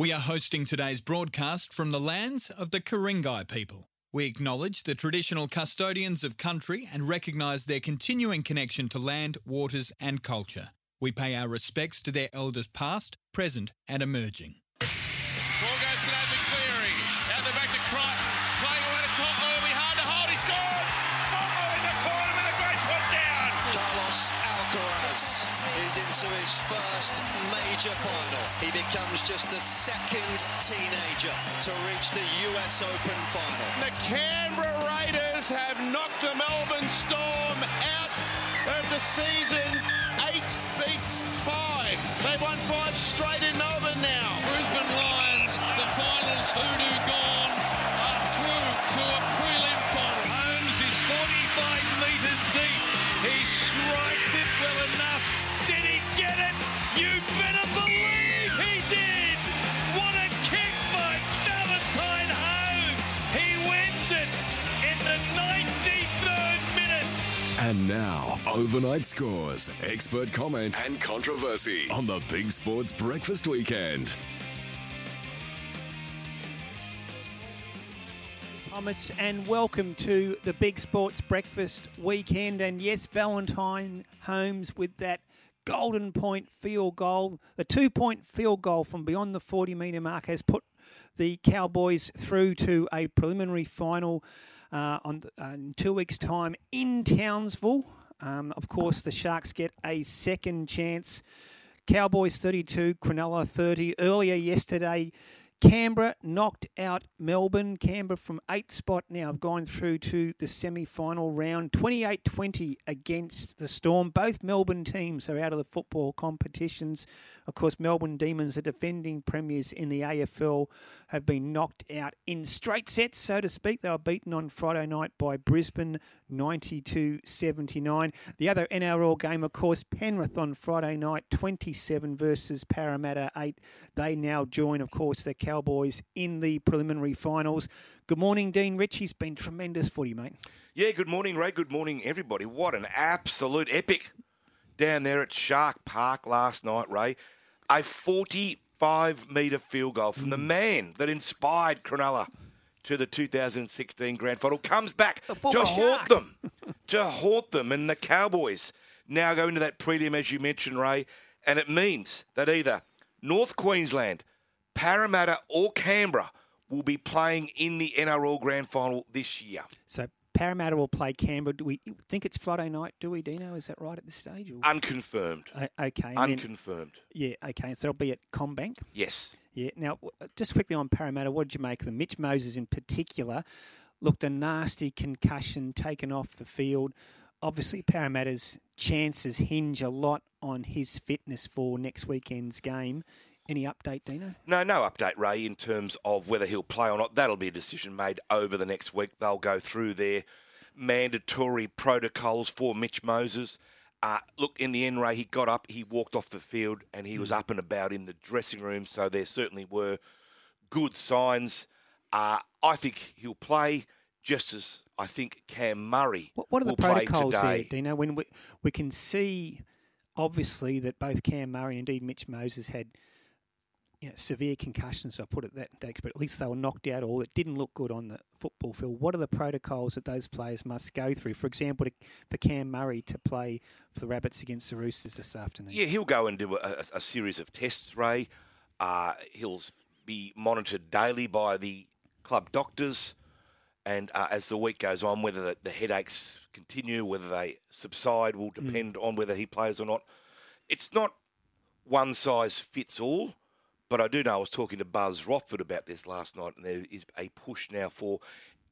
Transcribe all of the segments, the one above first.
We are hosting today's broadcast from the lands of the Ku-ring-gai people. We acknowledge the traditional custodians of country and recognise their continuing connection to land, waters, and culture. We pay our respects to their elders past, present, and emerging. Ball goes to Nathan Cleary. Out the back to Crichton. Playing away to Topo. It'll be hard to hold. He scores. Topo in the corner with a great put down. Carlos Alcaraz is into his first major final. He becomes just the second teenager to reach the US Open final. The Canberra Raiders have knocked the Melbourne Storm out of the season. Eight beats five. They've won five straight in Melbourne now. Brisbane Lions, the finals hoodoo gone, overnight scores, expert comment, and controversy on the Big Sports Breakfast Weekend. Thomas, and welcome to the Big Sports Breakfast weekend. And yes, Valentine Holmes with that golden point field goal, the two point field goal from beyond the 40 metre mark, has put the Cowboys through to a preliminary final uh, on uh, in two weeks' time in Townsville. Um, of course, the Sharks get a second chance. Cowboys 32, Cronulla 30. Earlier yesterday, Canberra knocked out Melbourne. Canberra from eighth spot now have gone through to the semi final round. 28 20 against the Storm. Both Melbourne teams are out of the football competitions. Of course, Melbourne Demons, the defending premiers in the AFL, have been knocked out in straight sets, so to speak. They were beaten on Friday night by Brisbane 92 79. The other NRL game, of course, Penrith on Friday night 27 versus Parramatta 8. They now join, of course, the Cowboys in the preliminary finals. Good morning, Dean Rich. Ritchie's been tremendous for you, mate. Yeah, good morning, Ray. Good morning, everybody. What an absolute epic down there at Shark Park last night, Ray. A 45 metre field goal from the Mm. man that inspired Cronulla to the 2016 grand final comes back to former haunt Shark. them. to haunt them. And the Cowboys now go into that prelim, as you mentioned, Ray. And it means that either North Queensland, Parramatta, or Canberra will be playing in the NRL grand final this year. So Parramatta will play Canberra. Do we think it's Friday night? Do we, Dino? Is that right at this stage? Or? Unconfirmed. O- okay. and then- Unconfirmed. yeah. Okay. So it'll be at CommBank. Yes. Yeah. Now, uh, just quickly on Parramatta, what did you make of them? Mitch Moses, in particular, looked a nasty concussion taken off the field. Obviously, Parramatta's chances hinge a lot on his fitness for next weekend's game. Any update, Dino? No, no update, Ray, in terms of whether he'll play or not. That'll be a decision made over the next week. They'll go through their mandatory protocols for Mitch Moses. Uh, look, in the end, Ray, he got up, he walked off the field, and he was up and about in the dressing room. So there certainly were good signs. Uh, I think he'll play just as I think Cam Murray What, what are the protocols there, Dino? When we, we can see, obviously, that both Cam Murray and indeed Mitch Moses had you know, severe concussions. I put it that, that but at least they were knocked out, or it didn't look good on the football field. What are the protocols that those players must go through? For example, to, for Cam Murray to play for the Rabbits against the Roosters this afternoon. Yeah, he'll go and do a, a, series of tests, Ray. Uh, he'll be monitored daily by the club doctors. And uh, as the week goes on, whether the, the headaches continue, whether they subside, will depend on whether he plays or not. It's not one size fits all, but I do know I was talking to Buzz Rothfield about this last night, and there is a push now for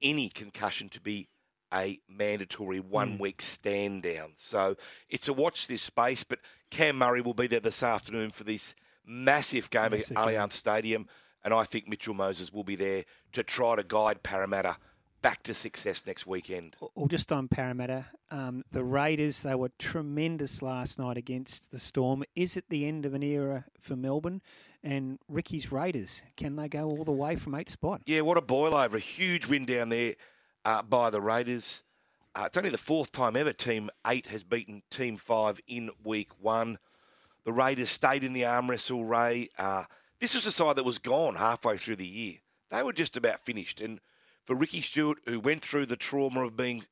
any concussion to be a mandatory one week stand down. So it's a watch this space, but Cam Murray will be there this afternoon for this massive game Massive at. Allianz Stadium, and I think Mitchell Moses will be there to try to guide Parramatta back to success next weekend. Or just on Parramatta, um, the Raiders, they were tremendous last night against the Storm. Is it the end of an era for Melbourne? And Ricky's Raiders, can they go all the way from eight spot? Yeah, what a boil over. A huge win down there uh, by the Raiders. Uh, it's only the fourth time ever Team 8 has beaten Team 5 in week one. The Raiders stayed in the arm wrestle, Ray. Uh, This was a side that was gone halfway through the year. They were just about finished. And for Ricky Stuart, who went through the trauma of being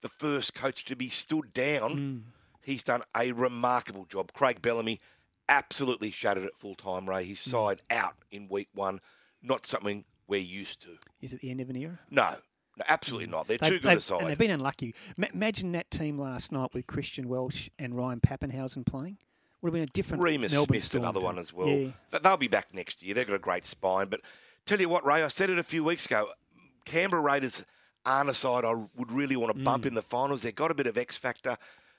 the first coach to be stood down, he's done a remarkable job. Craig Bellamy absolutely shattered at full time, Ray. His side out in week one, not something we're used to. Is it the end of an era? No, no absolutely not. They're They- too good a side. And they've been unlucky. Ma- imagine that team last night with Christian Welch and Ryan Papenhuyzen playing. Would have been a different Remus Melbourne missed another one as well. Yeah. They'll be back next year. They've got a great spine. But tell you what, Ray, I said it a few weeks ago. Canberra Raiders aren't a side I would really want to Mm. bump in the finals. They've got a bit of X factor.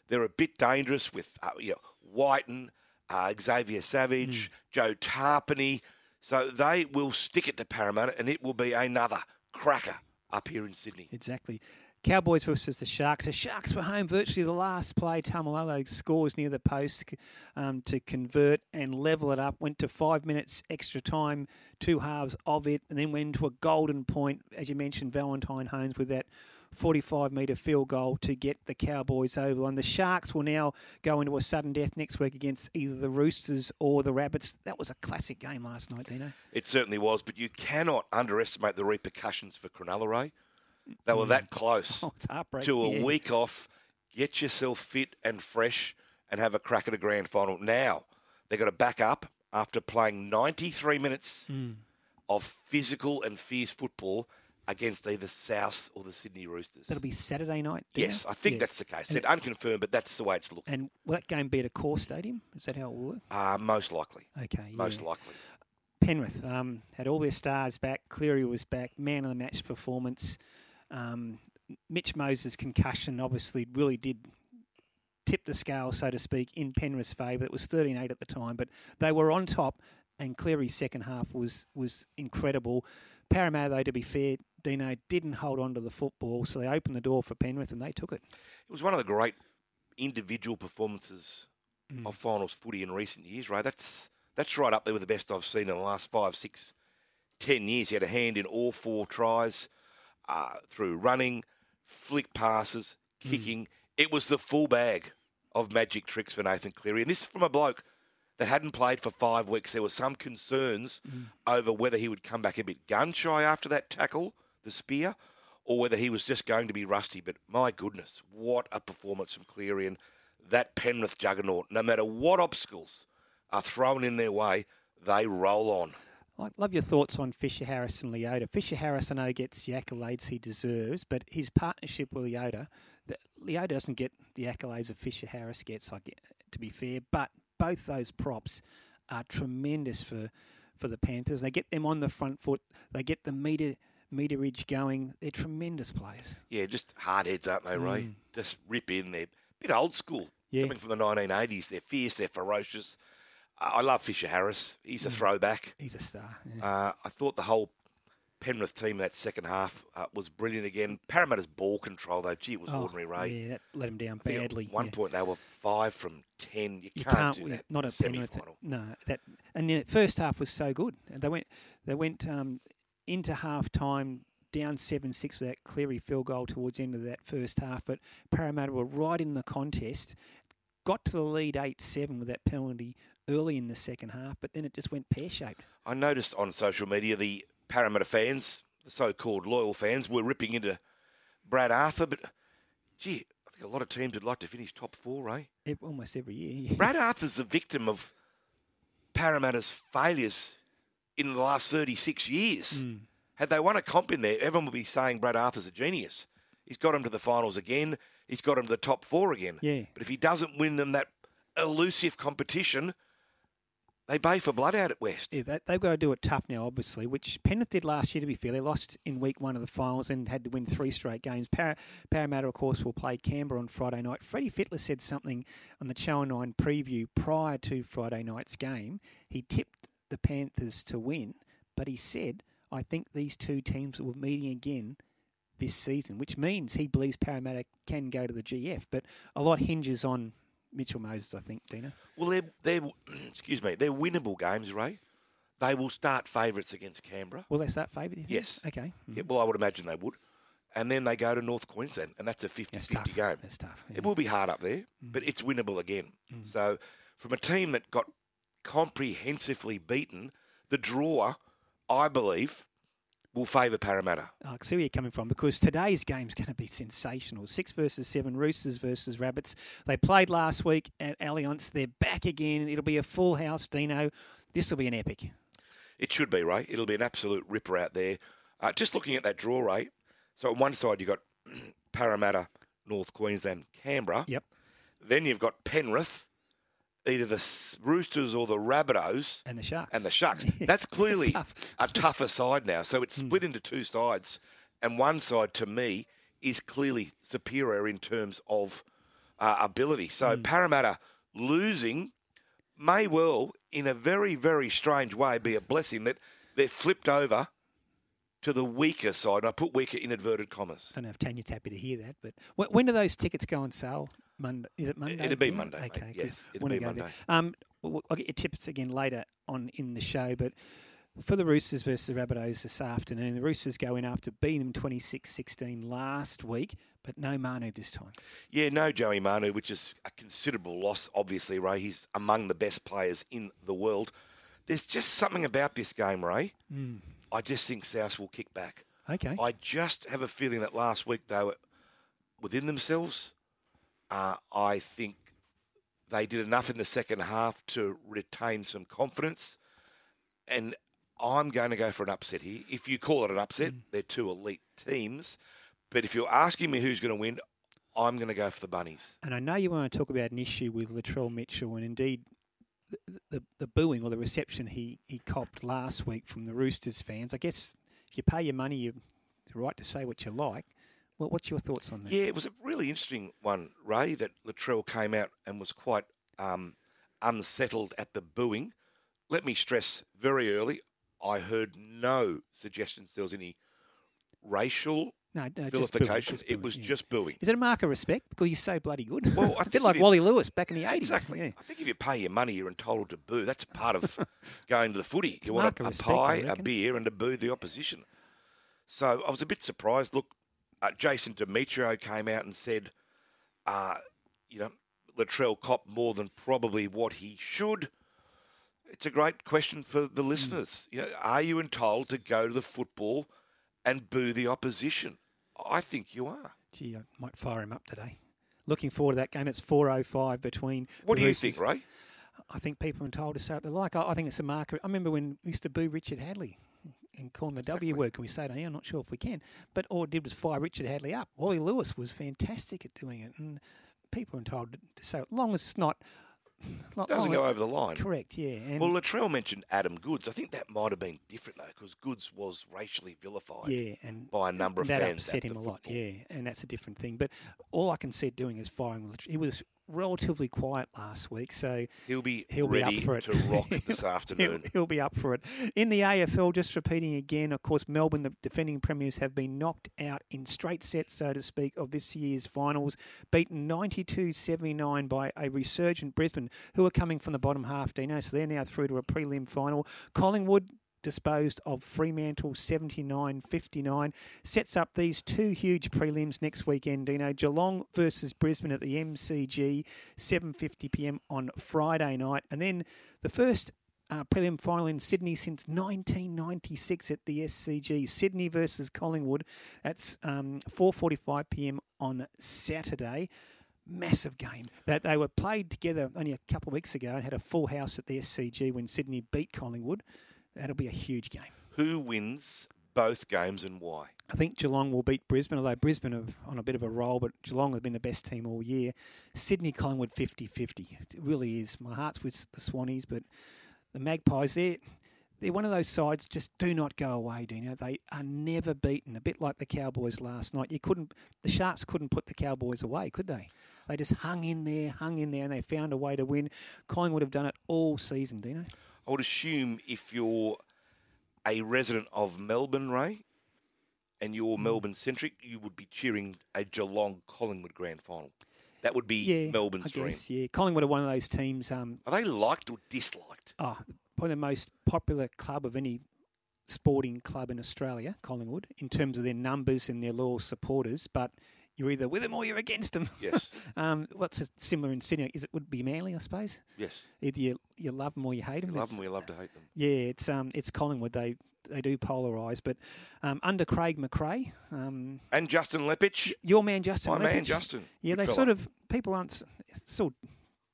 They're a bit dangerous with uh, you know, Wighton, uh, Xavier Savage, Mm. Joe Tapine. So they will stick it to Parramatta, and it will be another cracker up here in Sydney. Exactly. Cowboys versus the Sharks. The Sharks were home virtually the last play. Tamalolo scores near the post um, to convert and level it up. Went to five minutes extra time, two halves of it, and then went into a golden point, as you mentioned, Valentine Holmes with that 45 metre field goal to get the Cowboys over. And the Sharks will now go into a sudden death next week against either the Roosters or the Rabbits. That was a classic game last night, Dino. It certainly was, but you cannot underestimate the repercussions for Cronulla, Ray. They were that close Oh, to a yeah. week off. Get yourself fit and fresh and have a crack at a grand final. Now, they've got to back up after playing 93 minutes Hmm. of physical and fierce football against either South or the Sydney Roosters. That'll be Saturday night. Yes, I think Yeah. that's the case. Said unconfirmed, but that's the way it's looking. And will that game be at Accor Stadium? Is that how it will work? Uh, most likely. Okay. Most yeah. likely. Penrith um, had all their stars back. Cleary was back. Man of the match performance. Um, Mitch Moses' concussion obviously really did tip the scale, so to speak, in Penrith's favour. It was 13 8 at the time, but they were on top, and Cleary's second half was, was incredible. Parramatta, though, to be fair, Dino didn't hold on to the football, so they opened the door for Penrith and they took it. It was one of the great individual performances Mm. of finals footy in recent years, right? That's that's right up there with the best I've seen in the last five, six, ten years. He had a hand in all four tries uh, through running, flick passes, Mm. kicking. It was the full bag of magic tricks for Nathan Cleary, and this is from a bloke that hadn't played for five weeks. There were some concerns Mm. over whether he would come back a bit gun shy after that tackle, the spear, or whether he was just going to be rusty. But my goodness, what a performance from Cleary and that Penrith juggernaut. No matter what obstacles are thrown in their way, they roll on. I love your thoughts on Fisher Harris and Leota. Fisher Harris, I know, gets the accolades he deserves, but his partnership with Leota, Leota doesn't get the accolades that Fisher Harris gets, I get, to be fair. But both those props are tremendous for, for the Panthers. They get them on the front foot, they get the meter meterage going. They're tremendous players. Yeah, just hard heads, aren't they, Ray? Just rip in. They're a bit old school. Mm. Yeah. Something from the 1980s. They're fierce, they're ferocious. Uh, I love Fisher Harris. He's a throwback. He's a star. yeah. Uh, I thought the whole Penrith team that second half uh, was brilliant again. Parramatta's ball control, though, gee, it was Oh, ordinary, Ray. Yeah, that let him down badly. At one yeah. point, they were five from ten. You, You can't, can't, do that. Not a Penrith. semi-final. No, that and the first half was so good. And They went, they went um, into half time down seven six with that Cleary field goal towards the end of that first half. But Parramatta were right in the contest. Got to the lead eight seven with that penalty early in the second half, but then it just went pear shaped. I noticed on social media the Parramatta fans, the so-called loyal fans, were ripping into Brad Arthur, but gee, I think a lot of teams would like to finish top four, eh? Almost every year. Brad Arthur's the victim of Parramatta's failures in the last 36 years. Hmm. Had they won a comp in there, everyone would be saying Brad Arthur's a genius. He's got him to the finals again. He's got him to the top four again. Yeah. But if he doesn't win them that elusive competition, they bay for blood out at West. Yeah, they, they've got to do it tough now, obviously, which Penrith did last year, to be fair. They lost in week one of the finals and had to win three straight games. Par- Parramatta, of course, will play Canberra on Friday night. Freddie Fittler said something on the Channel 9 preview prior to Friday night's game. He tipped the Panthers to win, but he said, I think these two teams will be meeting again this season, which means he believes Parramatta can go to the GF. But a lot hinges on Mitchell Moses, I think, Dino. Well, they're, they're excuse me, they're winnable games, Ray. They will start favourites against Canberra. Will they start favourites? Yes. Okay. Yeah, well, I would imagine they would. And then they go to North Queensland, and that's a 50 That's 50 tough. game. That's tough. yeah. It will be hard up there, but it's winnable again. Mm. So, from a team that got comprehensively beaten the draw, I believe, will favour Parramatta. Oh, I see where you're coming from because today's game's going to be sensational. Six versus seven, Roosters versus Rabbits. They played last week at Allianz. They're back again. It'll be a full house, Dino. This will be an epic. It should be, Ray. It'll be an absolute ripper out there. Uh, just looking at that draw, Ray. So on one side you've got Parramatta, North Queensland, Canberra. Yep. Then you've got Penrith, either the Roosters or the Rabbitohs. And the Sharks. And the Sharks. That's clearly tough. a tougher side now. So it's split into two sides. And one side, to me, is clearly superior in terms of uh, ability. So Parramatta losing may well, in a very, very strange way, be a blessing that they're flipped over to the weaker side. And I put weaker in inverted commas. I don't know if Tanya's happy to hear that, but when do those tickets go on sale? Monday? Is it Monday? It'll be Yeah? Monday. Okay. Yes, it'll be. Monday. Um, well, I'll get your tips again later on in the show, but for the Roosters versus the Rabbitohs this afternoon, the Roosters go in after beating them 26-16 last week, but no Manu this time. Yeah, no Joey Manu, which is a considerable loss, obviously, Ray. He's among the best players in the world. There's just something about this game, Ray. I just think South will kick back. Okay. I just have a feeling that last week they were within themselves. Uh, I think they did enough in the second half to retain some confidence. And I'm going to go for an upset here. If you call it an upset, they're two elite teams. But if you're asking me who's going to win, I'm going to go for the Bunnies. And I know you want to talk about an issue with Latrell Mitchell, and indeed the, the, the booing or the reception he, he copped last week from the Roosters fans. I guess if you pay your money, you're right to say what you like. Well, what's your thoughts on that? Yeah, it was a really interesting one, Ray, that Latrell came out and was quite um, unsettled at the booing. Let me stress very early, I heard no suggestions there was any racial No, no, just booing, vilification. it was yeah. just booing. Is it a mark of respect because you're so bloody good? Well, I think bit like Wally Lewis back in the 80s. Exactly. Yeah. I think if you pay your money, you're entitled to boo. That's part of going to the footy. a You want a, a respect, pie, a beer, and to boo the opposition. So I was a bit surprised. Look, uh, Jason Demetriou came out and said, uh, you know, Latrell copped more than probably what he should. It's a great question for Hmm. the listeners. You know, are you entitled to go to the football and boo the opposition? I think you are. Gee, I might fire him up today. Looking forward to that game. It's 4.05 between. What do you Roosters- think, Ray? I think people are entitled to say what they like. I, I think it's a marker. I remember when we used to boo Richard Hadlee and call him the W word. Can we say it on here? I'm not sure if we can. But all it did was fire Richard Hadlee up. Wally Lewis was fantastic at doing it. And people are entitled to, say it, long as it's not. not Doesn't go over the line. Correct, yeah. And Well, Latrell mentioned Adam Goodes. I think that might have been different though, because Goodes was racially vilified. yeah, and by a number of that fans upset at him a lot. football. Yeah, and that's a different thing. But all I can see it doing is firing. He was relatively quiet last week, so He'll be he'll be up for it to rock this He'll- afternoon. He'll, be up for it. In the AFL, just repeating again, of course, Melbourne, the defending premiers, have been knocked out in straight sets, so to speak, of this year's finals, beaten 92 79 by a resurgent Brisbane, who are coming from the bottom half, Dino. So they're now through to a prelim final. Collingwood disposed of Fremantle 79 59. Sets up these two huge prelims next weekend, Dino. Geelong versus Brisbane at the MCG, 7.50 pm on Friday night. And then the first uh, prelim final in Sydney since 1996 at the SCG. Sydney versus Collingwood. That's um, 4:45 p.m. on Saturday. Massive game that they were played together only a couple of weeks ago and had a full house at the SCG when Sydney beat Collingwood. That'll be a huge game. Who wins both games and why? I think Geelong will beat Brisbane, although Brisbane are on a bit of a roll, but Geelong have been the best team all year. Sydney Collingwood 50 50. It really is. My heart's with the Swannies, but the Magpies, they're, they're one of those sides just do not go away, Dino. They are never beaten, a bit like the Cowboys last night. You couldn't, The Sharks couldn't put the Cowboys away, could they? They just hung in there, hung in there, and they found a way to win. Collingwood have done it all season, Dino. I would assume if you're a resident of Melbourne, Ray, and you're Melbourne centric, you would be cheering a Geelong Collingwood grand final. That would be Yeah, Melbourne's I dream. yeah. Collingwood are one of those teams. Um, Are they liked or disliked? oh, probably the most popular club of any sporting club in Australia, Collingwood, in terms of their numbers and their loyal supporters. But you're either with them or you're against them. Yes. um, what's a similar in Sydney? Is it would be Manly, I suppose. Yes. Either you you love them or you hate them. You love them, we love to hate them. Yeah, it's um it's Collingwood. They they do polarise, but um, under Craig McRae, um, And Justin Leppitsch. your man Justin. My man Justin. Yeah, they fella. sort of people aren't s- sort.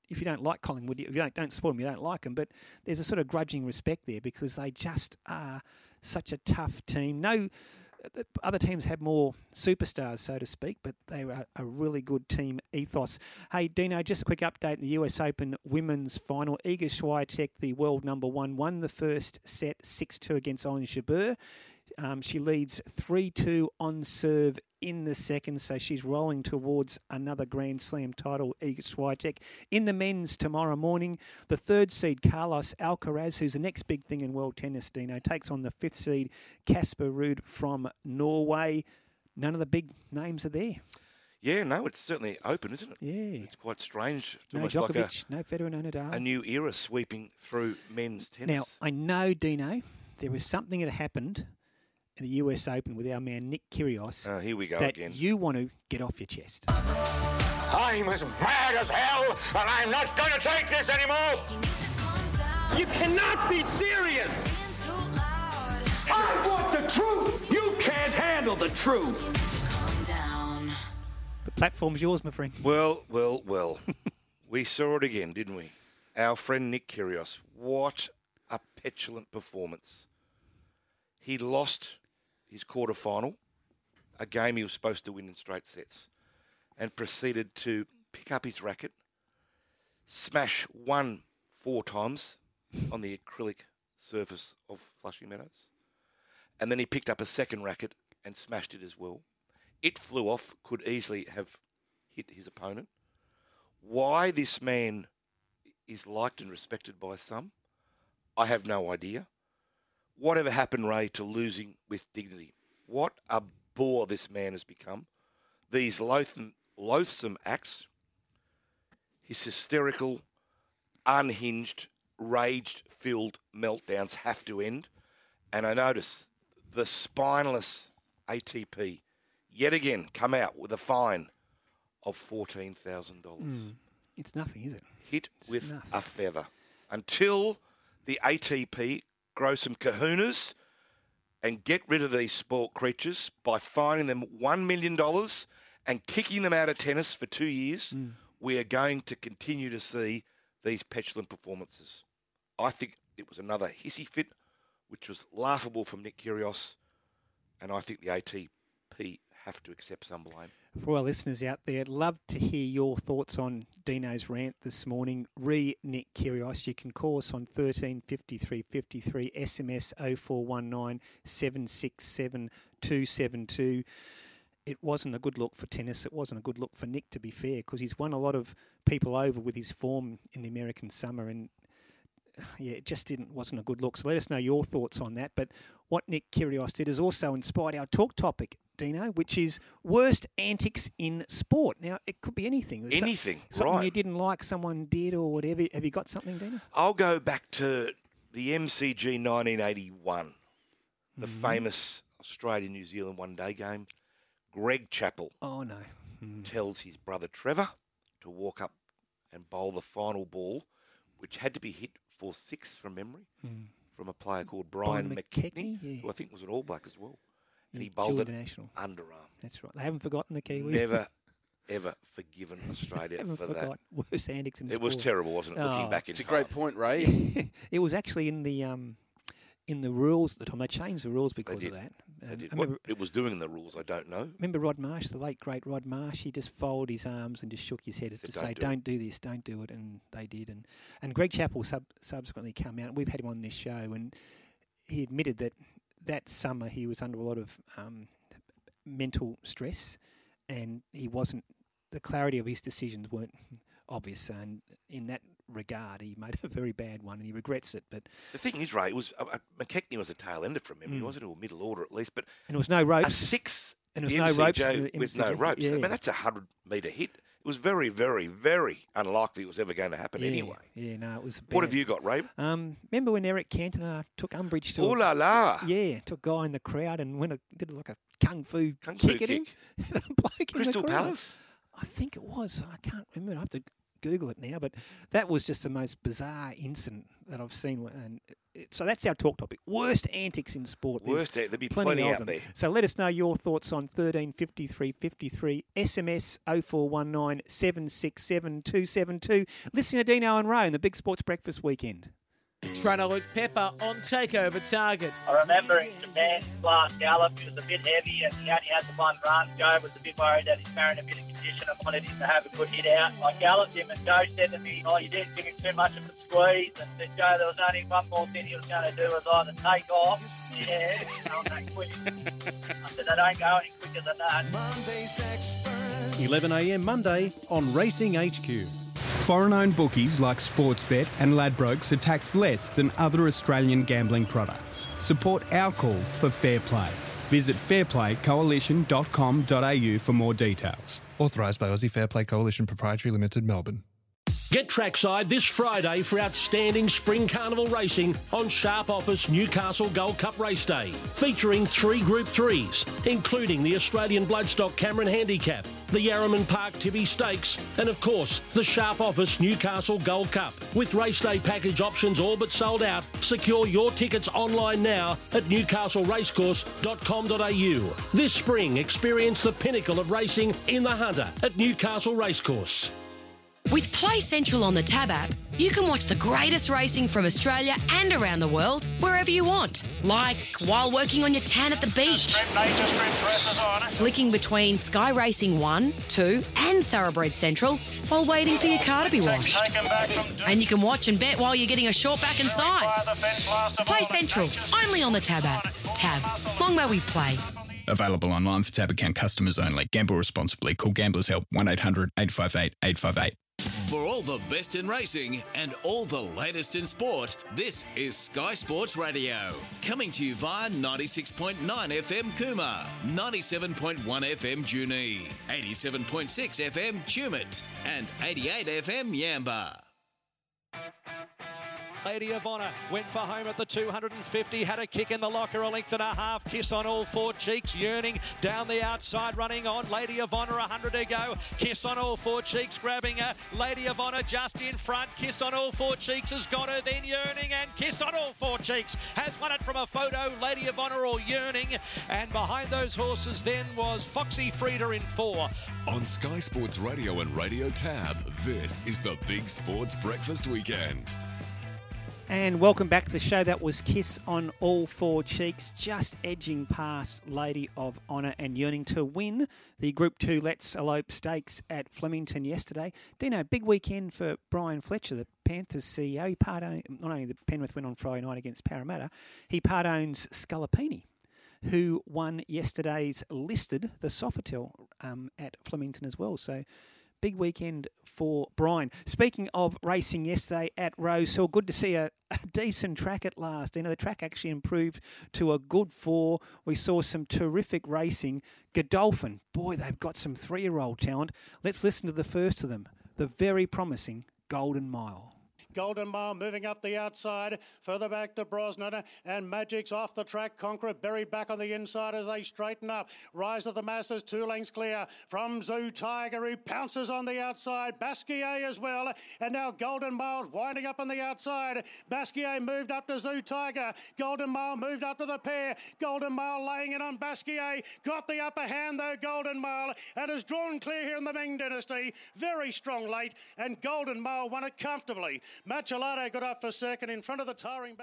If you don't like Collingwood, if you don't don't support them, you don't like them. But there's a sort of grudging respect there because they just are such a tough team. No, other teams have more superstars, so to speak, but they are a really good team ethos. Hey, Dino, just a quick update in the US Open women's final. Iga Swiatek, the world number one, won the first set 6 2 against Ons Jabeur. Um, she leads 3 2 on serve in the second, so she's rolling towards another Grand Slam title, Iga Swiatek. In the men's tomorrow morning, the third seed, Carlos Alcaraz, who's the next big thing in world tennis, Dino, takes on the fifth seed, Casper Ruud from Norway. None of the big names are there. Yeah, no, it's certainly open, isn't it? Yeah. It's quite strange. It's No Djokovic, like a, no Federer, no Nadal. a new era sweeping through men's tennis. Now, I know, Dino, there was something that happened the US Open with our man Nick Kyrgios Oh, here we go that again. you want to get off your chest. I'm as mad as hell, and I'm not gonna take this anymore. You cannot be serious. I want the truth. You can't handle the truth. The platform's yours, my friend. Well, well, well. we saw it again, didn't we? Our friend Nick Kyrgios. What a petulant performance. He lost his quarter final, a game he was supposed to win in straight sets, and proceeded to pick up his racket, smash one four times on the acrylic surface of Flushing Meadows, and then he picked up a second racket and smashed it as well. It flew off, could easily have hit his opponent. Why this man is liked and respected by some, I have no idea. Whatever happened, Ray, to losing with dignity? What a bore this man has become. These loathsome, loathsome acts, his hysterical, unhinged, rage filled meltdowns have to end. And I notice the spineless ATP yet again come out with a fine of $14,000. Hmm. It's nothing, is it? Hit with nothing. a feather. Until the ATP grow some kahunas and get rid of these spoilt creatures by fining them $1 million and kicking them out of tennis for two years, hmm. we are going to continue to see these petulant performances. I think it was another hissy fit, which was laughable from Nick Kyrgios, and I think the ATP have to accept some blame. For our listeners out there, love to hear your thoughts on Dino's rant this morning. Re Nick Kyrgios. You can call us on 13 53 53, SMS 0419 767 272. It wasn't a good look for tennis. It wasn't a good look for Nick, to be fair, because he's won a lot of people over with his form in the American summer, and yeah, it just didn't wasn't a good look. So let us know your thoughts on that. But what Nick Kyrgios did has also inspired our talk topic, Dino, which is worst antics in sport. Now it could be anything. There's so- Anything, something right. you didn't like, someone did, or whatever. Have you got something, Dino? I'll go back to the MCG 1981, the Mm-hmm. famous Australia New Zealand one day game. Greg Chappell Oh no. tells his brother Trevor to walk up and bowl the final ball, which had to be hit for six from memory from a player called Brian, Brian McKechnie, McKechnie, yeah. who I think was an All Black as well. And Yeah, he bowled Dual it international. underarm. That's right. They haven't forgotten the Kiwis. Never, ever forgiven Australia haven't for forgot worst antics in that. It was terrible, wasn't it? Looking Oh. back in It's a great point, Ray. it was actually in the um, in the rules at the time. They changed the rules They because did. of that. Um, did. What remember, it was doing in the rules, I don't know. remember Rod Marsh, the late great Rod Marsh. He just folded his arms and just shook his head Said, to "Don't say, do "Don't do this, don't do it," and they did. And and Greg Chappell sub- subsequently come out. We've had him on this show, and he admitted that that summer he was under a lot of um, mental stress, and he wasn't. The clarity of his decisions weren't obvious, and in that regard, he made a very bad one, and he regrets it. But The thing is, Ray, it was uh, uh, McKechnie was a tail ender from Mm. memory, wasn't it, or middle order at least? But and there was no ropes. a ropes. six And there was no ropes in the with no ropes. I mean, that's a hundred metre hit, it was very, very, very unlikely it was ever going to happen yeah, anyway. Yeah, no, it was. What have you got, Ray? Um, remember when Eric Cantona took umbrage to? Ooh la la! Yeah, took a guy in the crowd and went a, did like a kung fu Kung fu kick at him. And a bloke in the Crystal. Palace. I think it was. I can't remember. I have to Google it now. But that was just the most bizarre incident that I've seen. And it, so that's our talk topic: worst antics in sport. There's Worst, there'd be plenty, plenty of out them. there. So let us know your thoughts on thirteen fifty three fifty three SMS 0419 767 272. Listening to Dino and Ray in the Big Sports Breakfast Weekend. Trainer Luke Pepper on takeover target. I remember in Japan's last gallop, he was a bit heavy and he only had the one run. Joe was a bit worried that he's carrying a bit of condition and wanted him to have a good hit out. I galloped him and Joe said to me, oh, you didn't give him too much of a squeeze. And said, Joe, there was only one more thing he was going to do was either take off. Yeah, going that quick. I said, I don't go any quicker than that. 11am Monday on Racing HQ. Foreign owned bookies like Sportsbet and Ladbrokes are taxed less than other Australian gambling products. Support our call for fair play. Visit fairplaycoalition.com.au for more details. Authorised by Aussie Fair Play Coalition Proprietary Limited, Melbourne. Get trackside this Friday for outstanding Spring Carnival racing on Sharp Office Newcastle Gold Cup Race Day, featuring three Group 3s, including the Australian Bloodstock Cameron Handicap, the Yarraman Park Tibby Stakes, and of course, the Sharp Office Newcastle Gold Cup. With race day package options all but sold out, secure your tickets online now at newcastleracecourse.com.au. This spring, experience the pinnacle of racing in the Hunter at Newcastle Racecourse. With Play Central on the Tab app, you can watch the greatest racing from Australia and around the world wherever you want. Like while working on your tan at the beach, flicking between Sky Racing 1, 2, and Thoroughbred Central while waiting for your car to be washed. And you can watch and bet while you're getting a short back and sides. Play Central, only on the Tab app. Tab, long may we play. Available online for tab account customers only. Gamble responsibly. Call Gamblers Help 1 800 858 858. For all the best in racing and all the latest in sport, this is Sky Sports Radio. Coming to you via 96.9 FM Cooma, 97.1 FM Junee, 87.6 FM Tumut, and 88 FM Yamba. Lady of Honor went for home at the 250, had a kick in the locker, a length and a half, kiss on all four cheeks, yearning down the outside, running on. Lady of Honor, 100 to go, kiss on all four cheeks, grabbing her. Lady of Honor just in front, kiss on all four cheeks has got her, then yearning and kiss on all four cheeks has won it from a photo. Lady of Honor all yearning, and behind those horses then was Foxy Frida in four. On Sky Sports Radio and Radio Tab, this is the Big Sports Breakfast Weekend. And welcome back to the show. That was Kiss on All Four Cheeks, just edging past Lady of Honour and yearning to win the Group 2 Let's Elope Stakes at Flemington yesterday. Dino, big weekend for Brian Fletcher, the Panthers CEO. He part own, not only the Penrith win on Friday night against Parramatta, he part owns Scalapini who won yesterday's listed, the Sofitel, um, at Flemington as well. So big weekend for Brian. Speaking of racing yesterday at Rose Hill, good to see a, a, decent track at last. You know, the track actually improved to a good four. We saw some terrific racing. Godolphin, boy, they've got some three year old talent. Let's listen to the first of them, the very promising Golden Mile. Golden Mile moving up the outside, further back to Brosnan, and Magic's off the track. Conqueror buried back on the inside as they straighten up. Rise of the masses, two lengths clear from Zoo Tiger, who pounces on the outside. Basquiat as well, and now Golden Mile winding up on the outside. Basquiat moved up to Zoo Tiger. Golden Mile moved up to the pair. Golden Mile laying it on Basquiat. Got the upper hand though, Golden Mile, and has drawn clear here in the Ming Dynasty. Very strong late, and Golden Mile won it comfortably. Machelato got up for second in front of the tiring.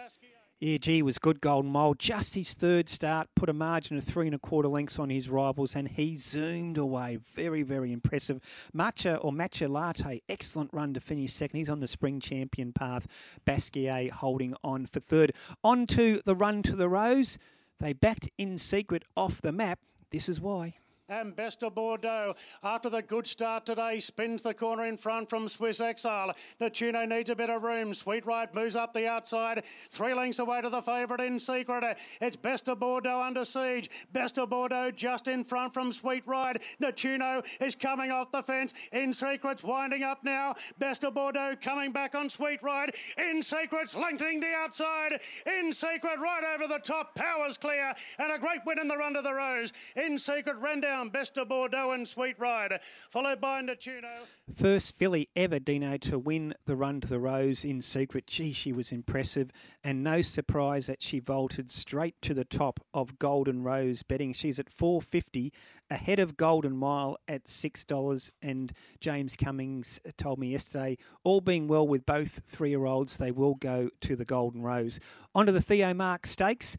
Yeah, gee, was good Golden Mile. Just his third start, put a margin of three and a quarter lengths on his rivals, and he zoomed away. Very, very impressive. Matcha or Matcha Latte, excellent run to finish second. He's on the spring champion path. Basquiat holding on for third. On to the run to the Rose. They backed in secret off the map. This is why. And Best of Bordeaux. After the good start today, spins the corner in front from Swiss Exile. Natuno needs a bit of room. Sweet Ride moves up the outside. Three lengths away to the favourite in secret. It's Best of Bordeaux under siege. Best of Bordeaux just in front from Sweet Ride. Natuno is coming off the fence. In secret's winding up now. Best of Bordeaux coming back on Sweet Ride. In secret's lengthening the outside. In secret right over the top. Powers clear. And a great win in the run to the Rose. In secret ran down Best of Bordeaux and Sweet Ride. Followed by Natuno. First filly ever, Dino, to win the run to the Rose in secret. Gee, she was impressive. And no surprise that she vaulted straight to the top of Golden Rose betting. She's at 450 ahead of Golden Mile at $6. And James Cummings told me yesterday, all being well with both three year olds, they will go to the Golden Rose. Onto the Theo Mark Stakes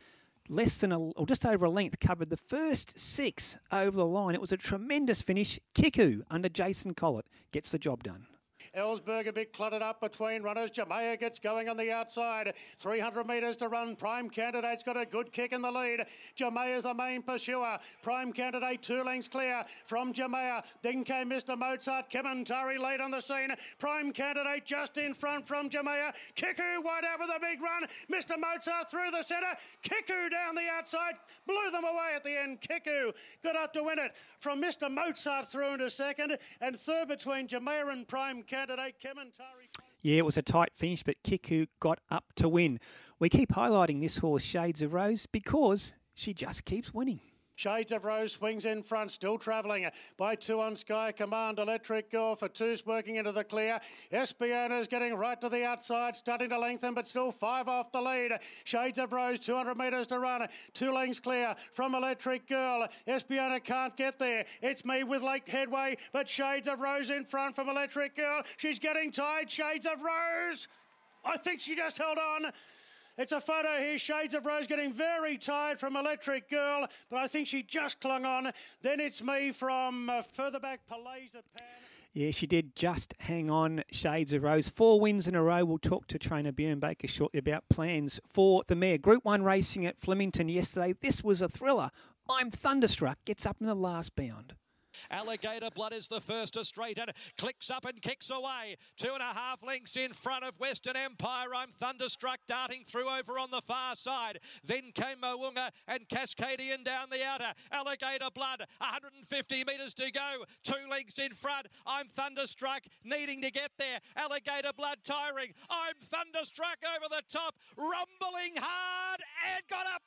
less than a, or just over a length, covered the first six over the line. It was a tremendous finish. Kiku under Jason Collett gets the job done. Ellsberg a bit cluttered up between runners. Jamea gets going on the outside. 300 metres to run. Prime Candidate's got a good kick in the lead. Jamea's the main pursuer. Prime Candidate two lengths clear from Jamea. Then came Mr. Mozart. Kementari late on the scene. Prime Candidate just in front from Jamea. Kiku wide out with a big run. Mr. Mozart through the centre. Kiku down the outside. Blew them away at the end. Kiku got up to win it from Mr. Mozart through into second. And third between Jamea and Prime Candidate. Yeah, it was a tight finish, but Kiku got up to win. We keep highlighting this horse, Shades of Rose, because she just keeps winning. Shades of Rose swings in front, still travelling by two on Sky Command. Electric Girl for two's working into the clear. Espiona is getting right to the outside, starting to lengthen, but still five off the lead. Shades of Rose, 200 metres to run. Two lengths clear from Electric Girl. Espiona can't get there. It's me with Lake Headway, but Shades of Rose in front from Electric Girl. She's getting tied. Shades of Rose. I think she just held on. It's a photo here. Shades of Rose getting very tired from Electric Girl, but I think she just clung on. Then it's me from uh, further back, Palazzo Pan. Yeah, she did just hang on. Shades of Rose. Four wins in a row. We'll talk to trainer Bjorn Baker shortly about plans for the mare. Group 1 racing at Flemington yesterday. This was a thriller. I'm thunderstruck. Gets up in the last bound. Alligator Blood is the first to straighten. Clicks up and kicks away. Two and a half lengths in front of Western Empire. I'm thunderstruck, darting through over on the far side. Then came Moonga and Cascadian down the outer. Alligator Blood, 150 metres to go. Two lengths in front. I'm thunderstruck, needing to get there. Alligator Blood tiring. I'm thunderstruck over the top, rumbling hard and got up.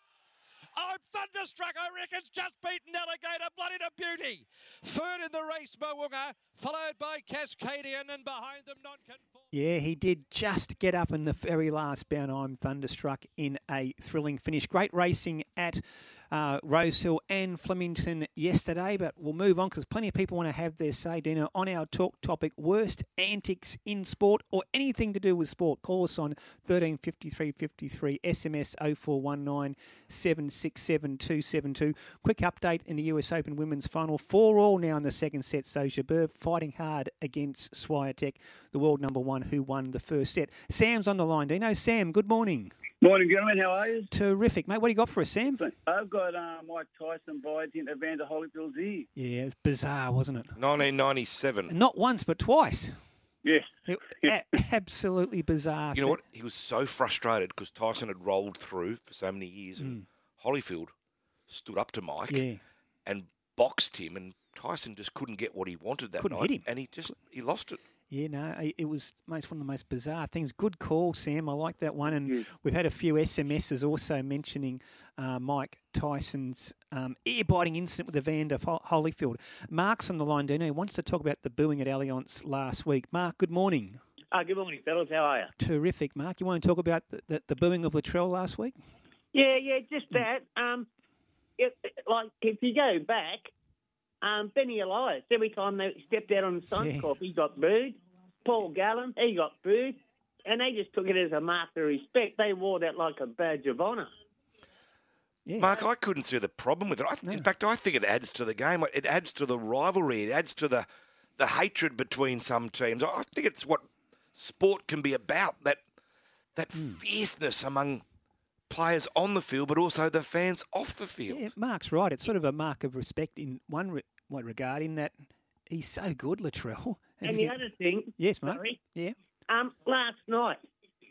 I'm thunderstruck. I reckon's just beaten Alligator Bloody a beauty. Third in the race, Moonga, followed by Cascadian, and behind them, non-conform. Yeah, he did just get up in the very last bound. I'm thunderstruck in a thrilling finish. Great racing at uh, Rosehill and Flemington yesterday, but we'll move on because plenty of people want to have their say, Dino, on our talk topic worst antics in sport or anything to do with sport. Call us on 135353, SMS 0419 767 272. Quick update in the US Open Women's Final. Four all now in the second set. So Jabeur fighting hard against Swiatek, the world number one who won the first set. Sam's on the line. Dino, Sam, good morning. Morning, gentlemen. How are you? Terrific, mate. What do you got for us, Sam? I've got uh, Mike Tyson bides into Vander Holyfield's ear. Yeah, it was bizarre, wasn't it? 1997. Not once, but twice. Yes. It, a- absolutely bizarre. You know what? He was so frustrated because Tyson had rolled through for so many years, and Holyfield stood up to Mike Mm. Yeah. and boxed him, and Tyson just couldn't get what he wanted that Couldn't night, hit him. and he just he lost it. Yeah, no, it was most one of the most bizarre things. Good call, Sam. I like that one, and we've had a few SMSs also mentioning uh, Mike Tyson's um, ear-biting incident with Evander Ho- Holyfield. Mark's on the line, Dino. He wants to talk about the booing at Allianz last week. Mark, good morning. Uh, good morning, fellas. How are you? Terrific, Mark. You want to talk about the, the, the booing of Latrell last week? Yeah, yeah, just that. Um, if, like if you go back, um, Benny Elias, every time they stepped out on the Suncorp, he got booed. Paul Gallen, he got booed, and they just took it as a mark of respect. They wore that like a badge of honour. Mark, I couldn't see the problem with it. I, In fact, I think it adds to the game. It adds to the rivalry. It adds to the the hatred between some teams. I think it's what sport can be about. That that Hmm. fierceness among players on the field, but also the fans off the field. Yeah, Mark's right. It's sort of a mark of respect in one re- one regard, in that he's so good, Latrell. And the other thing, Yes, mate. sorry, Yeah. um, last night,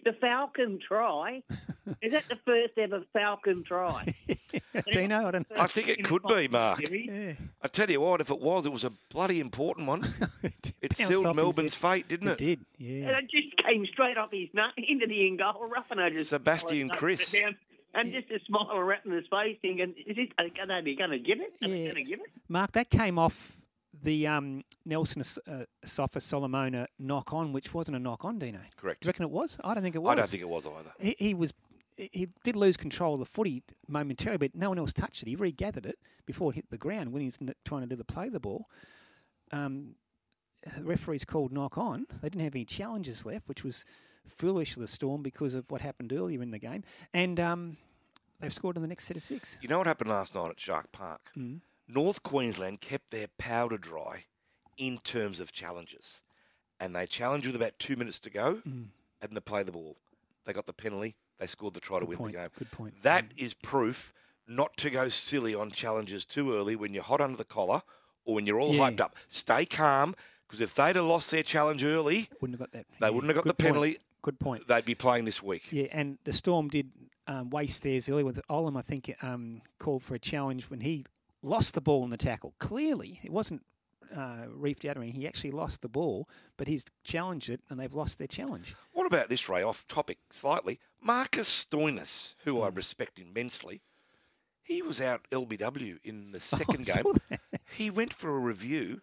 the Falcon try, is that the first ever Falcon try? Dino, I don't. I think it could be, Mark. Yeah. I tell you what, if it was, it was a bloody important one. it bounced sealed off his Melbourne's fate, didn't it? It did, yeah. And it just came straight off his nut into the in goal. Ruffino just Sebastian Kris. down, And just a smile around his face, thinking, "Is it? Are they going to give it? Are they Yeah. going to give it?" Mark, that came off the um, Nelson uh, Sofa Solomona knock on, which wasn't a knock on, Dino. Correct. Do you reckon it was? I don't think it was. I don't think it was either. He, he was. He did lose control of the footy momentarily, but no one else touched it. He regathered it before it hit the ground when he was trying to do the play the ball. Um, the referees called knock on. They didn't have any challenges left, which was foolish the Storm because of what happened earlier in the game. And um, they've scored in the next set of six. You know what happened last night at Shark Park? Mm. North Queensland kept their powder dry in terms of challenges. And they challenged with about two minutes to go Mm. and they play the ball. They got the penalty. They scored the try to win point, the game. good point. Mm. That is proof not to go silly on challenges too early when you're hot under the collar or when you're all Yeah. hyped up. Stay calm because if they'd have lost their challenge early, Wouldn't have got that. they yeah, wouldn't have got good the point, penalty. Good point. They'd be playing this week. Yeah, and the Storm did um, waste theirs earlier with Olam. I think um, called for a challenge when he lost the ball in the tackle. Clearly, it wasn't uh. I mean, he actually lost the ball, but he's challenged it, and they've lost their challenge. What about this, Ray? Off topic slightly. Marcus Stoinis, who Hmm. I respect immensely, he was out LBW in the second I saw game. He went for a review,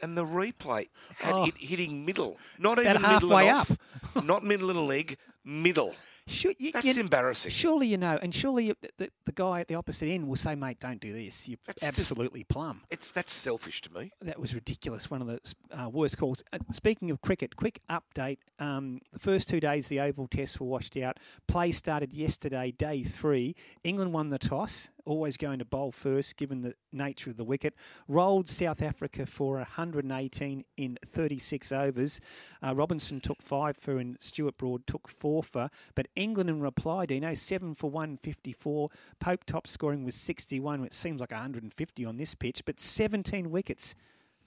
and the replay had Oh. it hitting middle, not even middle halfway and off, not middle and leg, middle. Should you, That's you- embarrassing. Surely you know, and surely you- the, the, guy at the opposite end will say, "Mate, don't do this. You're That's just- absolutely plumb." It's that's selfish to me. That was ridiculous. One of the uh, worst calls. Uh, speaking of cricket, quick update. Um, the first two days, the Oval tests were washed out. Play started yesterday, day three. England won the toss, always going to bowl first, given the nature of the wicket. Rolled South Africa for 118 in 36 overs. Uh, Robinson took five for, and Stuart Broad took four for. But England in reply, Dino, seven for 154. Pope top scoring was 61. It seems like 150 on this pitch, but 17 wickets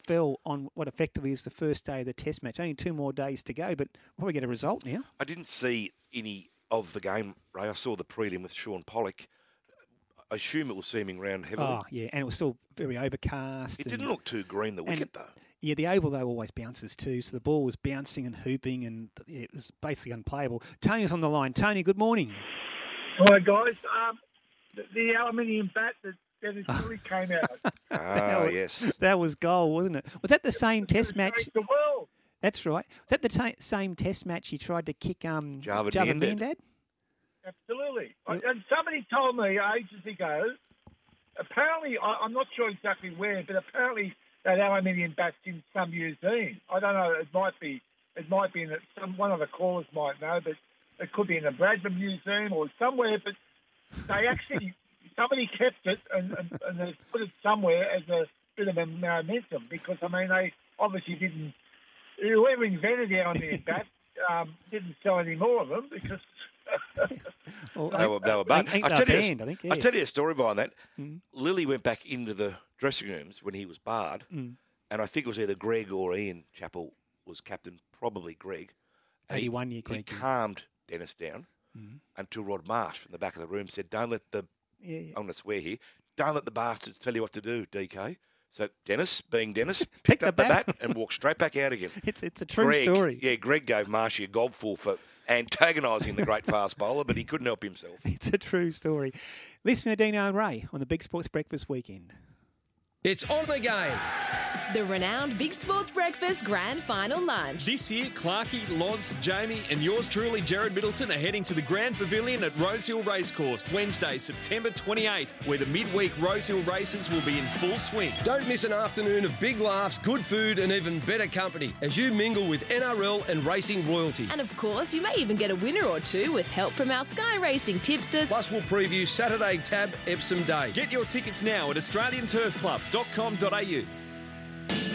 fell on what effectively is the first day of the test match. Only two more days to go, but we'll probably get a result now. I didn't see any of the game, Ray. I saw the prelim with Shaun Pollock. I assume it was seaming round heavily. Oh, yeah, and it was still very overcast. it didn't look too green, the wicket, though. Yeah, the oval though always bounces too, so the ball was bouncing and hooping, and it was basically unplayable. Tony's on the line. Tony, good morning. Hi guys, um, the, the aluminium bat that Dennis Lillee came out. Ah, was, yes. that was goal, wasn't it? Was that the same Test match? The world. That's right. Was that the ta same Test match he tried to kick um Javed Javed Miandad. Miandad? Absolutely. I- And somebody told me ages ago. Apparently, I, I'm not sure exactly where, but apparently that aluminium bat's in some museum. I don't know. It might be. It might be in a, some one of the callers might know, but it could be in the Bradman Museum or somewhere. But they actually somebody kept it and, and, and they put it somewhere as a bit of a momentum because I mean they obviously didn't. Whoever invented the aluminium bat um, didn't sell any more of them because. Well, They were, they were bad. I tell, you, a- I think, I yeah. tell you a story behind that. Mm. Lillee went back into the dressing rooms when he was barred, Mm. and I think it was either Greg or Ian Chappell was captain, probably Greg. And he- 81 year He calmed Dennis down Mm. until Rod Marsh from the back of the room said, "Don't let the Yeah, yeah. I'm going to swear here. Don't let the bastards tell you what to do, DK." So Dennis, being Dennis, picked up the bat. bat and walked straight back out again. It's it's a true Greg, story. Yeah, Greg gave Marshy a gobful for antagonising the great fast bowler, but he couldn't help himself. It's a true story. Listen to Dino and Ray on the Big Sports Breakfast Weekend. It's on again. The renowned Big Sports Breakfast Grand Final Lunch. This year, Clarkey, Loz, Jamie, and yours truly, Jared Middleton, are heading to the Grand Pavilion at Rosehill Racecourse Wednesday, September 28th, where the midweek Rosehill races will be in full swing. Don't miss an afternoon of big laughs, good food, and even better company as you mingle with NRL and racing royalty. And of course, you may even get a winner or two with help from our Sky Racing tipsters. Plus, we'll preview Saturday Tab Epsom Day. Get your tickets now at australianturfclub.com.au.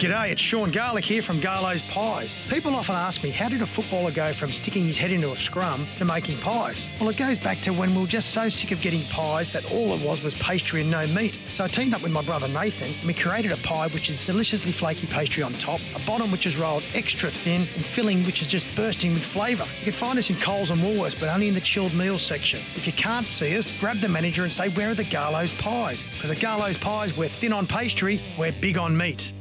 G'day, it's Sean Garlick here from Garlo's Pies. People often ask me, how did a footballer go from sticking his head into a scrum to making pies? Well, it goes back to when we were just so sick of getting pies that all it was was pastry and no meat. So I teamed up with my brother Nathan and we created a pie which is deliciously flaky pastry on top, a bottom which is rolled extra thin, and filling which is just bursting with flavour. You can find us in Coles and Woolworths, but only in the chilled meals section. If you can't see us, grab the manager and say, where are the Garlo's pies? Because at Garlo's Pies, we're thin on pastry, we're big on meat.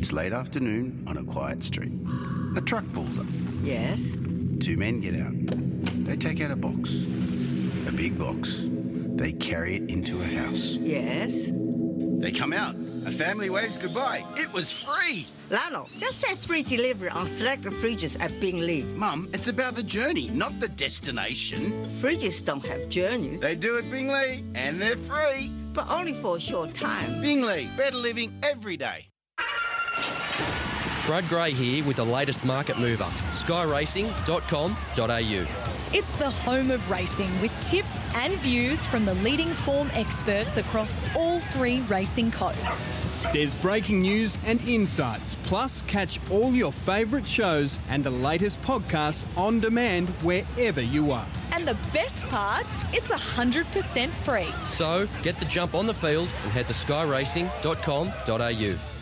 It's late afternoon on a quiet street. A truck pulls up. Yes? Two men get out. They take out a box. A big box. They carry it into a house. Yes? They come out. A family waves goodbye. It was free. Lalo, just say free delivery on selected fridges at Bing Lee. Mum, it's about the journey, not the destination. Fridges don't have journeys. They do at Bing Lee, and they're free. But only for a short time. Bing Lee, better living every day. Brad Gray here with the latest market mover, skyracing.com.au. It's the home of racing with tips and views from the leading form experts across all three racing codes. There's breaking news and insights, plus catch all your favourite shows and the latest podcasts on demand wherever you are. And the best part, it's 100% free. So get the jump on the field and head to skyracing.com.au.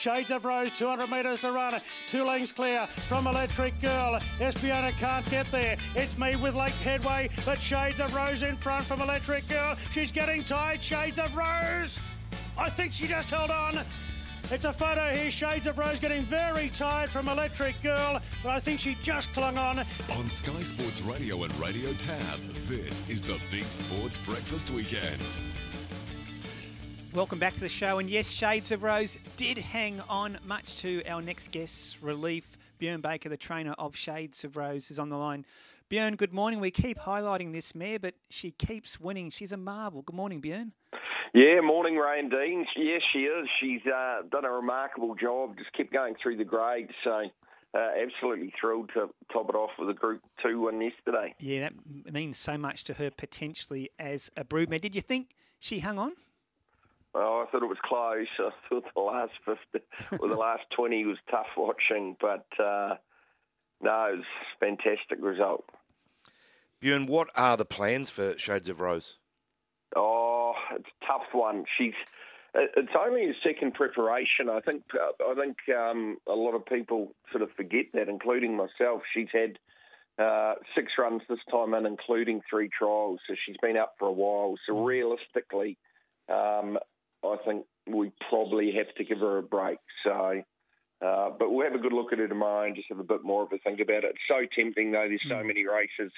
Shades of Rose, 200 metres to run. Two lengths clear from Electric Girl. Espiona can't get there. It's me with Lake Headway, but Shades of Rose in front from Electric Girl. She's getting tight. Shades of Rose. I think she just held on. It's a photo here. Shades of Rose getting very tired from Electric Girl, but I think she just clung on. On Sky Sports Radio and Radio Tab, this is the Big Sports Breakfast Weekend. Welcome back to the show. And yes, Shades of Rose did hang on, much to our next guest's relief. Björn Baker, the trainer of Shades of Rose, is on the line. Björn, good morning. We keep highlighting this mare, but she keeps winning. She's a marvel. Good morning, Björn. Yeah, morning, Ray and Dean. Yes, she is. She's uh, done a remarkable job. Just kept going through the grades. So, uh, absolutely thrilled to top it off with a Group Two win yesterday. Yeah, that means so much to her potentially as a broodmare. Did you think she hung on? Oh, I thought it was close. I thought the last fifty or the last twenty was tough watching, but uh, no, it was a fantastic result. Bjorn, what are the plans for Shades of Rose? Oh, it's a tough one. She's it's only a second preparation. I think I think um, a lot of people sort of forget that, including myself. She's had uh, six runs this time in, including three trials, so she's been up for a while. So realistically, um, I think we probably have to give her a break. So, uh, but we'll have a good look at her tomorrow and just have a bit more of a think about it. It's so tempting though. There's so many races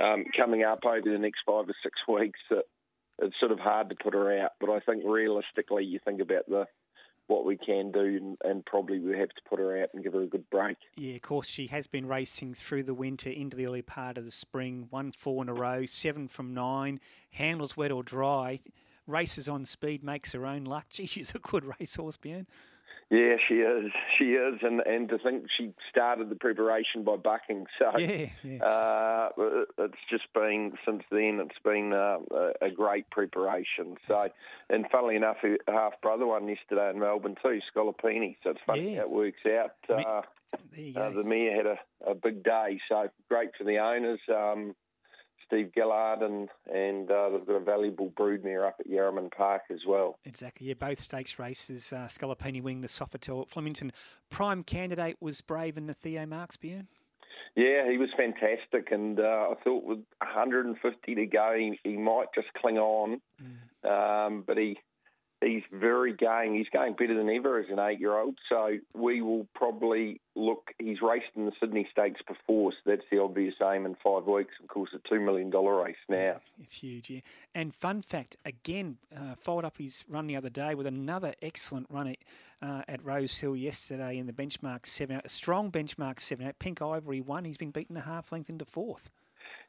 um, coming up over the next five or six weeks that it's sort of hard to put her out. But I think realistically, you think about the what we can do, and, and, probably we have to put her out and give her a good break. Yeah, of course, she has been racing through the winter into the early part of the spring. One four in a row, seven from nine, handles wet or dry races on speed, makes her own luck. Gee, she's a good racehorse, Björn. Yeah, she is. She is, and and to think she started the preparation by bucking. So yeah, yeah. Uh, it's just been since then. It's been uh, a great preparation. So, and funnily enough, her half brother won yesterday in Melbourne too, Scallopini. So it's funny yeah. how it works out. Uh, uh, the mayor had a, a big day, so great for the owners. Um, Steve Gillard, and and uh, they've got a valuable broodmare up at Yarraman Park as well. Exactly, yeah, both stakes races. Uh, Scallopini winning the Sofitel Flemington. Prime candidate was brave in the Theo Marks. Yeah, he was fantastic, and uh, I thought with 150 to go, he, he might just cling on, mm. um, but he he's very game. He's going better than ever as an eight-year-old. So we will probably look. He's raced in the Sydney Stakes before, so that's the obvious aim in five weeks. Of course, a two million dollar race now. It's huge, yeah. And fun fact, again, uh, followed up his run the other day with another excellent run at, uh, at Rose Hill yesterday in the benchmark seven, a strong benchmark seven. At Pink Ivory won. He's been beaten a half length into fourth.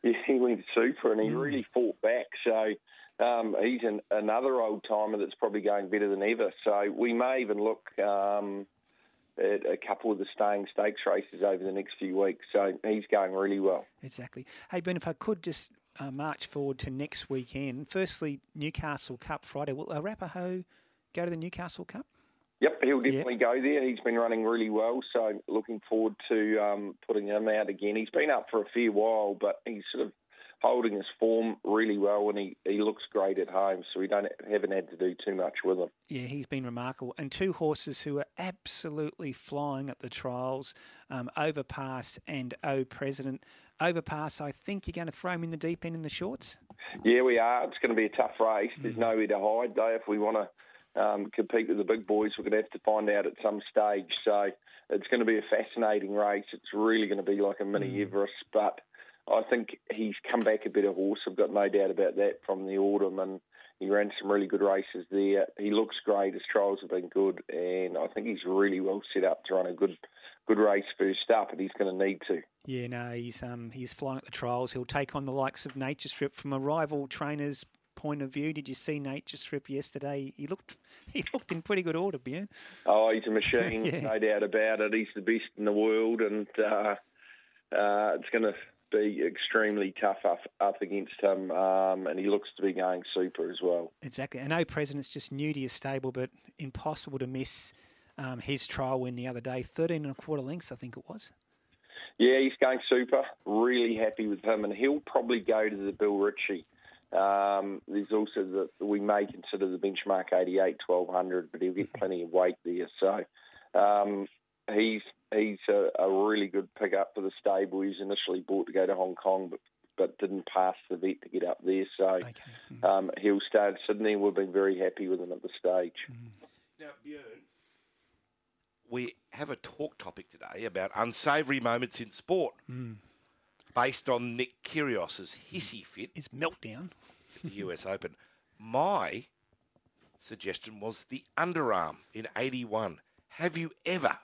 Yeah, he went super, and he mm. really fought back. So um, he's an, another old timer that's probably going better than ever. So we may even look um, at a couple of the staying stakes races over the next few weeks. So he's going really well. Exactly. Hey Ben, if I could just uh, march forward to next weekend. Firstly, Newcastle Cup Friday. Will Arapaho go to the Newcastle Cup? Yep, he'll definitely go there. He's been running really well, so looking forward to um, putting him out again. He's been up for a fair while, but he's sort of holding his form really well, and he, he looks great at home. So we don't haven't had to do too much with him. Yeah, he's been remarkable. And two horses who are absolutely flying at the trials, um, Overpass and O President. Overpass, I think you're going to throw him in the deep end in the shorts. Yeah, we are. It's going to be a tough race. There's nowhere to hide though. If we want to um, compete with the big boys, we're going to have to find out at some stage. So it's going to be a fascinating race. It's really going to be like a mini Everest, but I think he's come back a better horse. I've got no doubt about that from the autumn, and he ran some really good races there. He looks great. His trials have been good, and I think he's really well set up to run a good good race first up, and he's going to need to. Yeah, no, he's um he's flying at the trials. He'll take on the likes of Nature Strip from a rival trainer's point of view. Did you see Nature Strip yesterday? He looked he looked in pretty good order, Bjorn. Oh, he's a machine, Yeah. no doubt about it. He's the best in the world, and uh, uh, it's going to be extremely tough up, up against him. Um, and he looks to be going super as well. Exactly. I know President's just new to your stable, but impossible to miss um, his trial win the other day. 13 and a quarter lengths, I think it was. Yeah, he's going super. Really happy with him, and he'll probably go to the Bill Ritchie. Um, there's also the we may consider the benchmark 88 1200, but he'll get plenty of weight there. So um, he's he's a, a really good pickup for the stable. He was initially bought to go to Hong Kong, but but didn't pass the vet to get up there. So hmm. um, he'll stay in Sydney. We've been very happy with him at the stage. Hmm. Now, Björn, we have a talk topic today about unsavoury moments in sport, hmm. based on Nick Kyrgios's hissy fit. His meltdown. at the US Open. My suggestion was the underarm in 81. Have you ever,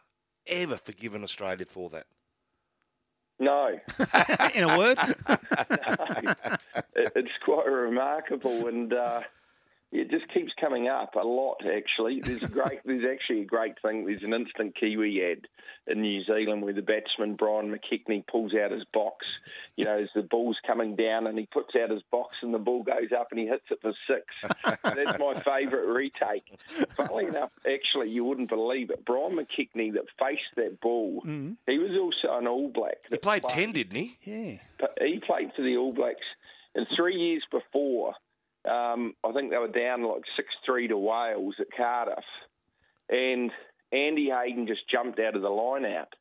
ever forgiven Australia for that? No. In a word? it, it's quite remarkable, and uh, it just keeps coming up a lot. Actually, there's a great. there's actually a great thing. There's an instant Kiwi ad in New Zealand where the batsman Brian McKechnie pulls out his box. You know, as the ball's coming down, and he puts out his box, and the ball goes up, and he hits it for six. That's my favourite retake. Funnily enough, actually, you wouldn't believe it. Brian McKechnie that faced that ball, mm. he was also an All Black. He played 10, didn't he? Yeah. He played for the All Blacks, and three years before, um, I think they were down like six three to Wales at Cardiff, and Andy Haden just jumped out of the line out,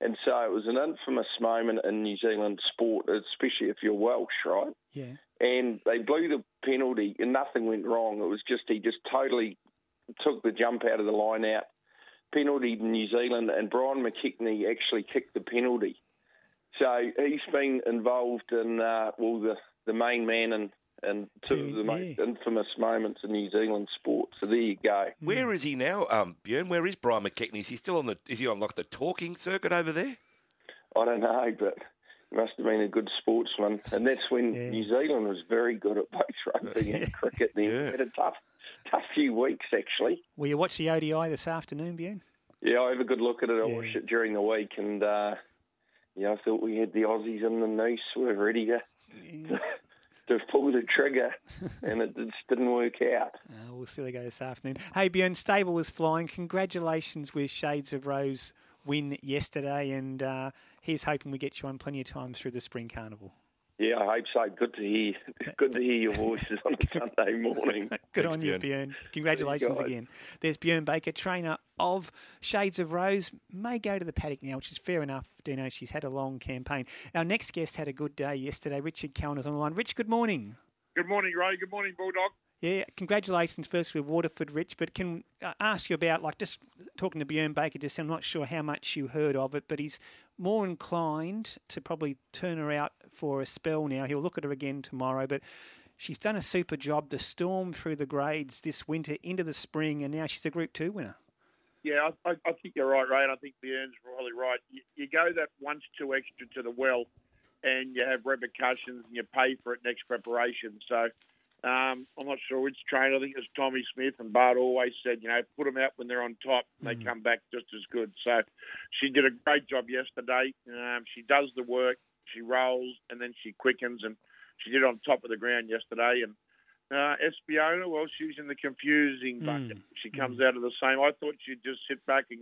and so it was an infamous moment in New Zealand sport, especially if you're Welsh, right? Yeah. And they blew the penalty, and nothing went wrong. It was just he just totally took the jump out of the line out, penalty in New Zealand, and Brian McKechnie actually kicked the penalty. So he's been involved in uh, well the the main man and and two of the most infamous moments in New Zealand sport. So there you go. Where is he now, um, Björn? Where is Brian McKechnie? Is he still on the? Is he on like the talking circuit over there? I don't know, but he must have been a good sportsman, and that's when New Zealand was very good at both rugby and cricket. They had a tough tough few weeks actually. Will you watch the ODI this afternoon, Bjorn? Yeah, I have a good look at it. I watched it during the week, and uh, yeah, I thought we had the Aussies in the noose. We were ready to, to pull the trigger, and it just didn't work out. Uh, we'll see how they go this afternoon. Hey, Bjorn, stable was flying. Congratulations with Shades of Rose win yesterday, and uh, he's hoping we get you on plenty of times through the Spring Carnival. Yeah, I hope so. Good to hear. Good to hear your voices on a Sunday morning. Good on you, Bjorn. Congratulations guys. again. There's Bjorn Baker, trainer of Shades of Rose. May go to the paddock now, which is fair enough. Dino, she's had a long campaign. Our next guest had a good day yesterday. Richard Cowan is on the line. Rich, good morning. Good morning, Ray. Good morning, Bulldog. Yeah, congratulations first with Waterford, Rich. But can uh, ask you about like just talking to Bjorn Baker. Just I'm not sure how much you heard of it, but he's more inclined to probably turn her out for a spell now. He'll look at her again tomorrow, but. She's done a super job to storm through the grades this winter into the spring, and now she's a Group Two winner. Yeah, I, I, I think you're right, Ray, and I think Bjorn's probably right. You, you go that once two extra to the well, and you have repercussions, and you pay for it next preparation. So um, I'm not sure which trainer. I think it's Tommy Smith, and Bart always said, you know, put them out when they're on top, and they come back just as good. So she did a great job yesterday. Um, she does the work, she rolls, and then she quickens, and she did on top of the ground yesterday. And uh, Espiona, well, she's in the confusing bucket. She comes out of the same. I thought she'd just sit back and.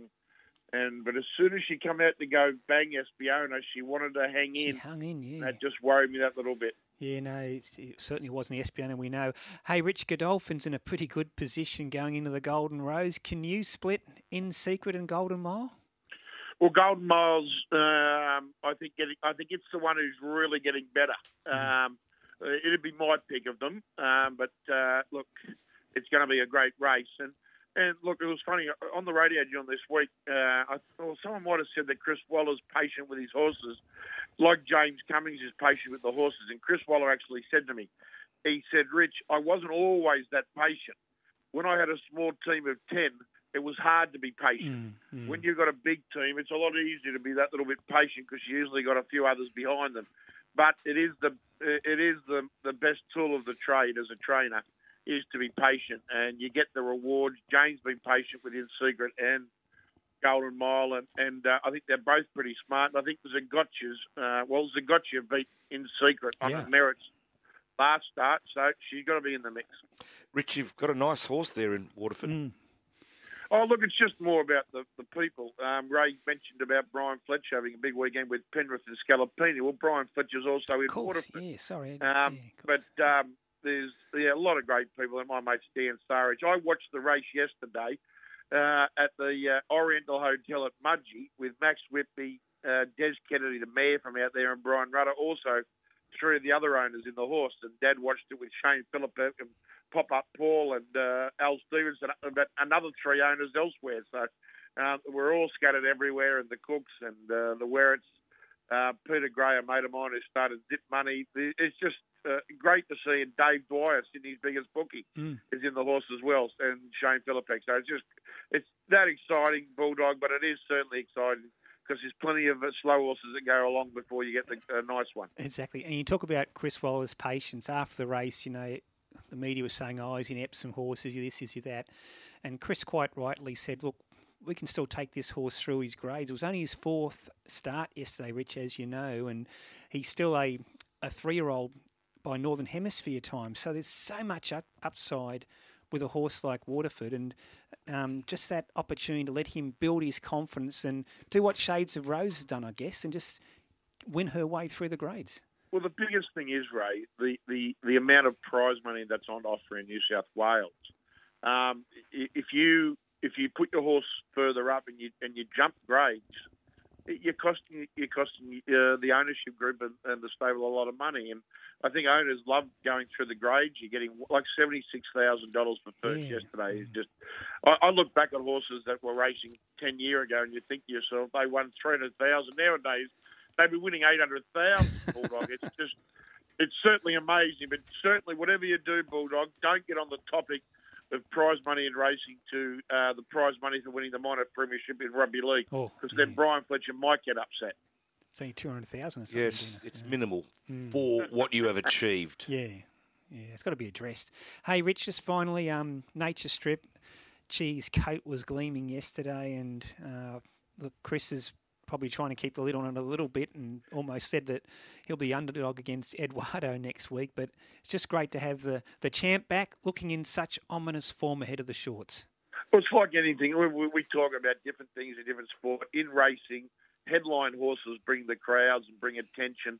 And but as soon as she come out to go bang Espiona, she wanted to hang She in. hung in, yeah. That just worried me that little bit. Yeah, no, it certainly wasn't Espiona, we know. Hey, Rich Godolphin's in a pretty good position going into the Golden Rose. Can you split in Secret and Golden Mile? Well, Golden Miles, um, I think getting, I think it's the one who's really getting better. Um, uh, it'd be my pick of them, um, but uh, look, it's going to be a great race. And and look, it was funny on the radio John this week. Uh, I thought someone might have said that Chris Waller's patient with his horses, like James Cummings is patient with the horses. And Chris Waller actually said to me, he said, "Rich, I wasn't always that patient. When I had a small team of ten, it was hard to be patient." Mm, mm. When you've got a big team, it's a lot easier to be that little bit patient because you usually got a few others behind them. But it is the it is the the best tool of the trade as a trainer is to be patient, and you get the rewards. Jane's been patient with In Secret and Golden Mile, and, and uh, I think they're both pretty smart. And I think Zougotcha's, uh, well, Zagotcha beat In Secret on Yeah. the merits last start, so she's got to be in the mix. Rich, you've got a nice horse there in Waterford. Mm. Oh, look, it's just more about the, the people. Um, Ray mentioned about Brian Fletcher having a big weekend with Penrith and Scallopini. Well, Brian Fletcher's also in Waterford. Yeah, sorry. Um, but um, there's yeah, a lot of great people. And my mate Stan Starridge. I watched the race yesterday uh, at the uh, Oriental Hotel at Mudgee with Max Whitby, uh, Des Kennedy, the mayor from out there, and Brian Rudder. Also, three of the other owners in the horse. And Dad watched it with Shane Phillip and Pop Up Paul and uh, Al Stevenson, but another three owners elsewhere. So um, we're all scattered everywhere, and the Cooks and uh, the Werrits. Uh, Peter Gray, a mate of mine who started Zip Money. It's just uh, great to see. And Dave Dwyer, Sydney's biggest bookie, Mm. is in the horse as well, and Shane Philippek. So it's just it's that exciting, Bulldog, but it is certainly exciting because there's plenty of uh, slow horses that go along before you get the uh, nice one. Exactly. And you talk about Chris Waller's patience after the race, you know, the media was saying, oh, he's in Epsom horses, this, he's that. And Chris quite rightly said, look, we can still take this horse through his grades. It was only his fourth start yesterday, Rich, as you know, and he's still a, a three year old by Northern Hemisphere time. So there's so much up, upside with a horse like Waterford and um, just that opportunity to let him build his confidence and do what Shades of Rose has done, I guess, and just win her way through the grades. Well, the biggest thing is Ray the, the, the amount of prize money that's on offer in New South Wales. Um, if you if you put your horse further up and you and you jump grades, you're costing you're costing uh, the ownership group and, and the stable a lot of money. And I think owners love going through the grades. You're getting like seventy six thousand dollars for first yesterday. Is just I, I look back at horses that were racing ten year ago, and you think to yourself they won three hundred thousand. Nowadays they'd be winning eight hundred thousand. Bulldog. It's just it's certainly amazing, but certainly whatever you do, Bulldog, don't get on the topic of prize money in racing to uh, the prize money for winning the minor premiership in rugby league, Oh, because then Brian Fletcher might get upset. It's only 200,000 or something. Yes, it? it's minimal Mm. for what you have achieved. Yeah, yeah, it's got to be addressed. Hey, Rich, just finally, um, Nature Strip. Geez, coat was gleaming yesterday, and uh, look, Chris is probably trying to keep the lid on it a little bit, and almost said that he'll be underdog against Eduardo next week. But it's just great to have the the champ back, looking in such ominous form ahead of the shorts. Well, it's like anything. We, we, we talk about different things in different sport. In racing, headline horses bring the crowds and bring attention.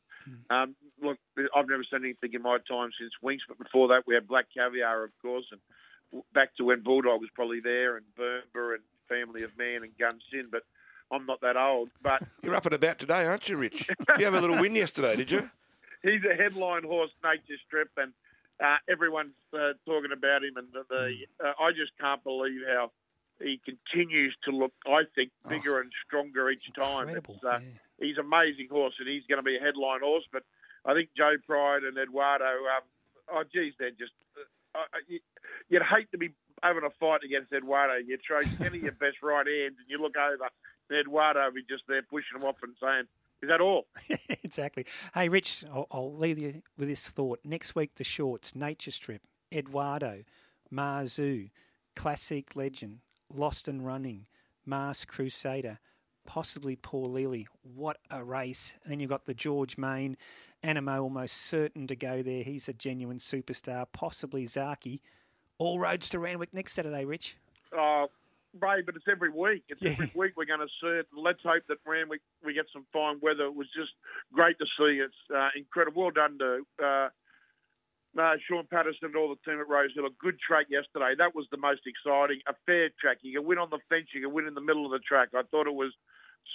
Um, look, I've never seen anything in my time since Winks, but before that we had Black Caviar, of course, and back to when Bulldog was probably there, and Burma and Family of Man and Gun Sin. But I'm not that old. But You're up and about today, aren't you, Rich? you have a little win yesterday, did you? he's a headline horse, Nature Strip, and uh, everyone's uh, talking about him. And the, the uh, I just can't believe how he continues to look. I think bigger and stronger each time. Uh, He's an amazing horse, and he's going to be a headline horse. But I think Joe Pride and Eduardo, um, oh geez, they're just. Uh, uh, you'd hate to be having a fight against Eduardo. You throw any of your best right hands, and you look over, and Eduardo will be just there pushing him off and saying, "Is that all?" exactly. Hey, Rich, I'll, I'll leave you with this thought. Next week, the shorts, Nature Strip, Eduardo, Marzu, Classique Legend, Lost and Running, Masked Crusader, possibly Paul Lely. What a race. And then you've got the George Main. Anamoe almost certain to go there. He's a genuine superstar. Possibly Zaaki. All roads to Randwick next Saturday, Rich. Oh, Ray, but it's every week. It's every week we're going to see it. Let's hope that Randwick we get some fine weather. It was just great to see. It's uh, incredible. Well done to uh, uh, Sean Patterson and all the team at Rosehill. A good track yesterday. That was the most exciting. A fair track. You can win on the fence. You can win in the middle of the track. I thought it was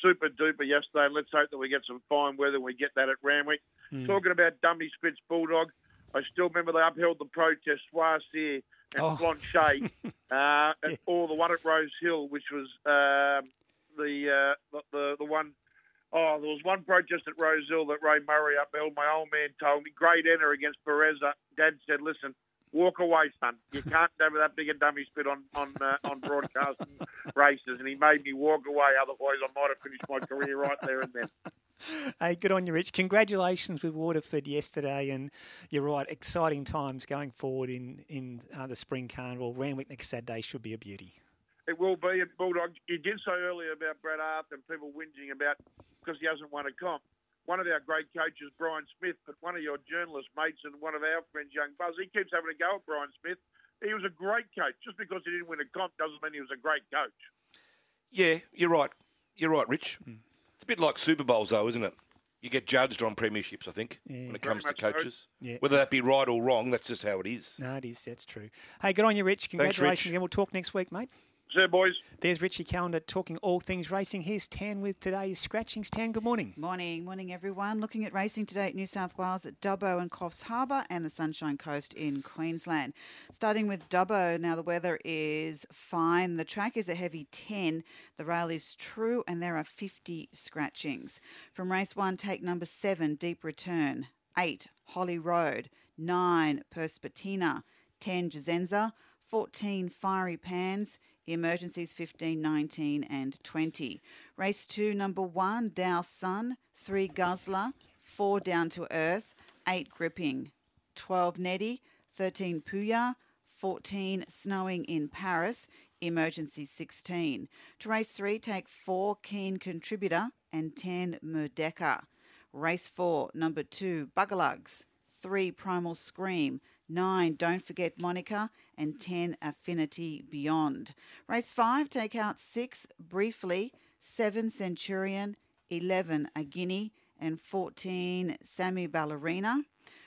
super duper yesterday. Let's hope that we get some fine weather. We get that at Randwick. Hmm. Talking about Dummy Spitz Bulldog, I still remember they upheld the protest Swassier and Oh. Blanchet, uh, and, or the one at Rose Hill, which was um, the, uh, the the the one Oh, there was one protest at Rose Hill that Ray Murray upheld. My old man told me, great enter against Pereza. Dad said, listen, walk away, son. You can't have that big a dummy spit on on uh, on broadcasting races. And he made me walk away. Otherwise, I might have finished my career right there and then. Hey, good on you, Rich. Congratulations with Waterford yesterday, and you're right, exciting times going forward in in uh, the spring carnival. Randwick next Saturday should be a beauty. It will be at Bulldog. You did say earlier about Brad Arthur and people whinging about because he hasn't won a comp. One of our great coaches, Brian Smith, but one of your journalist mates and one of our friends, Young Buzz, he keeps having a go at Brian Smith. He was a great coach. Just because he didn't win a comp doesn't mean he was a great coach. Yeah, you're right. You're right, Rich. It's a bit like Super Bowls, though, isn't it? You get judged on premierships, I think, when it Very comes to coaches. Yeah. Whether that be right or wrong, that's just how it is. No, it is. That's true. Hey, good on you, Rich. Thanks, Congratulations Rich. again. We'll talk next week, mate. See you, boys. There's Richie Callander talking all things racing. Here's Tan with today's scratchings. Tan, good morning. Morning, morning, everyone. Looking at racing today at New South Wales at Dubbo and Coffs Harbour and the Sunshine Coast in Queensland. Starting with Dubbo, now the weather is fine. The track is a heavy 10. The rail is true, and there are 50 scratchings. From race one, take number seven, Deep Return. Eight, Holly Road. Nine, Perspetina. 10, Jazenza. 14, Fiery Pans. Emergencies 15, 19, and 20. Race 2, number 1, Dow Sun. 3, Guzzler. 4, Down to Earth. 8, Gripping. 12, Neddy. 13, Puya. 14, Snowing in Paris. Emergency 16. To race 3, take 4, Keen Contributor. And 10, Merdeka. Race 4, number 2, Bugalugs. 3, Primal Scream. 9, Don't Forget Monica. And 10, Affinity Beyond. Race 5, take out 6, Briefly. 7, Centurion. 11, A Guinea. And 14, Sammy Ballerina.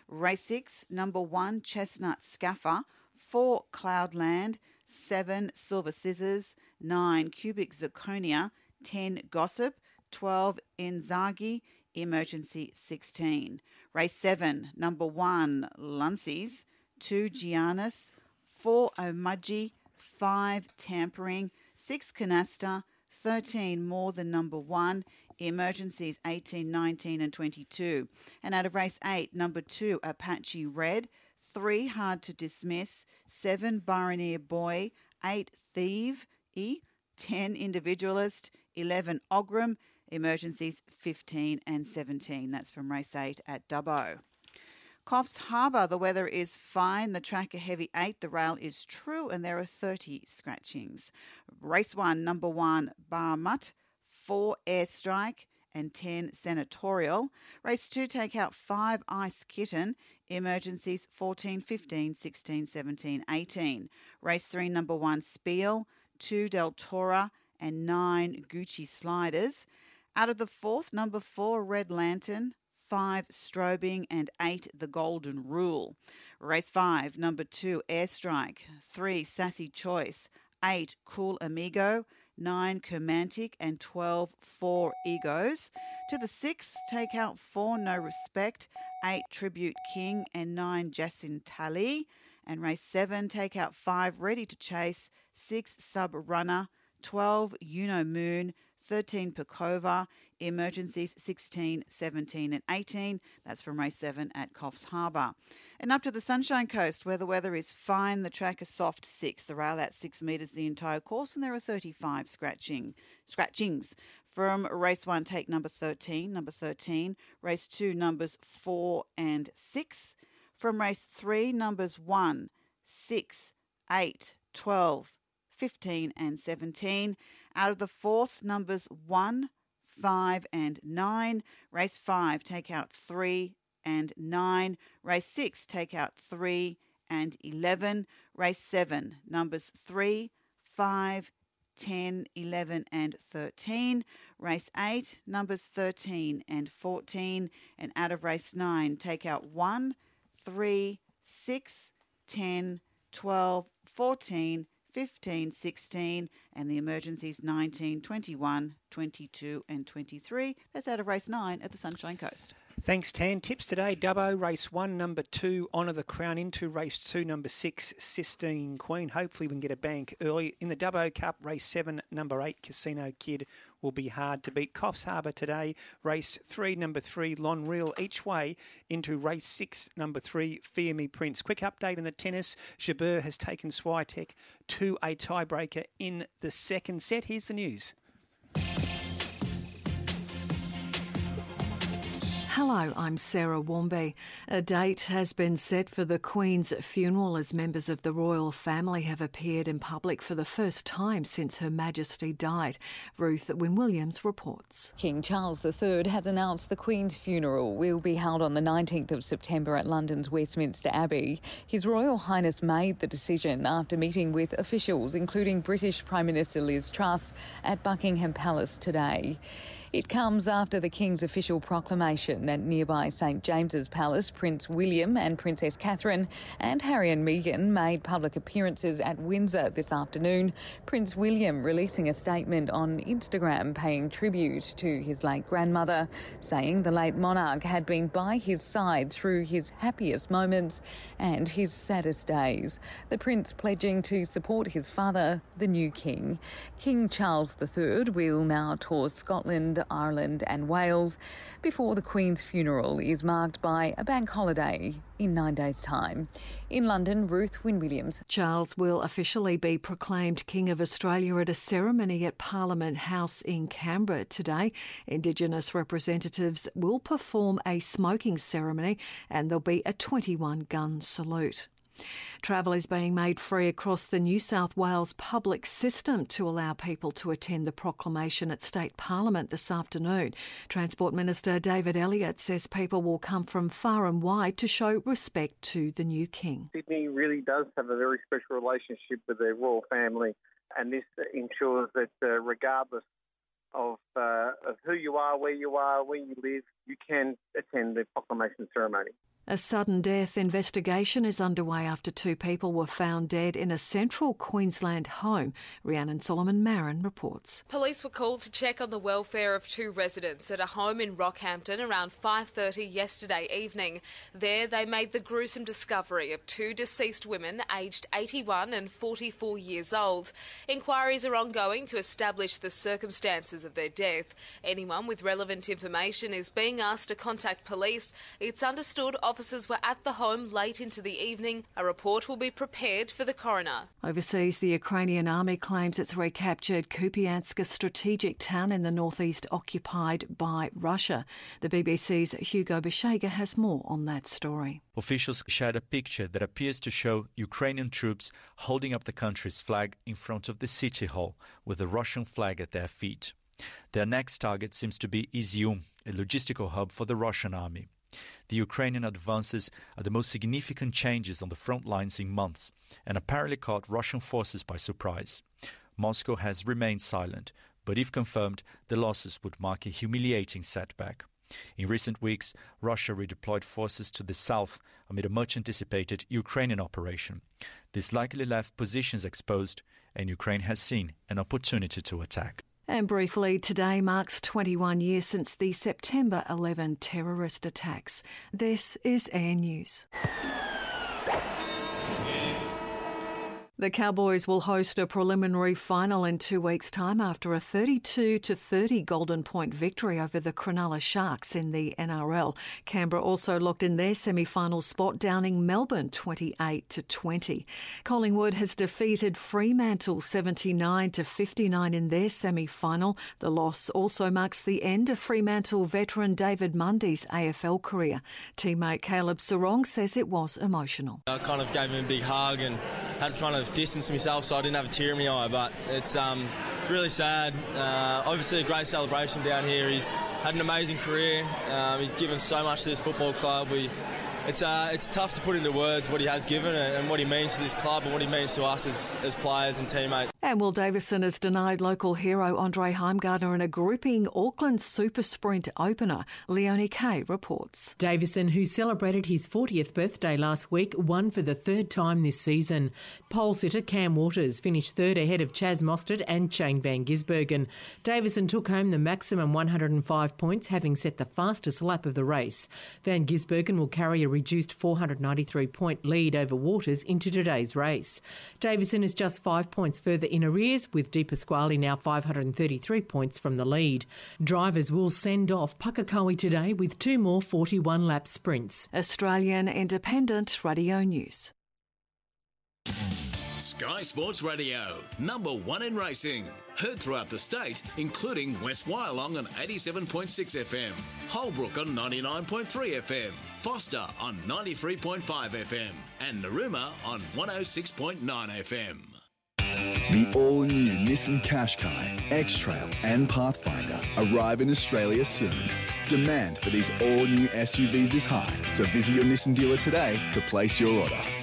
Race 6, number 1, Chestnut Scaffer. 4, Cloudland. 7, Silver Scissors. 9, Cubic Zirconia. 10, Gossip. 12, Inzaghi. Emergency 16. Race 7, number 1, Luncy's. 2, Giannis. 4, Omuji. 5, Tampering. 6, Canasta. 13, more than number 1. Emergencies 18, 19, and 22. And out of race 8, number 2, Apache Red. 3, Hard to Dismiss. 7, Byroneer Boy. 8, Thieve. E. 10, Individualist. 11, Ogram. Emergencies 15 and 17. That's from race 8 at Dubbo. Coffs Harbour, the weather is fine. The track a heavy 8. The rail is true, and there are 30 scratchings. Race 1, number 1, Barmut. 4, Airstrike. And 10, Senatorial. Race 2, take out 5, Ice Kitten. Emergencies 14, 15, 16, 17, 18. Race 3, number 1, Spiel. 2, Del Tora. And 9, Gucci Sliders. Out of the fourth, number four, Red Lantern, five, Strobing, and eight, The Golden Rule. Race five, number two, Airstrike, three, Sassy Choice, eight, Cool Amigo, nine, Kermantic, and 12, Four Egos. To the sixth, take out four, No Respect, eight, Tribute King, and nine, Jasin Tally. And race seven, take out five, Ready to Chase, six, Sub Runner, 12, Uno Moon, 13 Pekova, emergencies 16, 17, and 18. That's from race 7 at Coffs Harbour. And up to the Sunshine Coast, where the weather is fine, the track is soft 6, the rail at 6 metres the entire course, and there are 35 scratching scratchings. From race 1, take number 13, number 13. Race 2, numbers 4 and 6. From race 3, numbers 1, 6, 8, 12, 15 and 17. Out of the fourth, numbers 1, five and nine. Race five, take out three and nine. Race six, take out three and 11. Race seven, numbers three, five, 10, 11, and 13. Race 8, numbers 13 and 14. And out of race 9, take out 1, 3, 6, 10, 12, 14, 15, 16, and the emergencies 19, 21, 22, and 23. That's out of race 9 at the Sunshine Coast. Thanks, Tan. Tips today Dubbo, race one, number two, Honour the Crown into race two, number six, Sistine Queen. Hopefully, we can get a bank early. In the Dubbo Cup, race seven, number eight, Casino Kid will be hard to beat. Coffs Harbour today, race three, number three, Lonreal, each way into race six, number three, Fear Me Prince. Quick update in the tennis Jabeur has taken Swiatek to a tiebreaker in the second set. Here's the news. Hello, I'm Sarah Warmby. A date has been set for the Queen's funeral as members of the royal family have appeared in public for the first time since Her Majesty died. Ruth Wynne Williams reports. King Charles III has announced the Queen's funeral will be held on the 19th of September at London's Westminster Abbey. His Royal Highness made the decision after meeting with officials, including British Prime Minister Liz Truss, at Buckingham Palace today. It comes after the King's official proclamation at nearby St James's Palace. Prince William and Princess Catherine and Harry and Meghan made public appearances at Windsor this afternoon. Prince William releasing a statement on Instagram paying tribute to his late grandmother, saying the late monarch had been by his side through his happiest moments and his saddest days. The prince pledging to support his father, the new king. King Charles III will now tour Scotland Ireland, and Wales before the Queen's funeral is marked by a bank holiday in nine days' time. In London, Ruth Wynne Williams. Charles will officially be proclaimed King of Australia at a ceremony at Parliament House in Canberra today. Indigenous representatives will perform a smoking ceremony and there'll be a 21 gun salute. Travel is being made free across the New South Wales public system to allow people to attend the proclamation at State Parliament this afternoon. Transport Minister David Elliott says people will come from far and wide to show respect to the new King. Sydney really does have a very special relationship with the royal family, and this ensures that uh, regardless of, uh, of who you are, where you are, where you live, you can attend the proclamation ceremony. A sudden death investigation is underway after two people were found dead in a central Queensland home. Rhiannon Solomon Marin reports. Police were called to check on the welfare of two residents at a home in Rockhampton around 5:30 yesterday evening. There they made the gruesome discovery of two deceased women aged 81 and 44 years old. Inquiries are ongoing to establish the circumstances of their death. Anyone with relevant information is being asked to contact police. It's understood officers were at the home late into the evening. A report will be prepared for the coroner. Overseas, the Ukrainian army claims it's recaptured Kupiansk, a strategic town in the northeast occupied by Russia. The BBC's Hugo Bachega has more on that story. Officials shared a picture that appears to show Ukrainian troops holding up the country's flag in front of the city hall with the Russian flag at their feet. Their next target seems to be Izium, a logistical hub for the Russian army. The Ukrainian advances are the most significant changes on the front lines in months and apparently caught Russian forces by surprise. Moscow has remained silent, but if confirmed, the losses would mark a humiliating setback. In recent weeks, Russia redeployed forces to the south amid a much anticipated Ukrainian operation. This likely left positions exposed, and Ukraine has seen an opportunity to attack. And briefly, today marks 21 years since the September 11 terrorist attacks. This is Air News. The Cowboys will host a preliminary final in two weeks' time after a 32 to 30 Golden Point victory over the Cronulla Sharks in the NRL. Canberra also locked in their semi-final spot, downing Melbourne 28 to 20. Collingwood has defeated Fremantle 79 to 59 in their semi-final. The loss also marks the end of Fremantle veteran David Mundy's AFL career. Teammate Caleb Serong says it was emotional. I kind of gave him a big hug and had kind of distance myself so I didn't have a tear in my eye. But it's um, it's really sad. Uh, obviously, a great celebration down here. He's had an amazing career. Um, he's given so much to this football club. We it's uh, it's tough to put into words what he has given and, and, what he means to this club and what he means to us as, as players and teammates. And Will Davison has denied local hero Andre Heimgartner in a gripping Auckland Super Sprint opener. Leonie Kay reports. Davison, who celebrated his 40th birthday last week, won for the third time this season. Pole sitter Cam Waters finished third ahead of Chaz Mostert and Shane Van Gisbergen. Davison took home the maximum 105 points, having set the fastest lap of the race. Van Gisbergen will carry a reduced 493 point lead over Waters into today's race. Davison is just five points further in arrears, with De Pasquale now 533 points from the lead. Drivers will send off Pukekohe today with two more 41 lap sprints. Australian Independent Radio News. Sky Sports Radio, number one in racing. Heard throughout the state, including West Wyalong on 87.6 FM, Holbrook on 99.3 FM, Forster on 93.5 FM, and Narooma on 106.9 FM. The all new Nissan Qashqai, X Trail, and Pathfinder arrive in Australia soon. Demand for these all new SUVs is high, so visit your Nissan dealer today to place your order.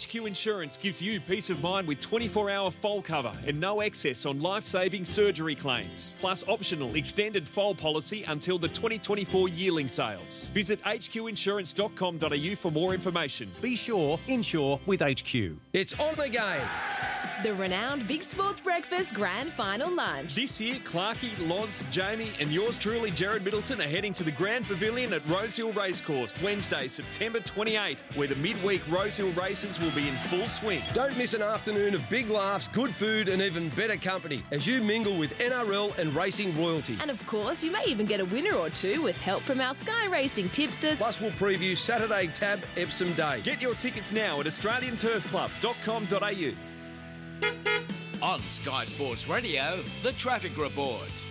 HQ Insurance gives you peace of mind with 24 hour foal cover and no excess on life saving surgery claims, plus optional extended foal policy until the 2024 yearling sales. Visit hqinsurance.com.au for more information. Be sure, insure with HQ. It's on again. The renowned Big Sports Breakfast Grand Final Lunch. This year, Clarkey, Loz, Jamie, and yours truly, Jared Middleton, are heading to the Grand Pavilion at Rosehill Racecourse Wednesday, September 28, where the midweek Rosehill races will be in full swing. Don't miss an afternoon of big laughs, good food, and even better company as you mingle with NRL and racing royalty. And of course, you may even get a winner or two with help from our Sky Racing tipsters. Plus, we'll preview Saturday Tab Epsom Day. Get your tickets now at AustralianTurfClub.com.au. On Sky Sports Radio, the traffic report.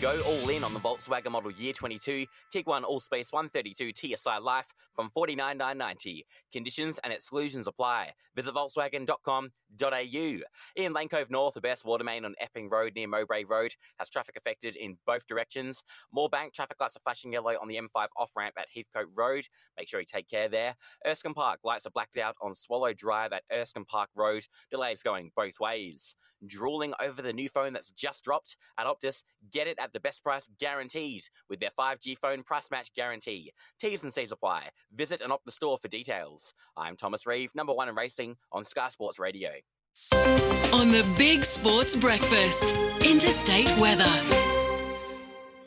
Go all in on the Volkswagen Model Year 22 Tiguan All Space 132 TSI Life from 49990 Conditions and exclusions apply. Visit Volkswagen.com.au. In Lane Cove North, the best water main on Epping Road near Mowbray Road has traffic affected in both directions. Moorebank traffic lights are flashing yellow on the M5 off ramp at Heathcote Road. Make sure you take care there. Erskine Park lights are blacked out on Swallow Drive at Erskine Park Road. Delays going both ways. Drooling over the new phone that's just dropped at Optus. Get it at the best price guarantees with their 5G phone price match guarantee. T's and C's apply. Visit an Optus store for details. I'm Thomas Reeve, number one in racing on Sky Sports Radio. On the Big Sports Breakfast, interstate weather.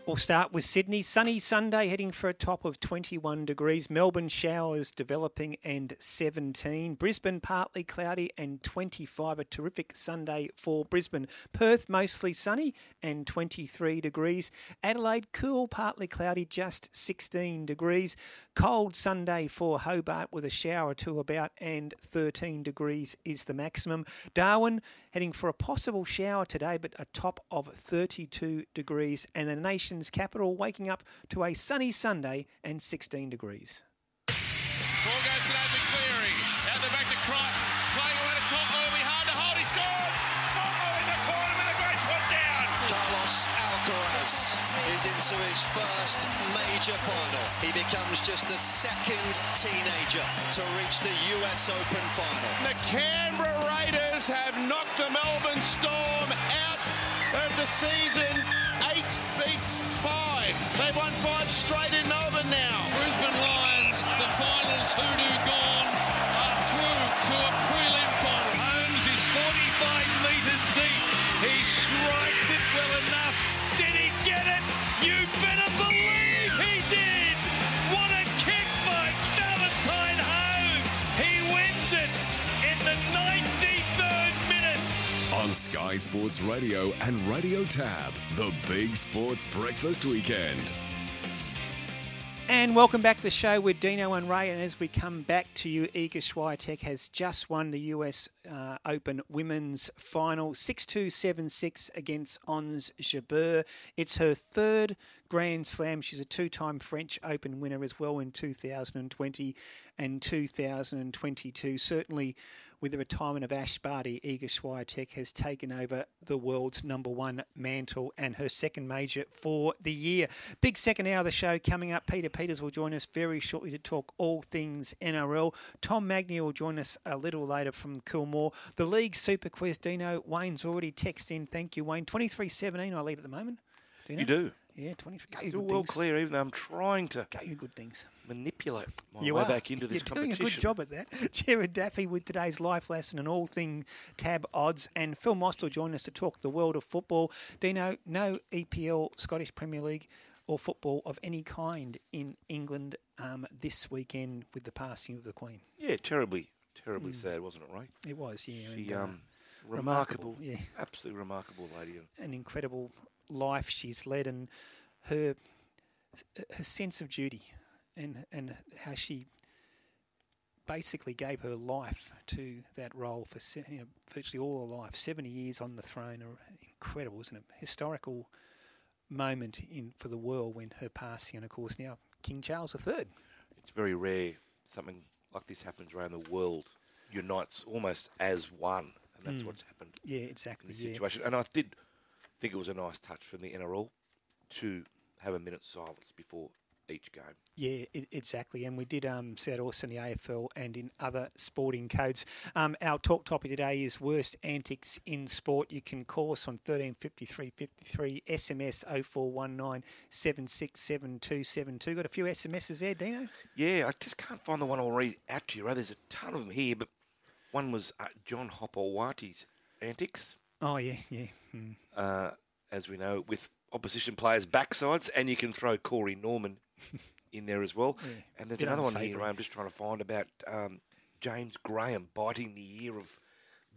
We'll start with Sydney. Sunny Sunday, heading for a top of 21 degrees. Melbourne showers developing and 17. Brisbane partly cloudy and 25. A terrific Sunday for Brisbane. Perth mostly sunny and 23 degrees. Adelaide cool, partly cloudy, just 16 degrees. Cold Sunday for Hobart with a shower to about and 13 degrees is the maximum. Darwin heading for a possible shower today, but a top of 32 degrees. And the nation's capital waking up to a sunny Sunday and 16 degrees. Ball goes to Nathan Cleary. Out the back to Crichton. Playing away to To'o. It'll be hard to hold. He scores. To'o in the corner with a great put down. Carlos Alcaraz is into his first major final. He becomes just the second teenager to reach the US Open final. The Canberra Raiders have knocked the Melbourne Storm out of the season. Beats five. They've won five straight in Melbourne now. Brisbane Lions, the finals hoodoo gone, Sports Radio and Radio Tab, the Big Sports Breakfast Weekend. And welcome back to the show with Dino and Ray. And as we come back to you, Iga Swiatek has just won the US uh, Open Women's Final, 6 2 7 6 against Ons Jabeur. It's her third Grand Slam. She's a two time French Open winner as well in 2020 and 2022. Certainly with the retirement of Ash Barty, Iga Swiatek has taken over the world's number one mantle and her second major for the year. Big second hour of the show coming up. Peter Peters will join us very shortly to talk all things NRL. Tom Magnier will join us a little later from Coolmore. The league super quiz, Dino. Wayne's already texted in. Thank you, Wayne. 23-17 I lead at the moment. Dino. You do. Yeah, 23. Still well clear, even though I'm trying to Go you good things. manipulate my You way are. back into this You're doing competition. a good job at that. Jared Daffy with today's life lesson and all thing tab odds. And Phil Moss will join us to talk the world of football. Dino, no EPL, Scottish Premier League or football of any kind in England um, this weekend with the passing of the Queen. Yeah, terribly, terribly Mm. sad, wasn't it, Ray? It was, yeah. She, and, uh, um, remarkable, yeah. absolutely remarkable lady. And An incredible life she's led and her her sense of duty and and how she basically gave her life to that role for you know, virtually all her life. Seventy years on the throne, are incredible, isn't it? Historical moment in for the world when her passing, and of course now King Charles III. It's very rare something like this happens around the world, unites almost as one, and that's Mm. what's happened. Yeah, exactly. In this yeah. situation, and I did think it was a nice touch from the NRL to have a minute's silence before each game. Yeah, i exactly. And we did um, see that also in the AFL and in other sporting codes. Um, our talk topic today is worst antics in sport. You can call us on 135353, SMS 0419 767 Got a few SMSs there, Dino? Yeah, I just can't find the one I'll read out to you. Right? There's a ton of them here, but one was uh, John Hopoate's antics. Oh, yeah, yeah. Hmm. uh, as we know, with opposition players' backsides, and you can throw Corey Norman in there as well. Yeah. And there's Bit another one here I'm just trying to find about um, James Graham biting the ear of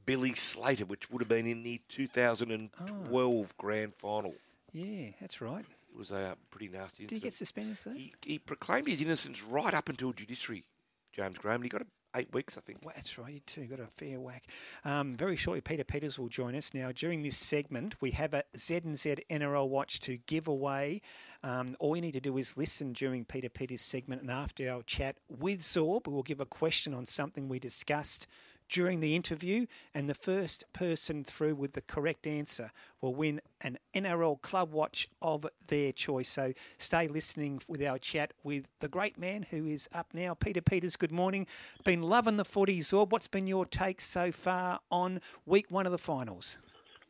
Billy Slater, which would have been in the 2012 grand final. Yeah, that's right. It was a pretty nasty Did he incident. get suspended for that? He, he proclaimed his innocence right up until judiciary, James Graham, and he got eight weeks, I think. Well, that's right, you too got a fair whack. Um, very shortly, Peter Peters will join us. Now, during this segment, we have a Z&Z NRL watch to give away. Um, all you need to do is listen during Peter Peters' segment and after our chat with Zorb. We will give a question on something we discussed during the interview, and the first person through with the correct answer will win an NRL Club Watch of their choice. So stay listening with our chat with the great man who is up now, Peter Peters. Good morning. Been loving the footy, Zorb. What's been your take so far on week one of the finals?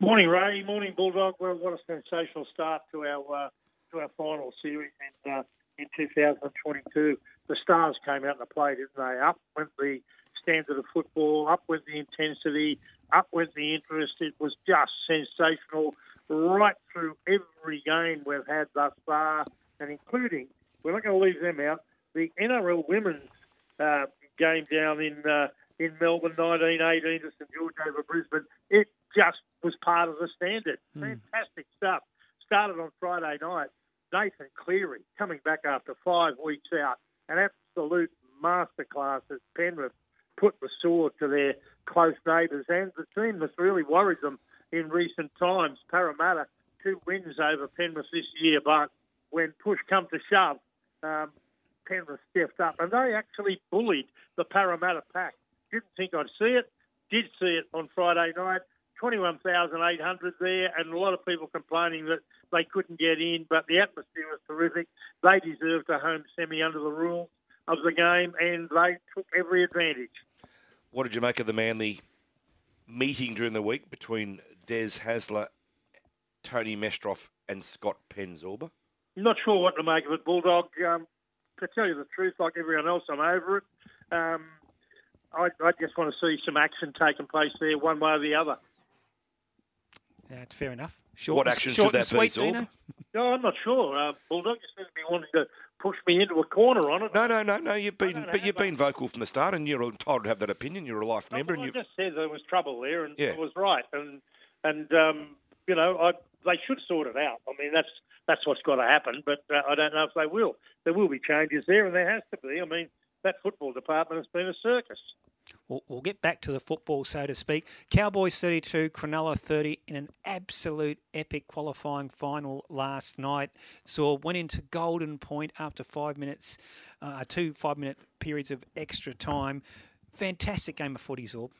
Morning, Ray. Morning, Bulldog. Well, what a sensational start to our uh, to our final series in uh, in 2022. The Stars came out and played, didn't they? Up went the standard of football. Up with the intensity. Up with the interest. It was just sensational right through every game we've had thus far, and including we're not going to leave them out. The NRL women's uh, game down in uh, in Melbourne, 1918 to St George over Brisbane. It just was part of the standard. Fantastic stuff. Started on Friday night. Nathan Cleary coming back after five weeks out. An absolute masterclass as Penrith put the sword to their close neighbours and the team that's really worried them in recent times. Parramatta, two wins over Penrith this year, but when push come to shove, um, Penrith stepped up and they actually bullied the Parramatta pack. Didn't think I'd see it. Did see it on Friday night. 21,800 there, and a lot of people complaining that they couldn't get in, but the atmosphere was terrific. They deserved a home semi under the rules of the game, and they took every advantage. What did you make of the Manly meeting during the week between Des Hasler, Tony Mestrov, and Scott Penzorba? Not sure what to make of it, Bulldog. Um, to tell you the truth, like everyone else, I'm over it. Um, I, I just want to see some action taking place there, one way or the other. That's fair enough. Short What action short should that be, sweet, Zorb? No, I'm not sure. Uh, Bulldog just seems to be wanting to push me into a corner on it. No, no, no, no. You've been, but you've been vocal from the start, and you're entitled to have that opinion. You're a life member, and you've just said there was trouble there, and Yeah. it was right. And and um, you know, I, they should sort it out. I mean, that's that's what's got to happen. But uh, I don't know if they will. There will be changes there, and there has to be. I mean, that football department has been a circus. We'll, we'll get back to the football, so to speak. Cowboys 32, Cronulla 30 in an absolute epic qualifying final last night. Saw went into Golden Point after five minutes, uh, two five minute periods of extra time. Fantastic game of footy, Zorb.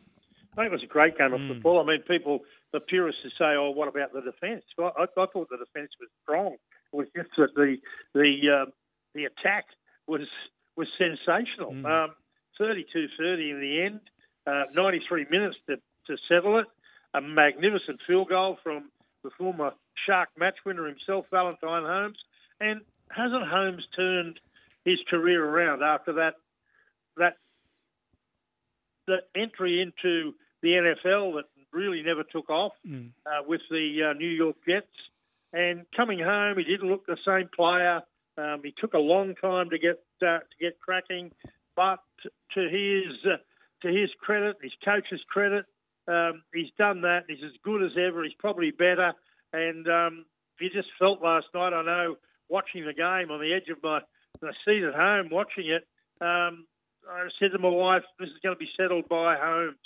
I think it was a great game of football. I mean, people, the purists, who say, "Oh, what about the defence?" Well, I, I thought the defence was strong. It was just that the the um, the attack was was sensational. Um, 32-30 in the end, uh, 93 minutes to, to settle it. A magnificent field goal from the former Shark match winner himself, Valentine Holmes. And hasn't Holmes turned his career around after that that that entry into the NFL that really never took off uh, with the uh, New York Jets. And coming home, he didn't look the same player. Um, he took a long time to get uh, to get cracking, but to his uh, to his credit, his coach's credit, um, he's done that. He's as good as ever. He's probably better. And um, you just felt last night. I know watching the game on the edge of my, my seat at home, watching it. Um, I said to my wife, "This is going to be settled by Holmes."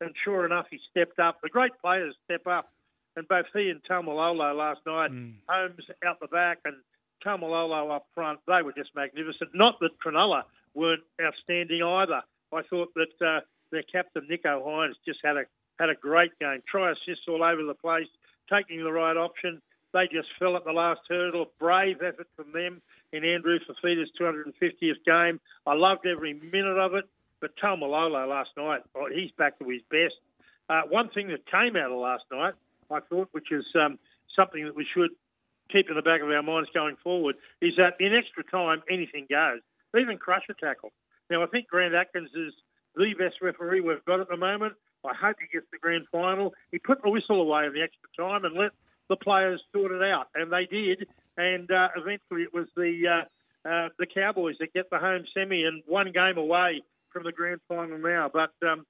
And sure enough, he stepped up. The great players step up, and both he and Taumalolo last night, Holmes out the back and Taumalolo up front, they were just magnificent. Not that Cronulla weren't outstanding either. I thought that uh, their captain Nicho Hynes just had a had a great game. Try assists all over the place, taking the right option. They just fell at the last hurdle. Brave effort from them in Andrew Fifita's 250th game. I loved every minute of it. But Taumalolo last night, oh, he's back to his best. Uh, one thing that came out of last night, I thought, which is um, something that we should keep in the back of our minds going forward, is that in extra time, anything goes, even crusher tackle. Now, I think Grant Atkins is the best referee we've got at the moment. I hope he gets the grand final. He put the whistle away in the extra time and let the players sort it out, and they did. And uh, eventually, it was the uh, uh, the Cowboys that get the home semi and one game away from the grand final now. But um,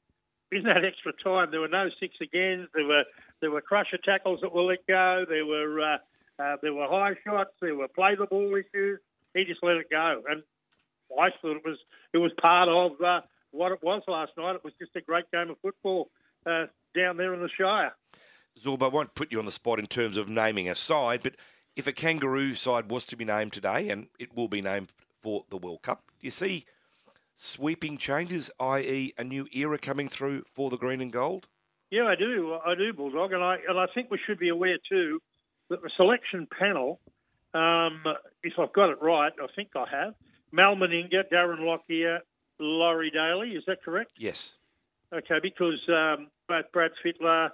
in that extra time, there were no six agains. There were there were crusher tackles that were let go. There were uh, uh, there were high shots. There were play the ball issues. He just let it go, and I thought it was it was part of uh, what it was last night. It was just a great game of football uh, down there in the Shire. Zorb, I won't put you on the spot in terms of naming a side, but if a kangaroo side was to be named today, and it will be named for the World Cup, do you see sweeping changes, i.e., a new era coming through for the green and gold? Yeah, I do. I do, Bulldog, and I and I think we should be aware too that the selection panel, um, if I've got it right, I think I have. Mal Meninga, Darren Lockyer, Laurie Daley. Is that correct? Yes. Okay, because um, both Brad Fittler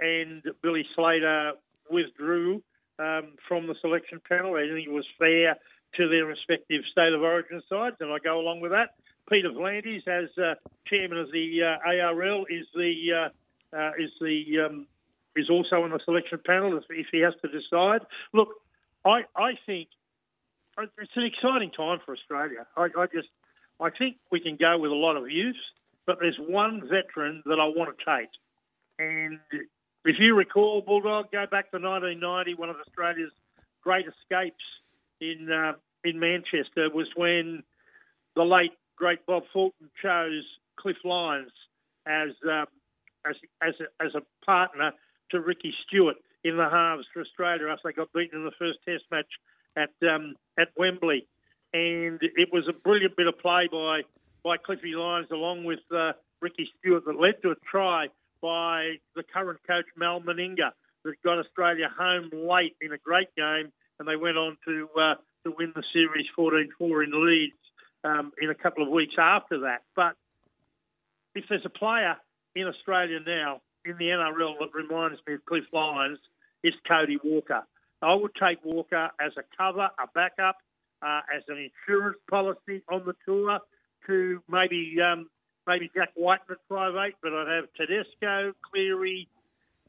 and Billy Slater withdrew um, from the selection panel. I think it was fair to their respective state of origin sides, and I go along with that. Peter V'landys, as uh, chairman of the uh, ARL, is the uh, uh, is the um, is also on the selection panel if, if he has to decide. Look, I I think it's an exciting time for Australia. I, I just I think we can go with a lot of youth, but there's one veteran that I want to take, and if you recall, Bulldog, go back to 1990, one of Australia's great escapes in uh, in Manchester was when the late great Bob Fulton chose Cliff Lyons as um, as as a, as a partner to Ricky Stuart in the halves for Australia after they got beaten in the first Test match at um, at Wembley, and it was a brilliant bit of play by by Cliffy Lyons along with uh, Ricky Stuart that led to a try by the current coach Mal Meninga that got Australia home late in a great game, and they went on to uh, to win the series 14-4 in Leeds um, in a couple of weeks after that. But if there's a player in Australia now in the NRL that reminds me of Cliff Lyons, it's Cody Walker. I would take Walker as a cover, a backup, uh, as an insurance policy on the tour to maybe um, maybe Jack Wighton at five eight, but I'd have Tedesco, Cleary,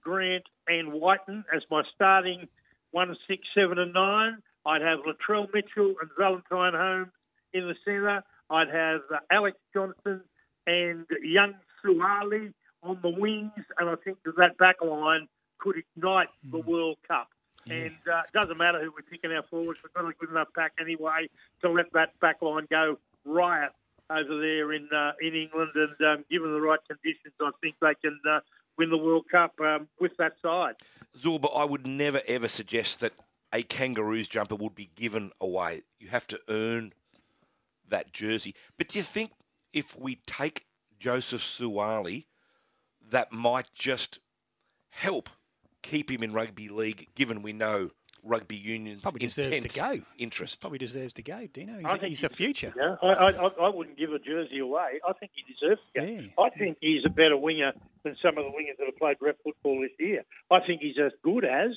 Grant, and Wighton as my starting one, six, seven, and nine. I'd have Latrell Mitchell and Valentine Holmes in the centre. I'd have uh, Alex Johnson and Young Suaalii on the wings, and I think that that back line could ignite the World Cup. And uh, it doesn't matter who we're picking our forwards. We've got a good enough pack anyway to let that back line go riot over over there in uh, in England, and um, given the right conditions, I think they can uh, win the World Cup um, with that side. Zorba, I would never ever suggest that a Kangaroos jumper would be given away. You have to earn that jersey. But do you think if we take Joseph Suaalii, that might just help keep him in rugby league, given we know rugby union's Probably deserves intense to go. interest? Probably deserves to go, Dino. He's, I think he's a future. Yeah, I, I, I- I wouldn't give a jersey away. I think he deserves to go. I think he's a better winger than some of the wingers that have played rep football this year. I think he's as good as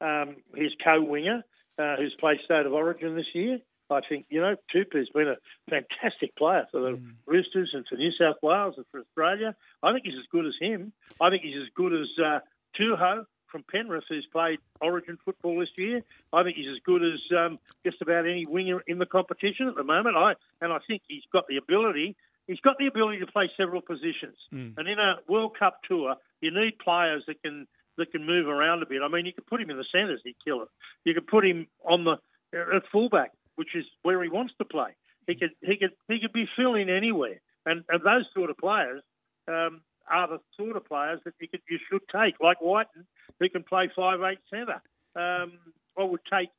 um, his co-winger uh, who's played State of Origin this year. I think, you know, Tupou's been a fantastic player for the Roosters and for New South Wales and for Australia. I think he's as good as him. I think he's as good as uh, To'o from Penrith, who's played Origin football this year. I think he's as good as um, just about any winger in the competition at the moment. I and I think he's got the ability. He's got the ability to play several positions. Mm. And in a World Cup tour, you need players that can that can move around a bit. I mean, you could put him in the centres, he'd kill it. You could put him on the at fullback, which is where he wants to play. He could he could he could be filling anywhere. And and those sort of players um, are the sort of players that you could you should take, like Wighton, who can play five eight centre. Um, I would take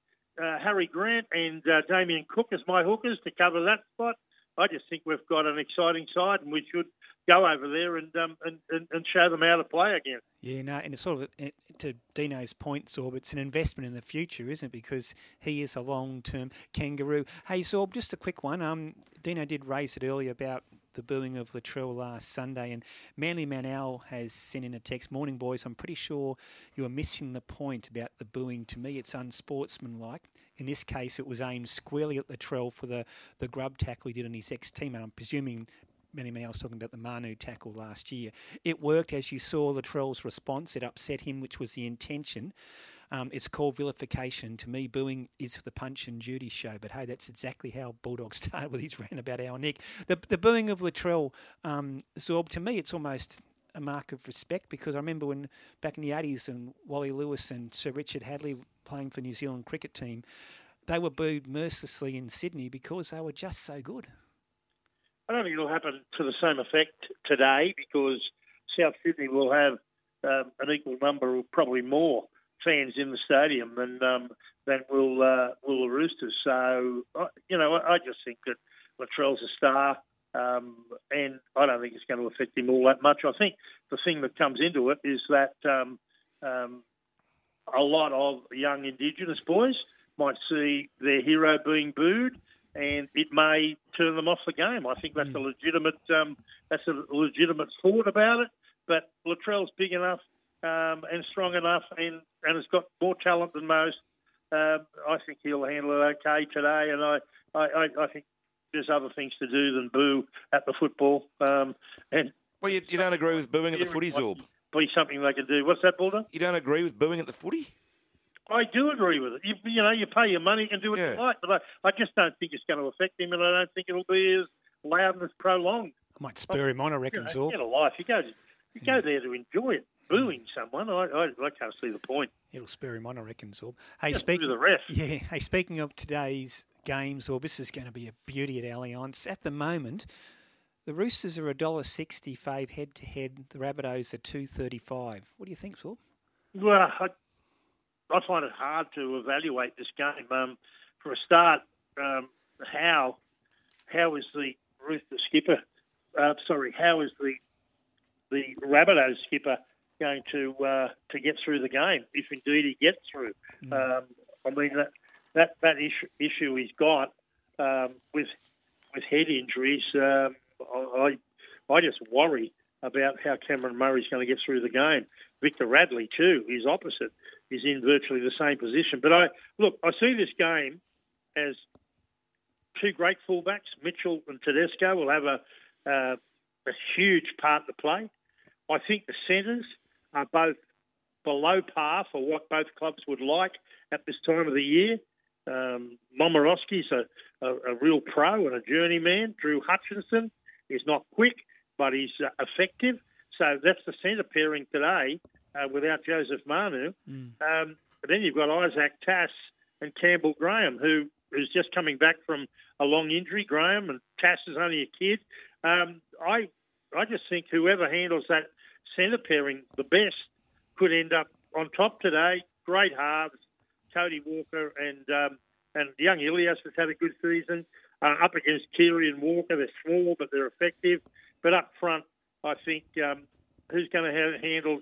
uh, Harry Grant and uh, Damien Cook as my hookers to cover that spot. I just think we've got an exciting side, and we should go over there and um, and, and, and show them how to play again. Yeah, no, and it's sort of eh, to Dino's point, Zorb. It's an investment in the future, isn't it? Because he is a long-term kangaroo. Hey, Zorb, just a quick one. Um, Dino did raise it earlier about the booing of Latrell last Sunday, and Manly Manel has sent in a text. Morning, boys. I'm pretty sure you are missing the point about the booing. To me, it's unsportsmanlike. In this case, it was aimed squarely at Latrell for the the grub tackle he did on his ex-teammate. I'm presuming Manny Manel was talking about the Manu tackle last year. It worked, as you saw Latrell's response. It upset him, which was the intention. Um, it's called vilification. To me, booing is for the Punch and Judy show. But hey, that's exactly how Bulldog started with his rant about our Nick. The, the booing of Latrell, um, Zorb, to me, it's almost a mark of respect because I remember when back in the 80s and Wally Lewis and Sir Richard Hadlee playing for New Zealand cricket team, they were booed mercilessly in Sydney because they were just so good. I don't think it'll happen to the same effect today because South Sydney will have um, an equal number, or probably more, fans in the stadium than um, than will uh, will the Roosters. So you know, I, I just think that Latrell's a star, um, and I don't think it's going to affect him all that much. I think the thing that comes into it is that um, um, a lot of young Indigenous boys might see their hero being booed, and it may turn them off the game. I think that's a legitimate um, that's a legitimate thought about it. But Latrell's big enough um, and strong enough, and and has got more talent than most. Um, I think he'll handle it okay today, and I, I, I, I think there's other things to do than boo at the football. Um, and well, you, you don't agree with booing at the footy, Zorb? Be something they can do. What's that, Bulldog? You don't agree with booing at the footy? I do agree with it. You, you know, you pay your money and do what you like, but I, I just don't think it's going to affect him, and I don't think it'll be as loud and as prolonged. I might spur him on, I reckon, You know, Zorb. get a life. You go, you go there to enjoy it. Booing someone, I, I, I can't see the point. It'll spur him on, I reckon, Zorb. Hey, Just speaking the rest. Yeah. Hey, speaking of today's game, Zorb, this is going to be a beauty at Allianz. At the moment, the Roosters are a dollar sixty fave head to head. The Rabbitohs are two thirty five. What do you think, Zorb? Well, I, I find it hard to evaluate this game. Um, for a start, um, how how is the Rooster skipper? Uh, sorry, how is the the Rabbitohs skipper going to uh, to get through the game if indeed he gets through? Um, I mean that that that issue, issue he's got um, with with head injuries. Um, I I just worry about how Cameron Murray's going to get through the game. Victor Radley too is opposite. Is in virtually the same position. But I look, I see this game as two great fullbacks, Mitchell and Tedesco, will have a uh, a huge part to play. I think the centres are both below par for what both clubs would like at this time of the year. Um, Momorowski's a, a, a real pro and a journeyman. Drew Hutchison is not quick, but he's uh, effective. So that's the centre pairing today uh, without Joseph Manu. Um, but then you've got Isaiah Tass and Campbell Graham, who's just coming back from a long injury, Graham, and Tass is only a kid. Um, I I just think whoever handles that centre pairing the best could end up on top today. Great halves, Cody Walker and um, and young Ilias has had a good season. Uh, up against Keary and Walker, they're small but they're effective. But up front, I think um, who's going to handle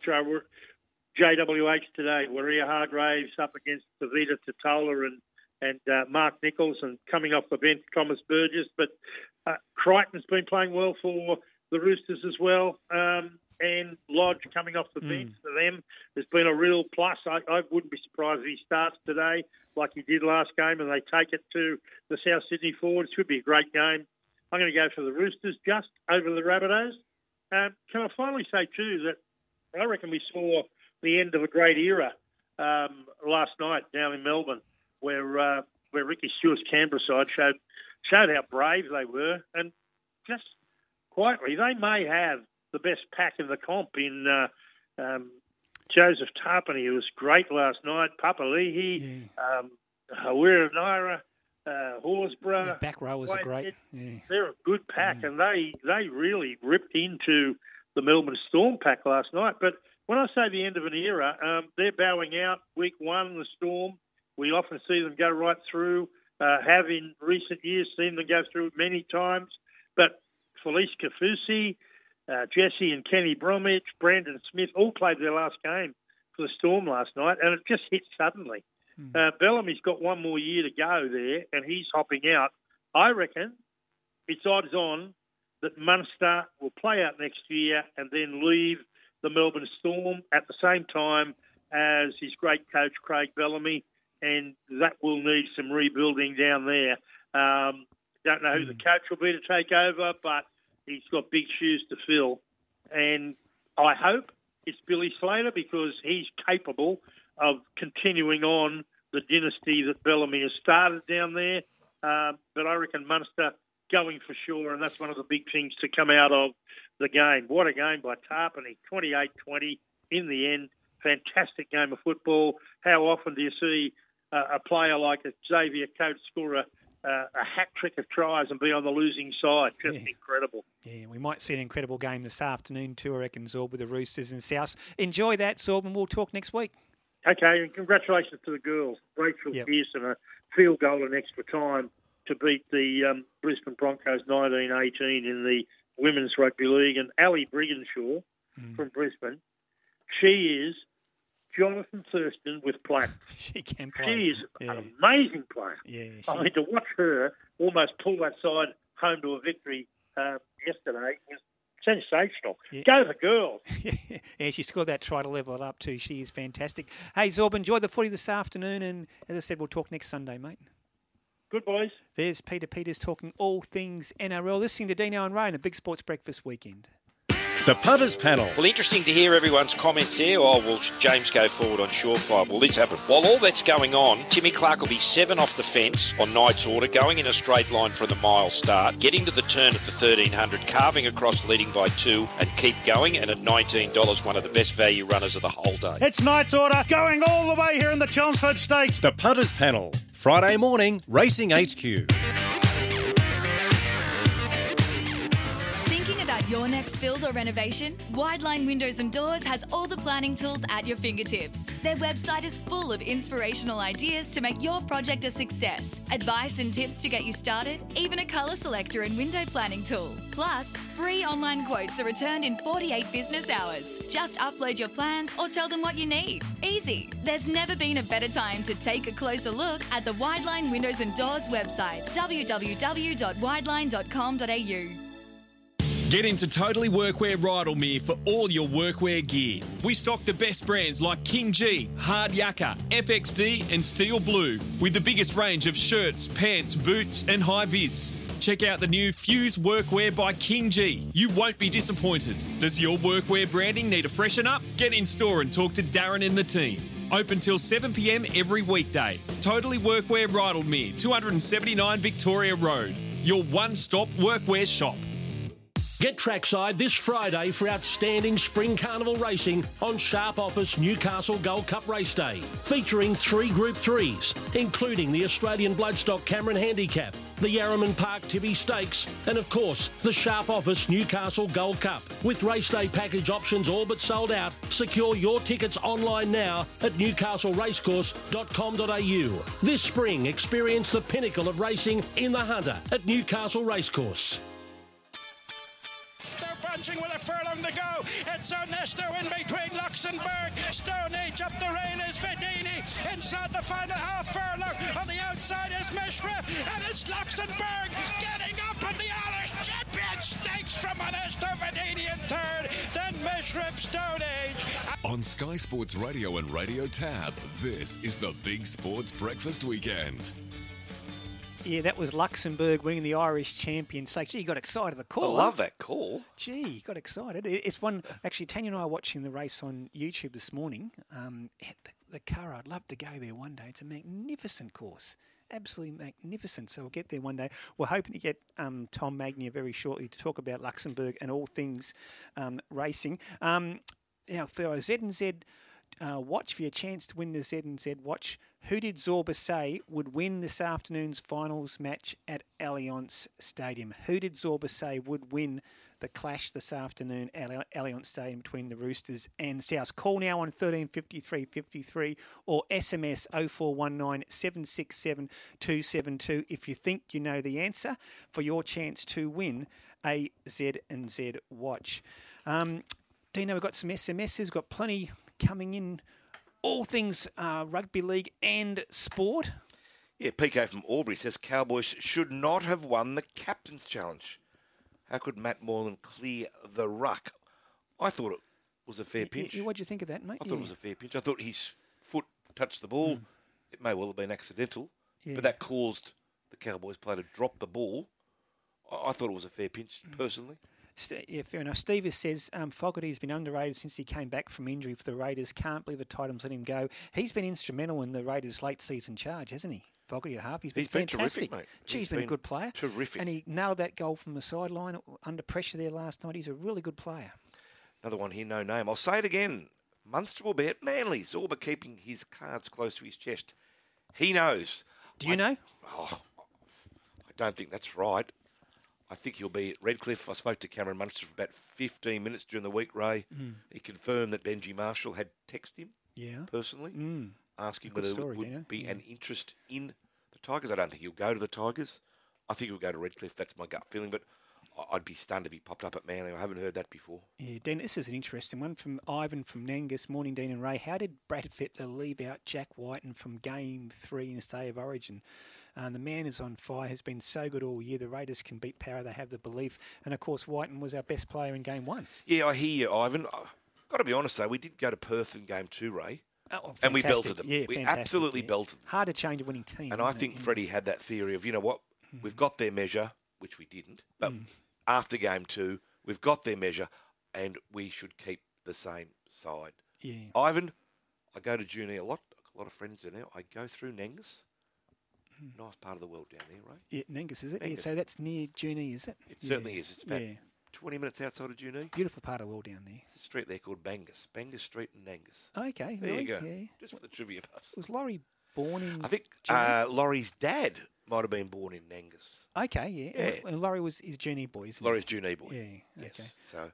JWH today? Waerea-Hargreaves up against Tevita Tatola and and uh, Mark Nicholls, and coming off the bench, Thomas Burgess. But uh, Crichton's been playing well for the Roosters as well. Um, and Lodge coming off the Hmm. bench for them has been a real plus. I, I wouldn't be surprised if he starts today like he did last game and they take it to the South Sydney Forward. It should be a great game. I'm going to go for the Roosters just over the Rabbitohs. Um, can I finally say, too, that I reckon we saw the end of a great era um, last night down in Melbourne where uh, where Ricky Stuart's Canberra side showed, showed how brave they were and just quietly, they may have the best pack in the comp in uh, um, Joseph Tapine, who was great last night, Papali'i, um, Hawira Naira, uh, Horsburgh. Back row was a great. Yeah. They're a good pack, and they, they really ripped into the Melbourne Storm pack last night. But when I say the end of an era, um, they're bowing out week one, the Storm. We often see them go right through, uh, have in recent years seen them go through many times. But Felise Kaufusi, uh, Jesse and Kenny Bromwich, Brandon Smith all played their last game for the Storm last night, and it just hit suddenly. Uh, Bellamy's got one more year to go there, and he's hopping out. I reckon it's odds on that Munster will play out next year and then leave the Melbourne Storm at the same time as his great coach Craig Bellamy, and that will need some rebuilding down there. Um, don't know who the coach will be to take over, but he's got big shoes to fill, and I hope it's Billy Slater because he's capable of continuing on the dynasty that Bellamy has started down there. Um, but I reckon Munster going for sure, and that's one of the big things to come out of the game. What a game by Tapine, 28-20 in the end. Fantastic game of football. How often do you see uh, a player like a Xavier Coates score a, uh, a hat trick of tries and be on the losing side? Just incredible. Yeah, we might see an incredible game this afternoon too, I reckon, Zorb, with the Roosters and South. Enjoy that, Zorb, and we'll talk next week. Okay, and congratulations to the girls. Rachel Yep. Pearson, a field goal in extra time to beat the um, Brisbane Broncos 19-18 in the Women's Rugby League. And Ali Brigginshaw Mm. from Brisbane, she is Jonathan Thurston with play. she can play. She is Yeah. an amazing player. Yeah, I she- mean, to watch her almost pull that side home to a victory uh, yesterday was sensational. Go the girls. yeah, she scored that try to level it up too. She is fantastic. Hey, Zorb, enjoy the footy this afternoon, and as I said, we'll talk next Sunday, mate. Good boys. There's Peter Peters talking all things NRL. Listening to Dino and Ray on the Big Sports Breakfast Weekend. The Punters Panel. Well, interesting to hear everyone's comments there. Oh, will James go forward on Surefire? Will this happen? While all that's going on, Timmy Clark will be seven off the fence on Knight's order, going in a straight line from the mile start, getting to the turn at the 1300, carving across leading by two, and keep going. And at $19, one of the best value runners of the whole day. It's Knight's Order going all the way here in the Chelmsford Stakes. The Punters Panel. Friday morning, Racing HQ. Build or renovation? Wideline Windows and Doors has all the planning tools at your fingertips. Their website is full of inspirational ideas to make your project a success, advice and tips to get you started, even a colour selector and window planning tool. Plus, free online quotes are returned in 48 business hours. Just upload your plans or tell them what you need. Easy. There's never been a better time to take a closer look at the Wideline Windows and Doors website, www.wideline.com.au. Get into Totally Workwear Rydalmere for all your workwear gear. We stock the best brands like KingGee, Hard Yakka, FXD, and Steel Blue, with the biggest range of shirts, pants, boots, and high vis. Check out the new Fuse Workwear by KingGee. You won't be disappointed. Does your workwear branding need a freshen up? Get in store and talk to Darren and the team. Open till 7pm every weekday. Totally Workwear Rydalmere, 279 Victoria Road. Your one stop workwear shop. Get trackside this Friday for outstanding spring carnival racing on Sharp Office Newcastle Gold Cup Race Day, featuring three Group 3s, including the Australian Bloodstock Cameron Handicap, the Yarraman Park Tibbie Stakes, and of course, the Sharp Office Newcastle Gold Cup. With race day package options all but sold out, secure your tickets online now at newcastleracecourse.com.au. This spring, experience the pinnacle of racing in the Hunter at Newcastle Racecourse. With a furlong to go. It's in between Luxembourg. Stone Age up the rail is. Inside the final half furlong. On the outside is Mishref. And it's Luxembourg getting up the Irish Champion Stakes from in third. Then Mishref Stone Age. On Sky Sports Radio and Radio Tab, this is the Big Sports Breakfast Weekend. Yeah, that was Luxembourg winning the Irish Champion Stakes. Gee, you got excited the call. I love that call. Gee, you got excited. It's one. Actually, Tanya and I are watching the race on YouTube this morning. Um, the, the car, I'd love to go there one day. It's a magnificent course. Absolutely magnificent. So we'll get there one day. We're hoping to get um, Tom Magnier very shortly to talk about Luxembourg and all things um, racing. Um, now, for our Z and Z uh, watch, for your chance to win the Z and Z watch, who did Zorba say would win this afternoon's finals match at Allianz Stadium? Who did Zorba say would win the clash this afternoon at Alli- Allianz Stadium between the Roosters and South? Call now on 135353 or SMS 0419 767 272 if you think you know the answer for your chance to win a Z and Z watch. Um, Dino, we've got some SMSs, got plenty coming in. All things uh, rugby league and sport. Yeah, PK from Albury says Cowboys should not have won the Captain's Challenge. How could Matt Moylan clear the ruck? I thought it was a fair pinch. What do you think of that, mate? I thought it was a fair pinch. I thought his foot touched the ball. It may well have been accidental, Yeah. but that caused the Cowboys player to drop the ball. I, I thought it was a fair pinch, personally. St- yeah, fair enough. Stevie says um, Fogarty's been underrated since he came back from injury for the Raiders. Can't believe the Titans let him go. He's been instrumental in the Raiders' late season charge, hasn't he? Fogarty at half. He's been He's been fantastic. terrific, mate. Gee, He's he's been, a good player. terrific. And he nailed that goal from the sideline under pressure there last night. He's a really good player. Another one here, no name. I'll say it again. Munster will be at Manly. Zorba keeping his cards close to his chest. He knows. Do you know? Oh, I don't think that's right. I think he'll be at Redcliffe. I spoke to Cameron Munster for about 15 minutes during the week, Ray. Mm. He confirmed that Benji Marshall had texted him Yeah. personally, Mm. asking Good whether story, there would Dino. be Yeah. an interest in the Tigers. I don't think he'll go to the Tigers. I think he'll go to Redcliffe. That's my gut feeling. But I'd be stunned if he popped up at Manly. I haven't heard that before. Yeah, Dean, this is an interesting one from Ivan from Nangus. Morning, Dean and Ray. How did Brad Fittler leave out Jack Wighton from Game Three in the State of Origin? Uh, the man is on fire. Has been so good all year. The Raiders can beat power. They have the belief. And of course, Wighton was our best player in Game One. Yeah, I hear you, Ivan. I've got to be honest, though. We did go to Perth in Game Two, Ray. Oh, and we belted them. Yeah, we absolutely yeah. belted them. Hard to change a winning team. And I think it? Freddie had that theory of, you know what, we've got their measure, which we didn't. But Mm. after game two, we've got their measure, and we should keep the same side. Yeah. Ivan, I go to Junee a lot. A lot of friends down now. I go through Nangus. Nice part of the world down there, right? Yeah, Nangus, is it? Yeah, so that's near Junee, is it? It Yeah. certainly is. It's about yeah. 20 minutes outside of Junee. Beautiful part of the world down there. There's a street there called Bangus. Bangus Street in Nangus. Okay, There really? you go. Yeah. Just for the trivia buffs. Was Laurie born in? I think uh, Laurie's dad might have been born in Nangus. Okay, yeah. Yeah. And Laurie was his Junee boy, isn't Laurie's he? Junee boy. Yeah. Yes. Okay. So,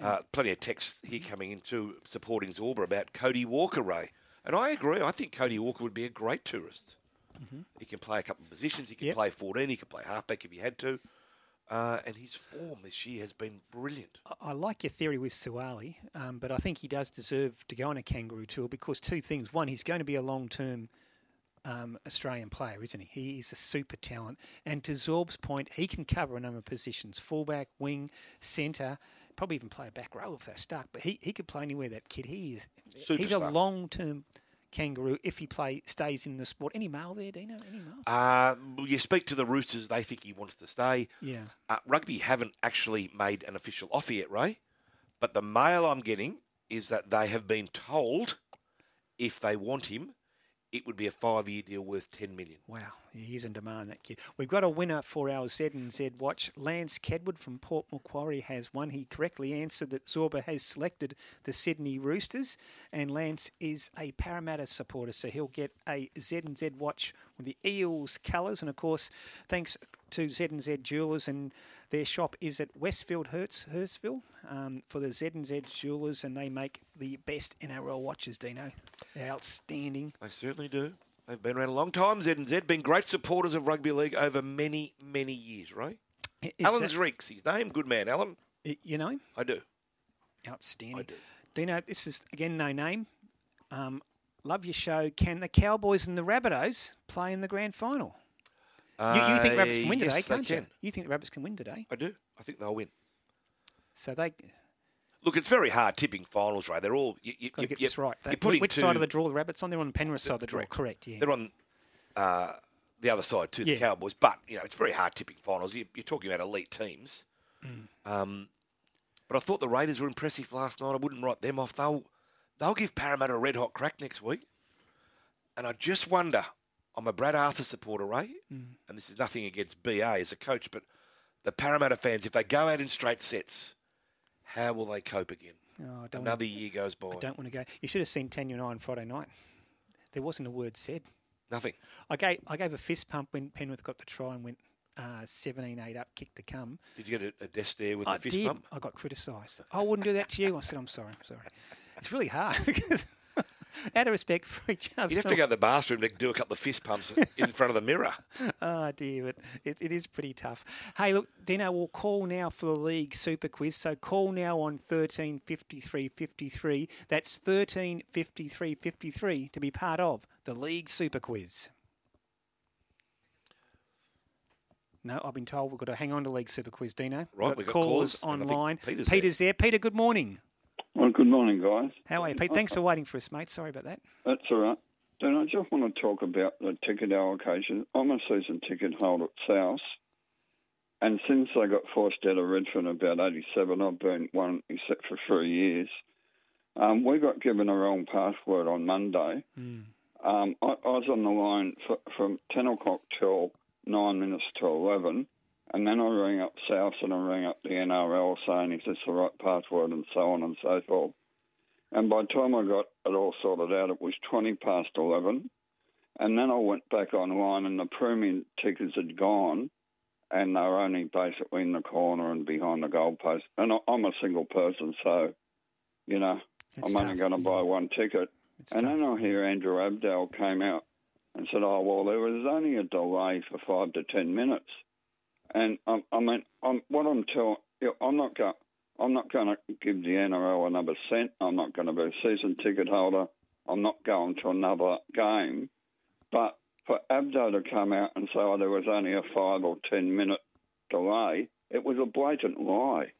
uh, plenty of texts here coming into supporting Zorba about Cody Walker, Ray. And I agree. I think Cody Walker would be a great tourist. Mhm. He can play a couple of positions. He can Yep. play 14. He can play halfback if he had to. Uh, and his form this year has been brilliant. I- I like your theory with Suaalii, um, but I think he does deserve to go on a kangaroo tour because two things. One, he's going to be a long term um, Australian player, isn't he? He is a super talent. And to Zorb's point, he can cover a number of positions fullback, wing, centre, probably even play a back row if they're stuck. But he, he could play anywhere, that kid. He is He's a long term kangaroo if he play stays in the sport. Any mail there, Dino? Any mail? Uh, well, you speak to the Roosters, they think he wants to stay. Yeah. Uh, rugby haven't actually made an official offer yet, Ray. But the mail I'm getting is that they have been told if they want him, it would be a five-year deal worth ten million. Wow, he's in demand, that kid. We've got a winner for our Z and Z watch. Lance Kedwood from Port Macquarie has won. He correctly answered that Zorba has selected the Sydney Roosters, and Lance is a Parramatta supporter, so he'll get a Z and Z watch with the Eels colours. And of course, thanks to Z and Z Jewelers, and their shop is at Westfield Hertz, Hurstville um, for the Z and Z Jewelers, and they make the best NRL watches. Dino, they're outstanding. They certainly do. They've been around a long time. Z and Z been great supporters of rugby league over many, many years. Right? It's Alan Zreeks, his name. Good man, Alan. You know him? I do. Outstanding. I do. Dino, this is again no name. Um, love your show. Can the Cowboys and the Rabbitohs play in the grand final? You, you think Rabbits can win Uh, today, yes, can't you? can. You think the Rabbits can win today? I do. I think they'll win. So they Look, it's very hard tipping finals, Ray. They're all you, you, got to you- get you- this right. They, which two- side of the draw the Rabbits on? They're on the Penrith side of the draw. Correct. Correct. Yeah. They're on uh, the other side too, the Cowboys. But you know, it's very hard tipping finals. You, you're talking about elite teams. Mm. Um, but I thought the Raiders were impressive last night. I wouldn't write them off. They'll they'll give Parramatta a red hot crack next week. And I just wonder. I'm a Brad Arthur supporter, Ray, Mm. and this is nothing against BA as a coach, but the Parramatta fans, if they go out in straight sets, how will they cope again? Oh, I don't Another wanna, year goes by. I don't want to go. You should have seen Tanya and I on Friday night. There wasn't a word said. Nothing. I gave I gave a fist pump when Penrith got the try and went uh, 17-8 up, kick to come. Did you get a, a desk there with I the fist did. bump? I got criticised. I wouldn't do that to you. I said, I'm sorry. I'm sorry. It's really hard because out of respect for each other. You'd have to go to the bathroom to do a couple of fist pumps in front of the mirror. oh dear, but it, it is pretty tough. Hey, look, Dino, we'll call now for the league super quiz. So call now on thirteen fifty three fifty three. That's thirteen fifty three fifty three to be part of the league super quiz. No, I've been told we've got to hang on to league super quiz, Dino. Right, We've we've got callers callers, and I think online. Peter's Peter's there. Peter, good morning. Well, good morning, guys. How are you, Pete? Thanks for waiting for us, mate. Sorry about that. That's all right. Then I just want to talk about the ticket allocation. I'm a season ticket holder at South, and since I got forced out of Redfern about 87, I've been one except for three years. Um, we got given a wrong password on Monday. Um, I, I was on the line for, from 10 o'clock till 9 minutes to 11, and then I rang up South and I rang up the NRL saying, is this the right password, and so on and so forth. And by the time I got it all sorted out, it was 20 past 11. And then I went back online and the premium tickets had gone and they were only basically in the corner and behind the goalpost. And I- I'm a single person, so, you know, It's I'm only going to buy one ticket. and then I hear Andrew Abdo came out and said, oh, well, there was only a delay for five to 10 minutes. And um, I mean, I'm, what I'm telling you, I'm not going. I'm not going to give the NRL another cent. I'm not going to be a season ticket holder. I'm not going to another game. But for Abdo to come out and say, oh, there was only a five or ten minute delay, it was a blatant lie.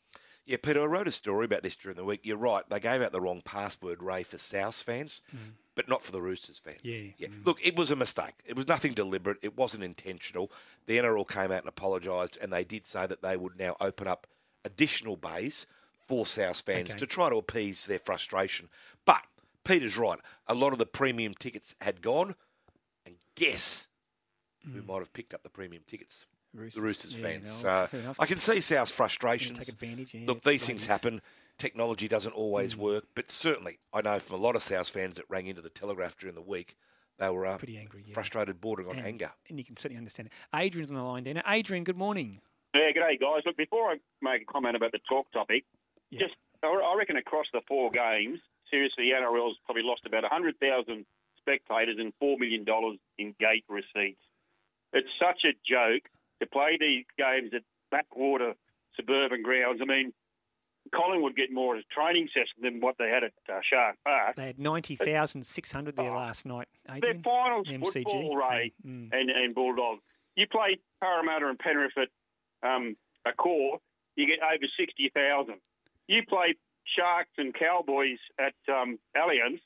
Yeah, Peter, I wrote a story about this during the week. You're right. They gave out the wrong password, Ray, for South fans, mm. but not for the Roosters fans. Yeah. Yeah. Mm. Look, it was a mistake. It was nothing deliberate. It wasn't intentional. The NRL came out and apologised, and they did say that they would now open up additional bays for South fans Okay. to try to appease their frustration. But Peter's right. A lot of the premium tickets had gone, and guess who mm. might have picked up the premium tickets? Roosters. The Roosters Yeah, fans. no, so fair. I can see South's frustrations. take advantage, yeah, Look, these things happen. Technology doesn't always work, but certainly I know from a lot of South fans that rang into the Telegraph during the week, they were uh, Pretty angry, yeah. frustrated, bordering on and, anger. And you can certainly understand it. Adrian's on the line, Dino. Adrian, good morning. Yeah, good day, guys. Look, before I make a comment about the talk topic, just I I reckon across the four games, seriously, the NRL's probably lost about 100,000 spectators and $4 million in gate receipts. It's such a joke to play these games at backwater suburban grounds. I mean, Collingwood get more as a training session than what they had at uh, Shark Park. They had 90,600 there last night, Adrian. finals MCG. football, Ray, Mm. and, and Bulldog. You play Parramatta and Penrith at um, Accor, you get over 60,000. You play Sharks and Cowboys at um, Allianz,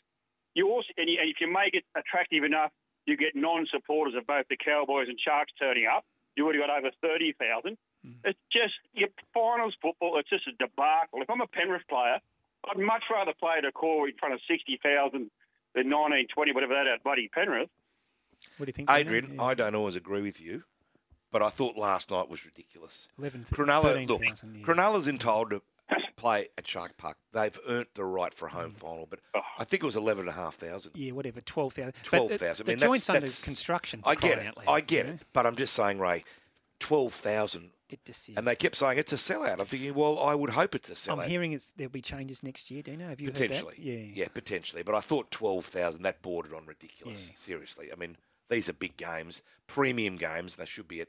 you also, and, you, and if you make it attractive enough, you get non-supporters of both the Cowboys and Sharks turning up. You already got over 30,000. Mm. It's just your finals football. It's just a debacle. If I'm a Penrith player, I'd much rather play at Accor in front of 60,000 the 1920, whatever that out, bloody Penrith. What do you think, Adrian, Dino? I don't always agree with you, but I thought last night was ridiculous. 11, Cronulla, look, 13,000, yeah. Cronulla's entitled to play at Shark Park. They've earned the right for a home final, but I think it was 11,500. Yeah, whatever, 12,000. But Twelve thousand. The I mean, joint's that's, under that's, construction. I get it. out loud, I get it. know? But I'm just saying, Ray, twelve thousand. It just, And they kept saying it's a sellout. I'm thinking, well, I would hope it's a sellout. I'm hearing it's, there'll be changes next year. Do you know? Have you potentially, heard that? Yeah. yeah, potentially. But I thought twelve thousand that bordered on ridiculous. Seriously, I mean, these are big games, premium games. They should be at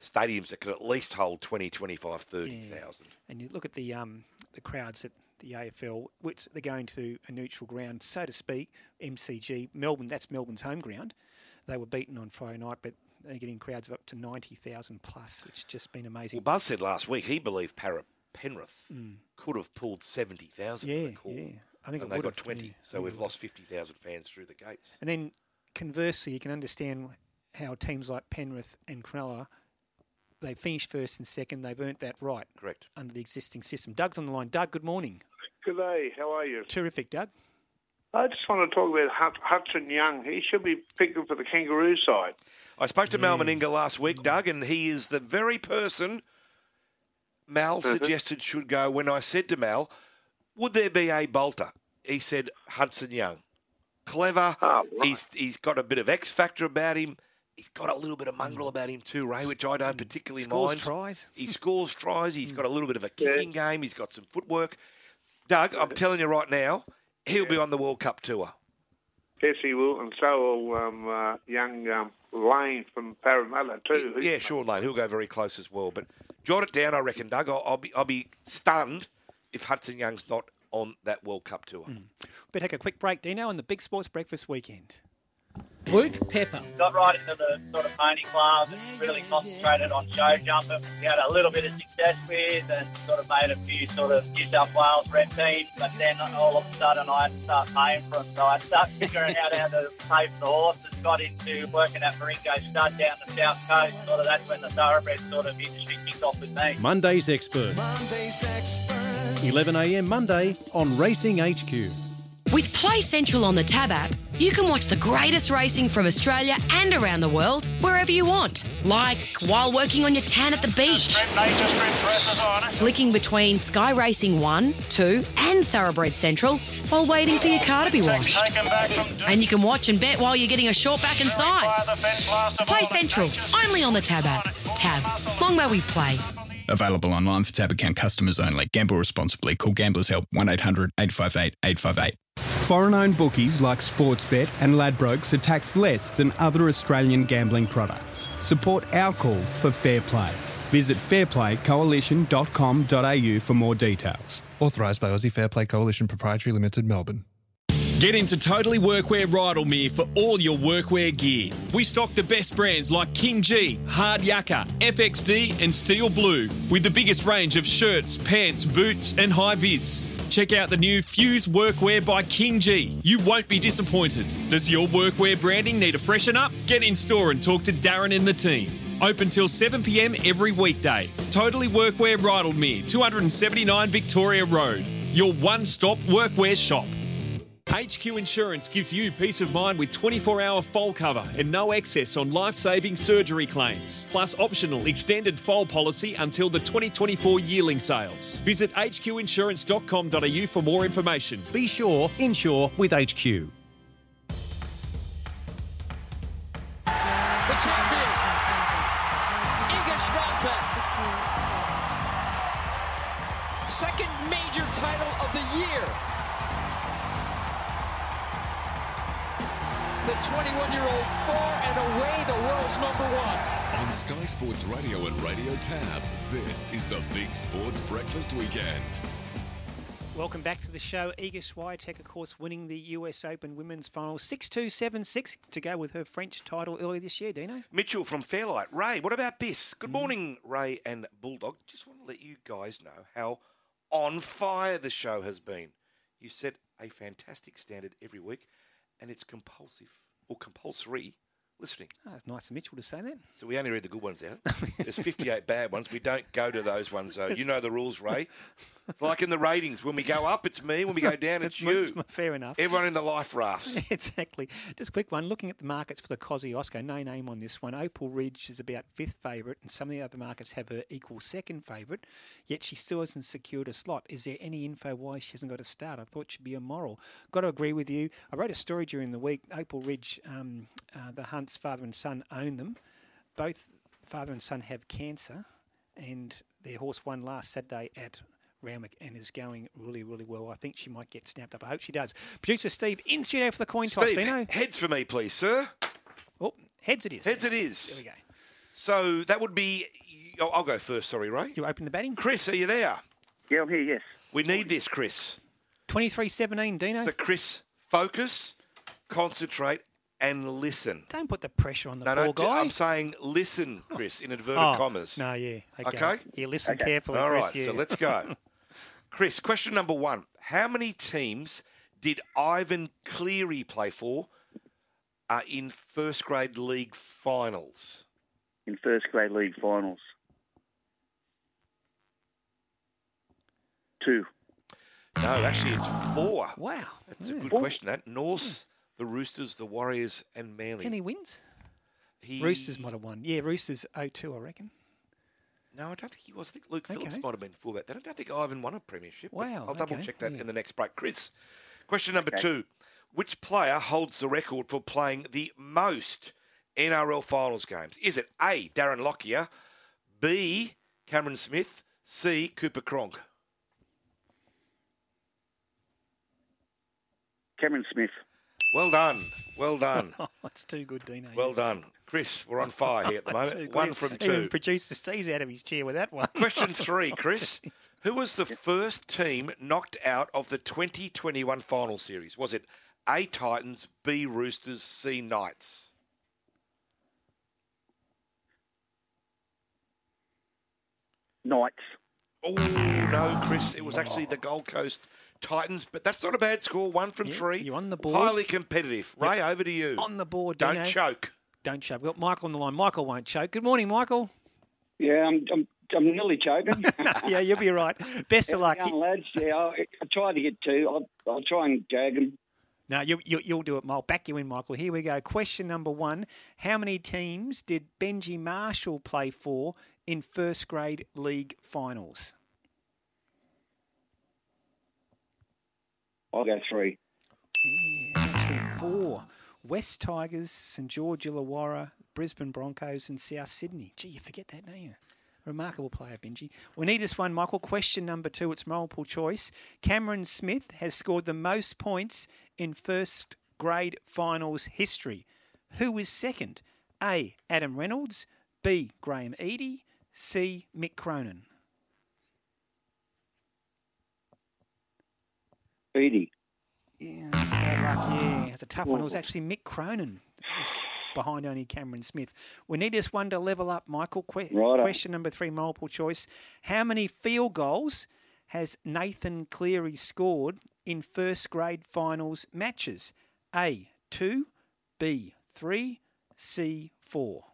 stadiums that could at least hold 20, 25, 30,000. And you look at the um, the crowds at the AFL, which they're going to a neutral ground, so to speak. MCG, Melbourne. That's Melbourne's home ground. They were beaten on Friday night, but they're getting crowds of up to ninety thousand plus, which has just been amazing. Well, Buzz said last week he believed Para Penrith could have pulled 70,000 Mm. Yeah, in the call. yeah. I think and they got 20. yeah. So Yeah. we've lost 50,000 fans through the gates. And then conversely, you can understand how teams like Penrith and Cronulla, they finished first and second. They've earned that right. Correct. Under the existing system. Doug's on the line. Doug, good morning. Good day. How are you? Terrific, Doug. I just want to talk about Hudson Young. He should be picked for the Kangaroo side. I spoke to Mal Meninga last week, Doug, and he is the very person Mal Mhm. suggested should go. When I said to Mal, would there be a bolter? He said Hudson Young. Clever. He's he's got a bit of X factor about him. He's got a little bit of mongrel about him too, Ray, which I don't particularly Scores mind. tries. He scores tries. He's got a little bit of a kicking game. He's got some footwork. Doug, I'm telling you right now, he'll be on the World Cup tour. Yes, he will, and so will um, uh, young um, Lane from Parramatta too. He's- Yeah, Sean Lane. He'll go very close as well. But jot it down, I reckon, Doug. I'll, I'll be I'll be stunned if Hudson Young's not on that World Cup tour. Better take a quick break, Dino, on the Big Sports Breakfast weekend. Luke Pepper. got right into the sort of pony class and really concentrated on show jumping. We had a little bit of success with and sort of made a few sort of New South Wales rep teams, but then all of a sudden I had to start paying for them. So I started figuring out how to pay for the horses, got into working at Maringo Stud down the south coast. Sort of that's when the thoroughbred sort of industry kicked off with me. Monday's Experts. 11am Monday on Racing HQ. With Play Central on the Tab app, you can watch the greatest racing from Australia and around the world wherever you want. Like while working on your tan at the beach, flicking between Sky Racing 1, 2, and Thoroughbred Central while waiting for your car to be washed. And you can watch and bet while you're getting a short back and sides. Play Central, only on the Tab app. Tab, long may we play. Available online for tab account customers only. Gamble responsibly. Call Gamblers Help 1 800 858 858. Foreign owned bookies like Sportsbet and Ladbrokes are taxed less than other Australian gambling products. Support our call for fair play. Visit fairplaycoalition.com.au for more details. Authorised by Aussie Fair Play Coalition Proprietary Limited, Melbourne. Get into Totally Workwear Rydalmere for all your workwear gear. We stock the best brands like KingGee, Hard Yakka, FXD, and Steel Blue, with the biggest range of shirts, pants, boots, and high vis. Check out the new Fuse Workwear by KingGee. You won't be disappointed. Does your workwear branding need a freshen up? Get in store and talk to Darren and the team. Open till 7pm every weekday. Totally Workwear Rydalmere, 279 Victoria Road. Your one stop workwear shop. HQ Insurance gives you peace of mind with 24 hour foal cover and no excess on life saving surgery claims, plus optional extended foal policy until the 2024 yearling sales. Visit hqinsurance.com.au for more information. Be sure, insure with HQ. The champion, Iga Swiatek. Second major title of the year. 21-year-old far and away the world's number one. On Sky Sports Radio and Radio Tab, this is the Big Sports Breakfast Weekend. Welcome back to the show. Iga Swiatek, of course, winning the US Open Women's Final 6-2-7-6 to go with her French title earlier this year, Dino. Mitchell from Fairlight. Ray, what about this? Good mm. morning, Ray and Bulldog. Just want to let you guys know how on fire the show has been. You set a fantastic standard every week, and it's compulsive or compulsory listening. Oh, it's nice of Mitchell to say that. So we only read the good ones out. There's 58 bad ones. We don't go to those ones, though. You know the rules, Ray. It's like in the ratings. When we go up, it's me. When we go down, it's you. Fair enough. Everyone in the life rafts. exactly. Just a quick one. Looking at the markets for the Kosciuszko, no name on this one. Opal Ridge is about fifth favourite, and some of the other markets have her equal second favourite. Yet she still hasn't secured a slot. Is there any info why she hasn't got a start? I thought she'd be a moral. Got to agree with you. I wrote a story during the week. Opal Ridge, um, uh, the Hunts, father and son, own them. Both father and son have cancer, and their horse won last Saturday at Randwick and is going really, really well. I think she might get snapped up. I hope she does. Producer Steve, in studio for the coin toss. Steve, Dino. heads for me, please, sir. Oh, heads it is. Heads it is. There we go. So that would be. oh, I'll go first. Sorry, Ray. You open the batting. Chris, are you there? Yeah, I'm here. Yes. We need this, Chris. 23-17, Dino. So, Chris, focus, concentrate, and listen. Don't put the pressure on the No, poor no, guy. I'm saying listen, Chris, in inverted Oh, commas. No, yeah. Okay. Okay? Yeah, listen carefully, All Chris. right, yeah. so let's go. Chris, question number one. How many teams did Ivan Cleary play for uh, in first grade league finals? In first grade league finals. Two. No, actually, it's four. Wow. That's a good question, that. Norths, the Roosters, the Warriors, and Manly. Any wins? He- Roosters might have won. Yeah, Roosters 0-2, I reckon. No, I don't think he was. I think Luke Okay. Phillips might have been fullback. then. I don't think Ivan won a premiership. Wow, I'll double check that yeah. in the next break. Chris, question number Okay. two. Which player holds the record for playing the most NRL finals games? Is it A, Darren Lockyer, B, Cameron Smith, C, Cooper Cronk? Cameron Smith. Well done. Well done. Oh, That's too good, Dino. well done. Chris, we're on fire here at the moment. One good. from Even two. producer Steve's out of his chair with that one. Question three, Chris. Who was the first team knocked out of the 2021 final series? Was it A Titans, B Roosters, C Knights? Knights. Oh, no, Chris. It was actually the Gold Coast Titans, but that's not a bad score. One from three. You're on the board. Highly competitive. Ray, over to you. On the board, Don't Dino. choke. Don't choke. We've got Michael on the line. Michael won't choke. Good morning, Michael. Yeah, I'm, I'm, I'm nearly choking. yeah, you'll be right. Best of luck. Young lads, yeah, I, I try to get two. I'll, I'll try and jag them. No, you, you, you'll do it. I'll back you in, Michael. Here we go. Question number one. How many teams did Benji Marshall play for in first grade league finals? I'll go three. Yeah, four. West Tigers, St George Illawarra, Brisbane Broncos, and South Sydney. Gee, you forget that, don't you? Remarkable player, Benji. We need this one, Michael. Question number two. It's multiple choice. Cameron Smith has scored the most points in first grade finals history. Who is second? A. Adam Reynolds. B. Graham Eadie. C. Mick Cronin. Eadie. Yeah, bad luck. Yeah, ah. it's a tough one. It was actually Mick Cronin behind only Cameron Smith. We need this one to level up, Michael. Que- Righto. Question number three, multiple choice. How many field goals has Nathan Cleary scored in first grade finals matches? A, two, B, three, C, four.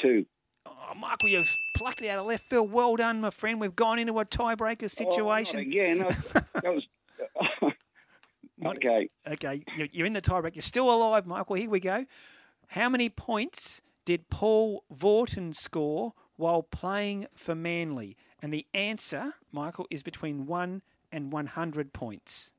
Two. Oh, Michael, you've plucked it out of left field. Well done, my friend. We've gone into a tiebreaker oh, situation. Oh, again, that was. Uh, okay. Okay, you're, in the tiebreak. You're still alive, Michael. Here we go. How many points did Paul Vautin score while playing for Manly? And the answer, Michael, is between 1 and 100 points.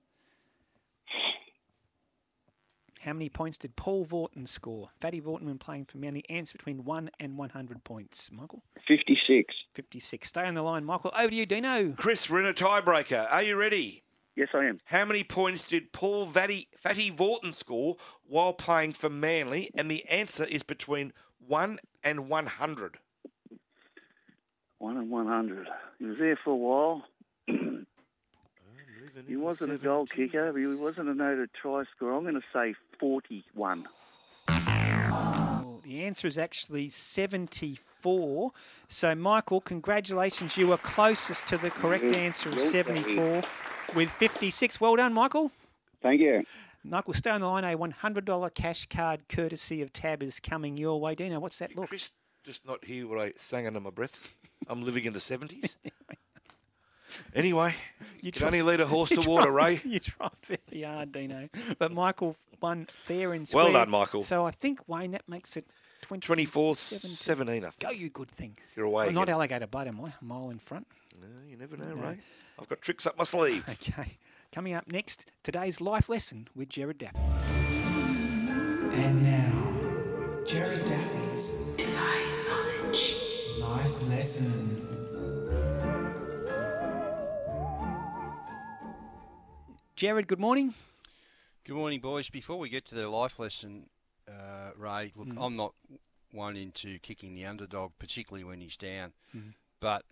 How many points did Paul Vautin score? Fatty Vautin when playing for Manly. Answer between 1 and 100 points, Michael. 56. 56. Stay on the line, Michael. Over to you, Dino. Chris, we're in a tiebreaker. Are you ready? Yes, I am. How many points did Paul Fatty, Fatty Vautin score while playing for Manly? And the answer is between 1 and 100. One and one hundred. He was there for a while. He wasn't a goal kicker. He wasn't a noted try scorer. I'm going to say forty-one. Well, the answer is actually 74. So, Michael, congratulations. You were closest to the correct Yes, answer of well 74 with 56. Well done, Michael. Thank you. Michael, stay on the line. A $100 cash card courtesy of Tab is coming your way. Dino, what's that look? Chris, Just not hear what I sang under my breath. I'm living in the 70s. Anyway, you can only lead a horse to water, tried- Ray. You tried very hard, Dino. But Michael won fair and square. Well done, Michael. So I think, Wayne, that makes it 20, 24 17, I think. Go, you good thing. You're away Well, not again. alligator blood, am I? A mile in front. No, you never know, No. Ray. I've got tricks up my sleeve. Okay. Coming up next, today's life lesson with Jared Daffy. And now, Jared Daffy's Jared, good morning. Good morning, boys. Before we get to the life lesson, uh, Ray, look, Mm. I'm not one into kicking the underdog, particularly when he's down, Mhm. but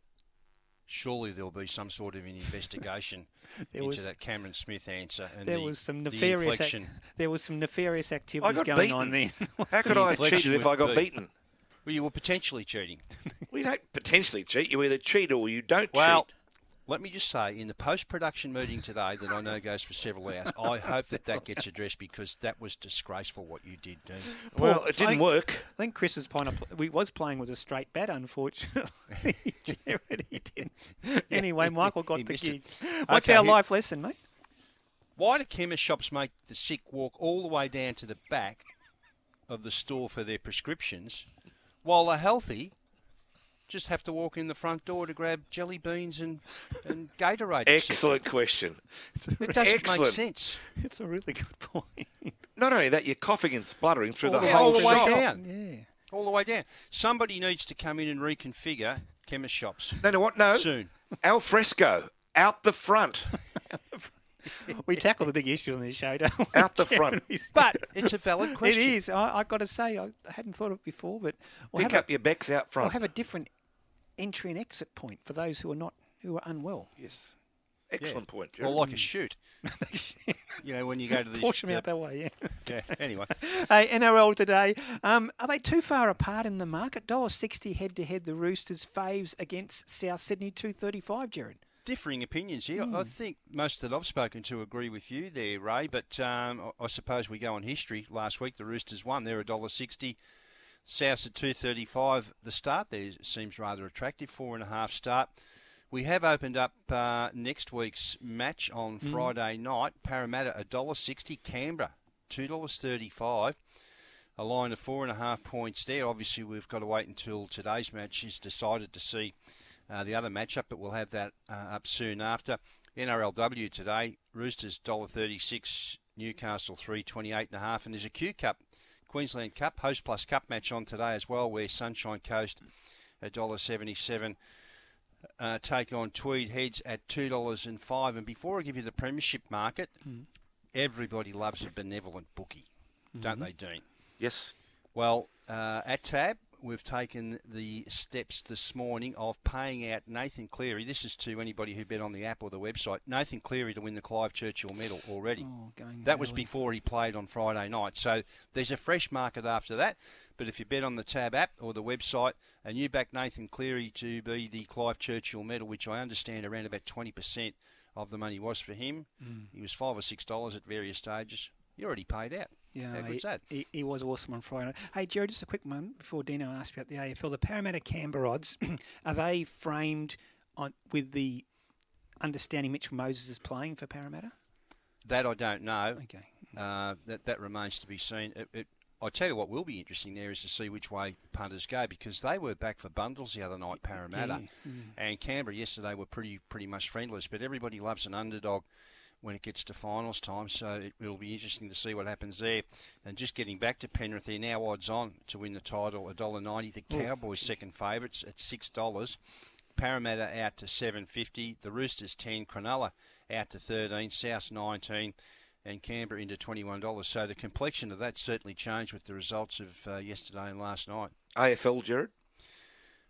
surely there'll be some sort of an investigation into was- that Cameron Smith answer. And There the, was some the nefarious. ac- there was some nefarious activities got going beaten. on there. How could The I have cheated if I got be- beaten? Well, you were potentially cheating. We don't potentially cheat. You either cheat or you don't Well, cheat. Let me just say, in the post-production meeting today, that I know goes for several hours, I hope that that gets addressed because that was disgraceful what you did, Dean. Well, it didn't I work. I think Chris was playing. A, we was playing with a straight bat, unfortunately. Jared, he didn't. Anyway, Michael got the missed gig. What's Okay, our here- life lesson, mate? Why do chemist shops make the sick walk all the way down to the back of the store for their prescriptions, while the healthy just have to walk in the front door to grab jelly beans and, and Gatorade? Excellent question. It doesn't Excellent. make sense. It's a really good point. Not only that, you're coughing and spluttering through the Yeah, whole all the way shop. down. Yeah. All the way down. Somebody needs to come in and reconfigure chemist shops. No, no, what? No. Soon. Al fresco, out the front. We tackle the big issues on this show, don't we? Out the front. But it's a valid question. It is. I, have got to say, I hadn't thought of it before, but we'll Pick have up your becks out front. We'll have a different entry and exit point for those who are not who are unwell. Yes. Excellent point, Jared. Or like a shoot. you know, when you go to the Push them out that way, yeah. Yeah. Anyway, Hey, NRL today. Um, are they too far apart in the market? Dollar sixty head to head. The Roosters faves against South Sydney two thirty five. Jared. differing opinions here. Hmm. I think most that I've spoken to agree with you there, Ray. But um, I I suppose we go on history. Last week the Roosters won. They're a dollar sixty. South at two thirty five. The start there seems rather attractive. Four and a half start. We have opened up uh, next week's match on Mm. Friday night. Parramatta a dollar sixty. Canberra two dollars thirty five. A line of four and a half points there. Obviously, we've got to wait until today's match is decided to see uh, the other matchup, but we'll have that uh, up soon after. NRLW today, Roosters dollar thirty six, Newcastle three twenty eight and a half, and there's a Q Cup, Queensland Cup, Host Plus Cup match on today as well, where Sunshine Coast a dollar seventy seven. Uh, take on Tweed Heads at two dollars and five. And before I give you the premiership market, everybody loves a benevolent bookie, don't Mhm. they, Dean? Yes. Well, uh, at Tab, we've taken the steps this morning of paying out Nathan Cleary. This is to anybody who bet on the app or the website. Nathan Cleary to win the Clive Churchill medal already. Oh, that was before he played on Friday night. So there's a fresh market after that. But if you bet on the Tab app or the website and you back Nathan Cleary to be the Clive Churchill medal, which I understand around about 20% of the money was for him, Mm. he was 5 or $6 at various stages. You already paid out. Yeah, How he, that? He, he was awesome on Friday. Hey, Jared, just a quick one before Dino asks you about the AFL. The Parramatta Canberra odds are they framed on with the understanding Mitchell Moses is playing for Parramatta? That I don't know. Okay. Uh, that that remains to be seen. It, it, I tell you what will be interesting there is to see which way punters go because they were back for bundles the other night, Parramatta, Yeah. And Canberra yesterday were pretty pretty much friendless. But everybody loves an underdog when it gets to finals time, so it will be interesting to see what happens there. And just getting back to Penrith, they're now odds on to win the title, a dollar ninety. The Cowboys second favourites at six dollars. Parramatta out to seven fifty. The Roosters ten. Cronulla out to thirteen. South nineteen. And Canberra into twenty-one dollars. So the complexion of that certainly changed with the results of uh, yesterday and last night. AFL, Jared.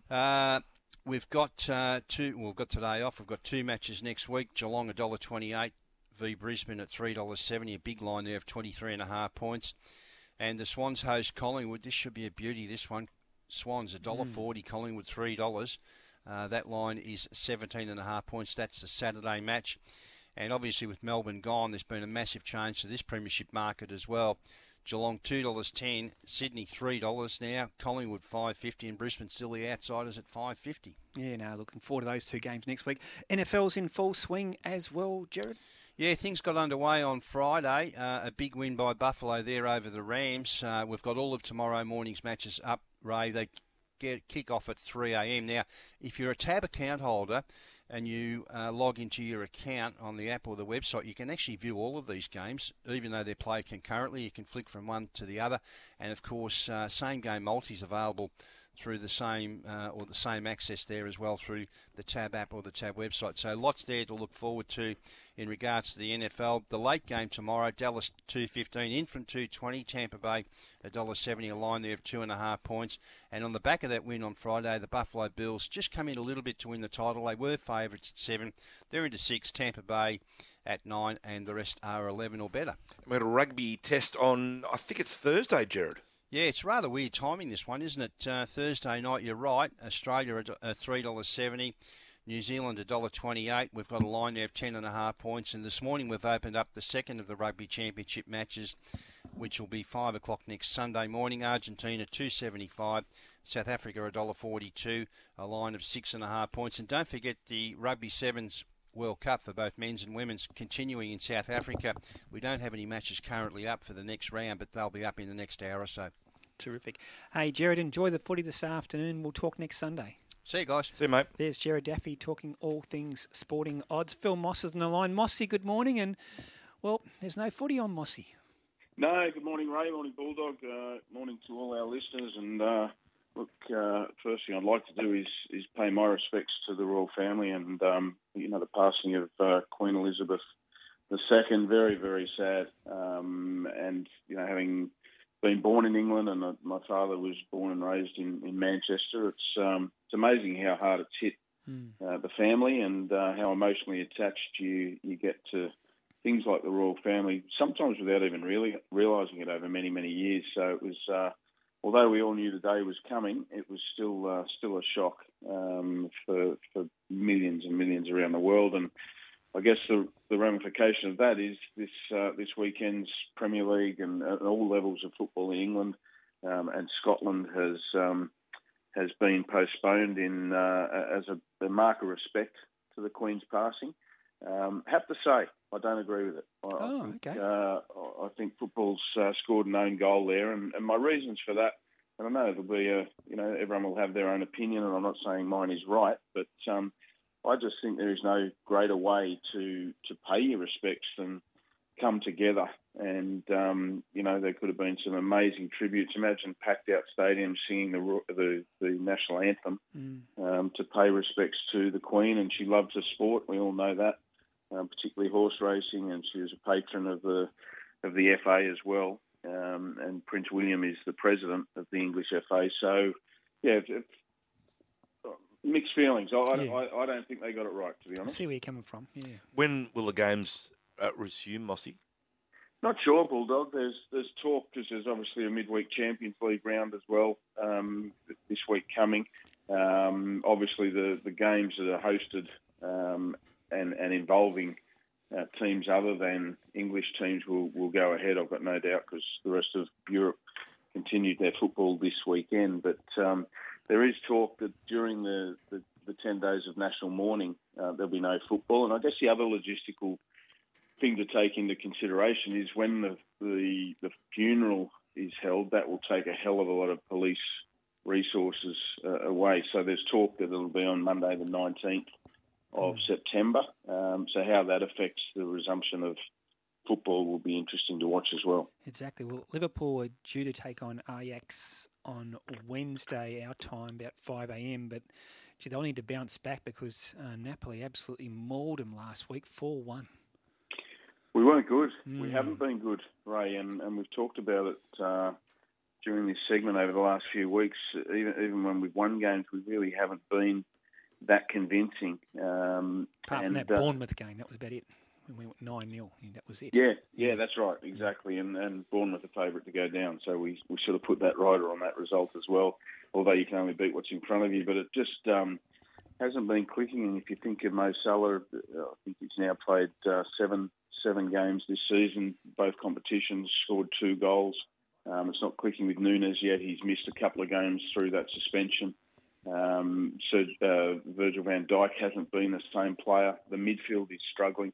Uh, we've got uh, two. Well, we've got today off. We've got two matches next week. Geelong a dollar twenty-eight v Brisbane at three dollars seventy. A big line there of twenty-three and a half points. And the Swans host Collingwood. This should be a beauty. This one, Swans a dollar Mm. forty. Collingwood three dollars. Uh, that line is 17 and a half points. That's the Saturday match. And obviously, with Melbourne gone, there's been a massive change to this premiership market as well. Geelong two dollars ten, Sydney three dollars now, Collingwood five fifty, and Brisbane still the outsiders at five fifty. Yeah, now looking forward to those two games next week. NFL's in full swing as well, Jared. Yeah, things got underway on Friday. Uh, a big win by Buffalo there over the Rams. Uh, we've got all of tomorrow morning's matches up, Ray. They get kick off at 3 a.m. Now, if you're a tab account holder and you uh, log into your account on the app or the website, you can actually view all of these games, even though they're played concurrently. You can flick from one to the other, and of course, uh, same game multis available through the same uh, or the same access there as well through the Tab app or the Tab website. So lots there to look forward to in regards to the NFL. The late game tomorrow, Dallas 215 in from 220, Tampa Bay $1.70 a line there of two and a half points. And on the back of that win on Friday, the Buffalo Bills just come in a little bit to win the title. They were favourites at seven. They're into six. Tampa Bay at nine, and the rest are 11 or better. We had a rugby test on, I think it's Thursday, Jared. Yeah, it's rather weird timing this one, isn't it? Uh, Thursday night, you're right. Australia at three dollars seventy, New Zealand a dollar twenty-eight. We've got a line there of ten and a half points, and this morning we've opened up the second of the rugby championship matches, which will be five o'clock next Sunday morning. Argentina two seventy-five. South Africa a dollar forty-two, a line of six and a half points, and don't forget the rugby sevens World Cup for both men's and women's continuing in South Africa. We don't have any matches currently up for the next round, but they'll be up in the next hour or so. Terrific. Hey, Jared, enjoy the footy this afternoon. We'll talk next Sunday. See you guys. See you, mate. There's Jared Daffy talking all things sporting odds. Phil Moss is on the line. Mossy, good morning. And, well, there's no footy on Mossy. No, good morning, Ray. Morning, Bulldog. Uh, morning to all our listeners. And uh, look, uh, first thing I'd like to do is is pay my respects to the royal family and um, you know the passing of uh, Queen Elizabeth II. Very, very sad. Um, and you know, having been born in England and uh, my father was born and raised in, in Manchester, it's um, it's amazing how hard it's hit uh, the family and uh, how emotionally attached you you get to things like the royal family. Sometimes without even really realising it over many many years. So it was. Although we all knew the day was coming, it was still uh, still a shock um, for for millions and millions around the world. And I guess the the ramification of that is this uh, this weekend's Premier League and all levels of football in England um, and Scotland has um, has been postponed in uh, as a, a mark of respect to the Queen's passing. Um, have to say, I don't agree with it. I, oh, I think, okay. Uh, I think football's uh, scored an own goal there, and, and my reasons for that. And I know it'll be a, you know, everyone will have their own opinion, and I'm not saying mine is right, but um, I just think there is no greater way to to pay your respects than come together. And um, you know, there could have been some amazing tributes. Imagine packed out stadiums singing the the, the national anthem Mm. um, to pay respects to the Queen, and she loves her sport. We all know that, um, particularly horse racing, and she was a patron of the of the FA as well. Um, and Prince William is the president of the English FA. So, yeah, mixed feelings. I, I, Yeah. I, I don't think they got it right, to be I honest. see where you're coming from. Yeah. When will the games uh, resume, Mossy? Not sure, Bulldog. There's there's talk because there's obviously a midweek Champions League round as well um, this week coming. Um, obviously, the, the games that are hosted um, and and involving uh, teams other than English teams will, will go ahead. I've got no doubt because the rest of Europe continued their football this weekend. But um, there is talk that during the, the, the 10 days of national mourning, uh, there'll be no football. And I guess the other logistical thing to take into consideration is when the, the, the funeral is held, that will take a hell of a lot of police resources uh, away. So there's talk that it'll be on Monday the 19th of September. Um, so how that affects the resumption of football will be interesting to watch as well. Exactly. Well, Liverpool are due to take on Ajax on Wednesday, our time, about 5 a.m. But gee, they'll need to bounce back because uh, Napoli absolutely mauled them last week, 4 1. We weren't good. Mm. We haven't been good, Ray, and, and we've talked about it uh, during this segment over the last few weeks. Even even when we've won games, we really haven't been that convincing. Um, Apart and, from that uh, Bournemouth game, that was about it. When we went 9 0, that was it. Yeah, yeah, that's right, exactly. And and Bournemouth the favourite to go down, so we we sort of put that rider on that result as well. Although you can only beat what's in front of you, but it just um, hasn't been clicking. And if you think of Mo Salah, uh, I think he's now played uh, seven seven games this season, both competitions, scored two goals. Um, it's not clicking with Nunez yet. He's missed a couple of games through that suspension. Um, so uh, Virgil van Dijk hasn't been the same player. The midfield is struggling.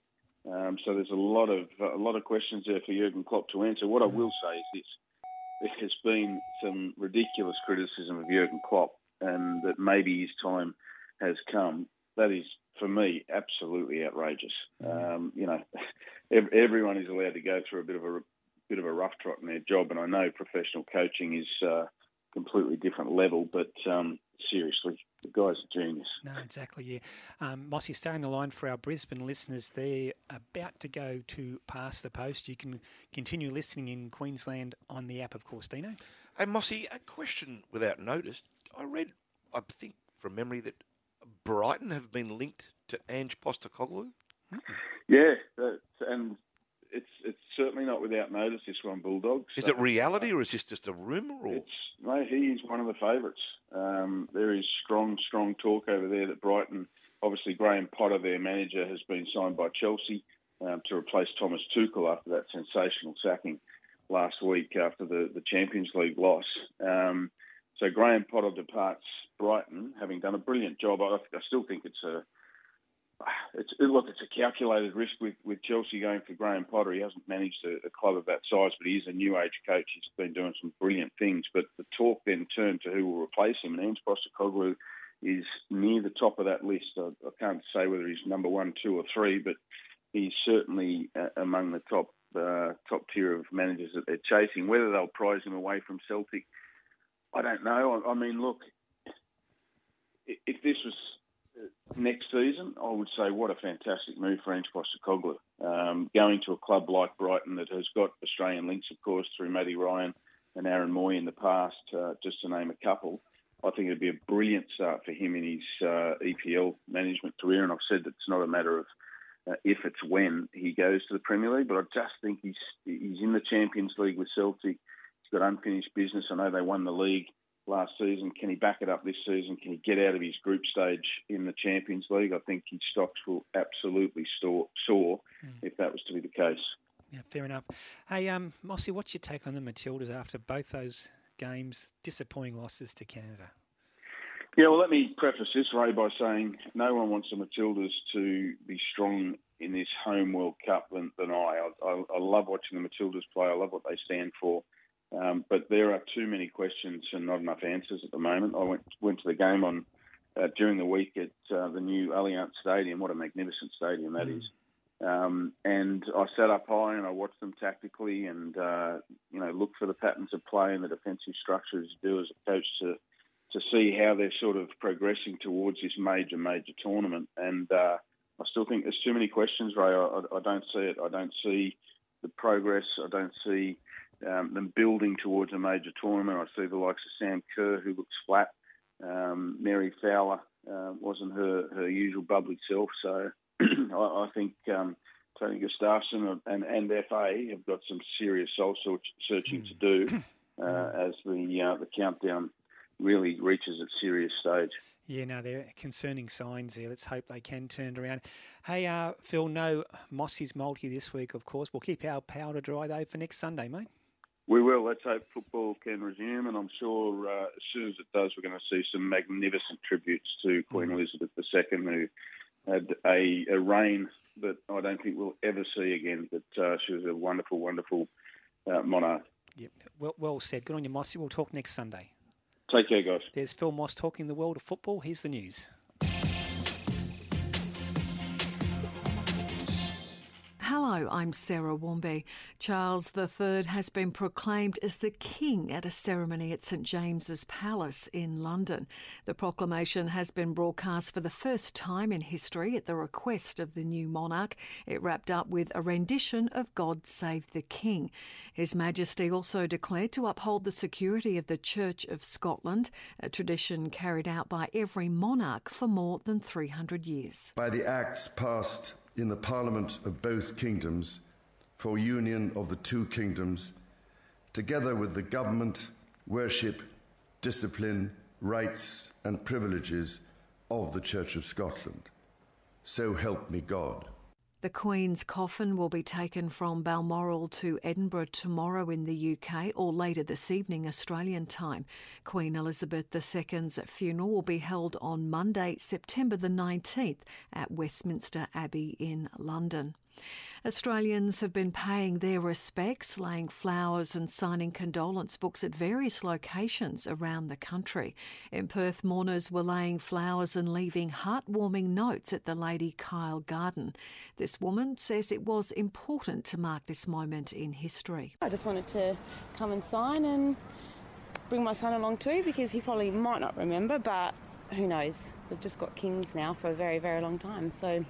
Um, so there's a lot of a lot of questions there for Jurgen Klopp to answer. What I will say is this: there has been some ridiculous criticism of Jurgen Klopp, and that maybe his time has come. That is, for me, absolutely outrageous. Um, you know, everyone is allowed to go through a bit of a bit of a rough trot in their job, and I know professional coaching is uh, completely different level, but um, seriously, the guy's a genius. No, exactly, yeah. Um, Mossy, stay on the line for our Brisbane listeners. They're about to go to Pass the Post. You can continue listening in Queensland on the app, of course, Dino. Hey, Mossy, a question without notice. I read, I think from memory, that Brighton have been linked to Ange Postecoglou. Yeah, that's, and it's it's certainly not without notice. This one, Bulldogs. Is it reality or is this just a rumour? Or It's, no, he is one of the favourites. Um, there is strong, strong talk over there that Brighton, obviously Graham Potter, their manager, has been signed by Chelsea um, to replace Thomas Tuchel after that sensational sacking last week after the, the Champions League loss. Um, so Graham Potter departs Brighton, having done a brilliant job. I, I still think it's a it's look, it's a calculated risk with, with Chelsea going for Graham Potter. He hasn't managed a, a club of that size, but he is a new age coach. He's been doing some brilliant things. But the talk then turned to who will replace him, and Ange Postecoglou is near the top of that list. I, I can't say whether he's number one, two, or three, but he's certainly uh, among the top uh, top tier of managers that they're chasing. Whether they'll prize him away from Celtic, I don't know. I, I mean, look, if this was next season, I would say what a fantastic move for Ange Postecoglou. Um, going to a club like Brighton that has got Australian links, of course, through Matty Ryan and Aaron Mooy in the past, uh, just to name a couple. I think it'd be a brilliant start for him in his uh, EPL management career. And I've said that it's not a matter of uh, if it's when he goes to the Premier League, but I just think he's he's in the Champions League with Celtic. He's got unfinished business. I know they won the league last season. Can he back it up this season? Can he get out of his group stage in the Champions League? I think his stocks will absolutely soar, soar if that was to be the case. Yeah, fair enough. Hey, um, Mossy, what's your take on the Matildas after both those games? Disappointing losses to Canada. Yeah, well, let me preface this, Ray, by saying no one wants the Matildas to be strong in this home World Cup than, than I. I. I love watching the Matildas play. I love what they stand for. Um, but there are too many questions and not enough answers at the moment. I went went to the game on uh, during the week at uh, the new Allianz Stadium. What a magnificent stadium that is! Um, and I sat up high and I watched them tactically and uh, you know look for the patterns of play and the defensive structures you do as a coach to to see how they're sort of progressing towards this major major tournament. And uh, I still think there's too many questions, Ray. I, I don't see it. I don't see the progress. I don't see um, them building towards a major tournament. I see the likes of Sam Kerr, who looks flat. Um, Mary Fowler uh, wasn't her, her usual bubbly self. So I, I think um, Tony Gustavsson and, and FA have got some serious soul searching to do uh, as the uh, the countdown really reaches its serious stage. Yeah, no, they're concerning signs there. Let's hope they can turn it around. Hey, uh, Phil, no Mossy's multi this week, of course. We'll keep our powder dry, though, for next Sunday, mate. We will. Let's hope football can resume, and I'm sure uh, as soon as it does, we're going to see some magnificent tributes to Queen Elizabeth II, who had a, a reign that I don't think we'll ever see again. But uh, she was a wonderful, wonderful uh, monarch. Yep. Well, well said. Good on you, Mossy. We'll talk next Sunday. Take care, guys. There's Phil Moss talking the world of football. Here's the news. Hello, I'm Sarah Wombe. Charles III has been proclaimed as the King at a ceremony at St James's Palace in London. The proclamation has been broadcast for the first time in history at the request of the new monarch. It wrapped up with a rendition of God Save the King. His Majesty also declared to uphold the security of the Church of Scotland, a tradition carried out by every monarch for more than 300 years. By the acts passed in the Parliament of both kingdoms for union of the two kingdoms, together with the government, worship, discipline, rights, and privileges of the Church of Scotland. So help me God. The Queen's coffin will be taken from Balmoral to Edinburgh tomorrow in the UK or later this evening Australian time. Queen Elizabeth II's funeral will be held on Monday, September the 19th at Westminster Abbey in London. Australians have been paying their respects, laying flowers and signing condolence books at various locations around the country. In Perth, mourners were laying flowers and leaving heartwarming notes at the Lady Kyle Garden. This woman says it was important to mark this moment in history. I just wanted to come and sign and bring my son along too because he probably might not remember, but who knows? We've just got kings now for a very, very long time. So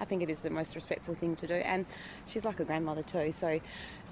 I think it is the most respectful thing to do. And she's like a grandmother too, so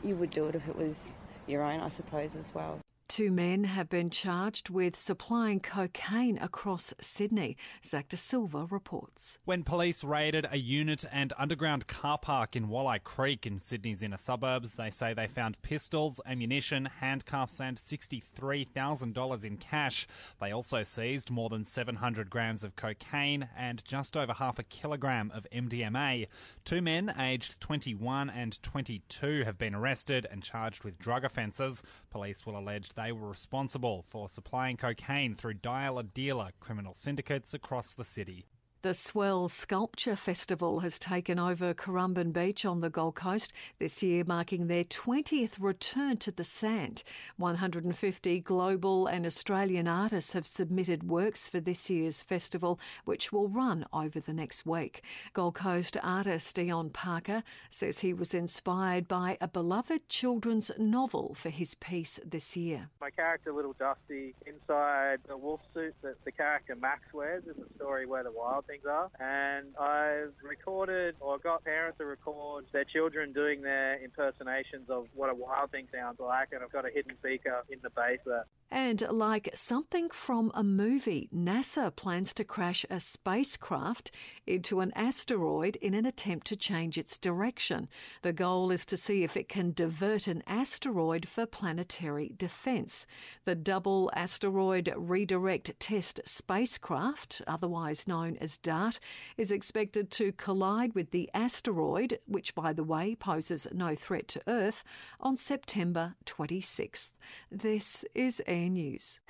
you would do it if it was your own, I suppose, as well. Two men have been charged with supplying cocaine across Sydney. Zach De Silva reports. When police raided a unit and underground car park in Wolli Creek in Sydney's inner suburbs, they say they found pistols, ammunition, handcuffs, and $63,000 in cash. They also seized more than 700 grams of cocaine and just over half a kilogram of MDMA. Two men aged 21 and 22 have been arrested and charged with drug offences. Police will allege they were responsible for supplying cocaine through dialer dealer criminal syndicates across the city. The Swell Sculpture Festival has taken over Currumbin Beach on the Gold Coast, this year marking their 20th return to the sand. 150 global and Australian artists have submitted works for this year's festival, which will run over the next week. Gold Coast artist Dion Parker says he was inspired by a beloved children's novel for his piece this year. My character, Little Dusty, inside the wolf suit that the character Max wears, is a story where the wild things are. And I've recorded or got parents to record their children doing their impersonations of what a wild thing sounds like. And I've got a hidden speaker in the base there. And like something from a movie, NASA plans to crash a spacecraft into an asteroid in an attempt to change its direction. The goal is to see if it can divert an asteroid for planetary defense. The Double Asteroid Redirect Test spacecraft, otherwise known as DART, is expected to collide with the asteroid, which, by the way, poses no threat to Earth, on September 26th. This is Air News.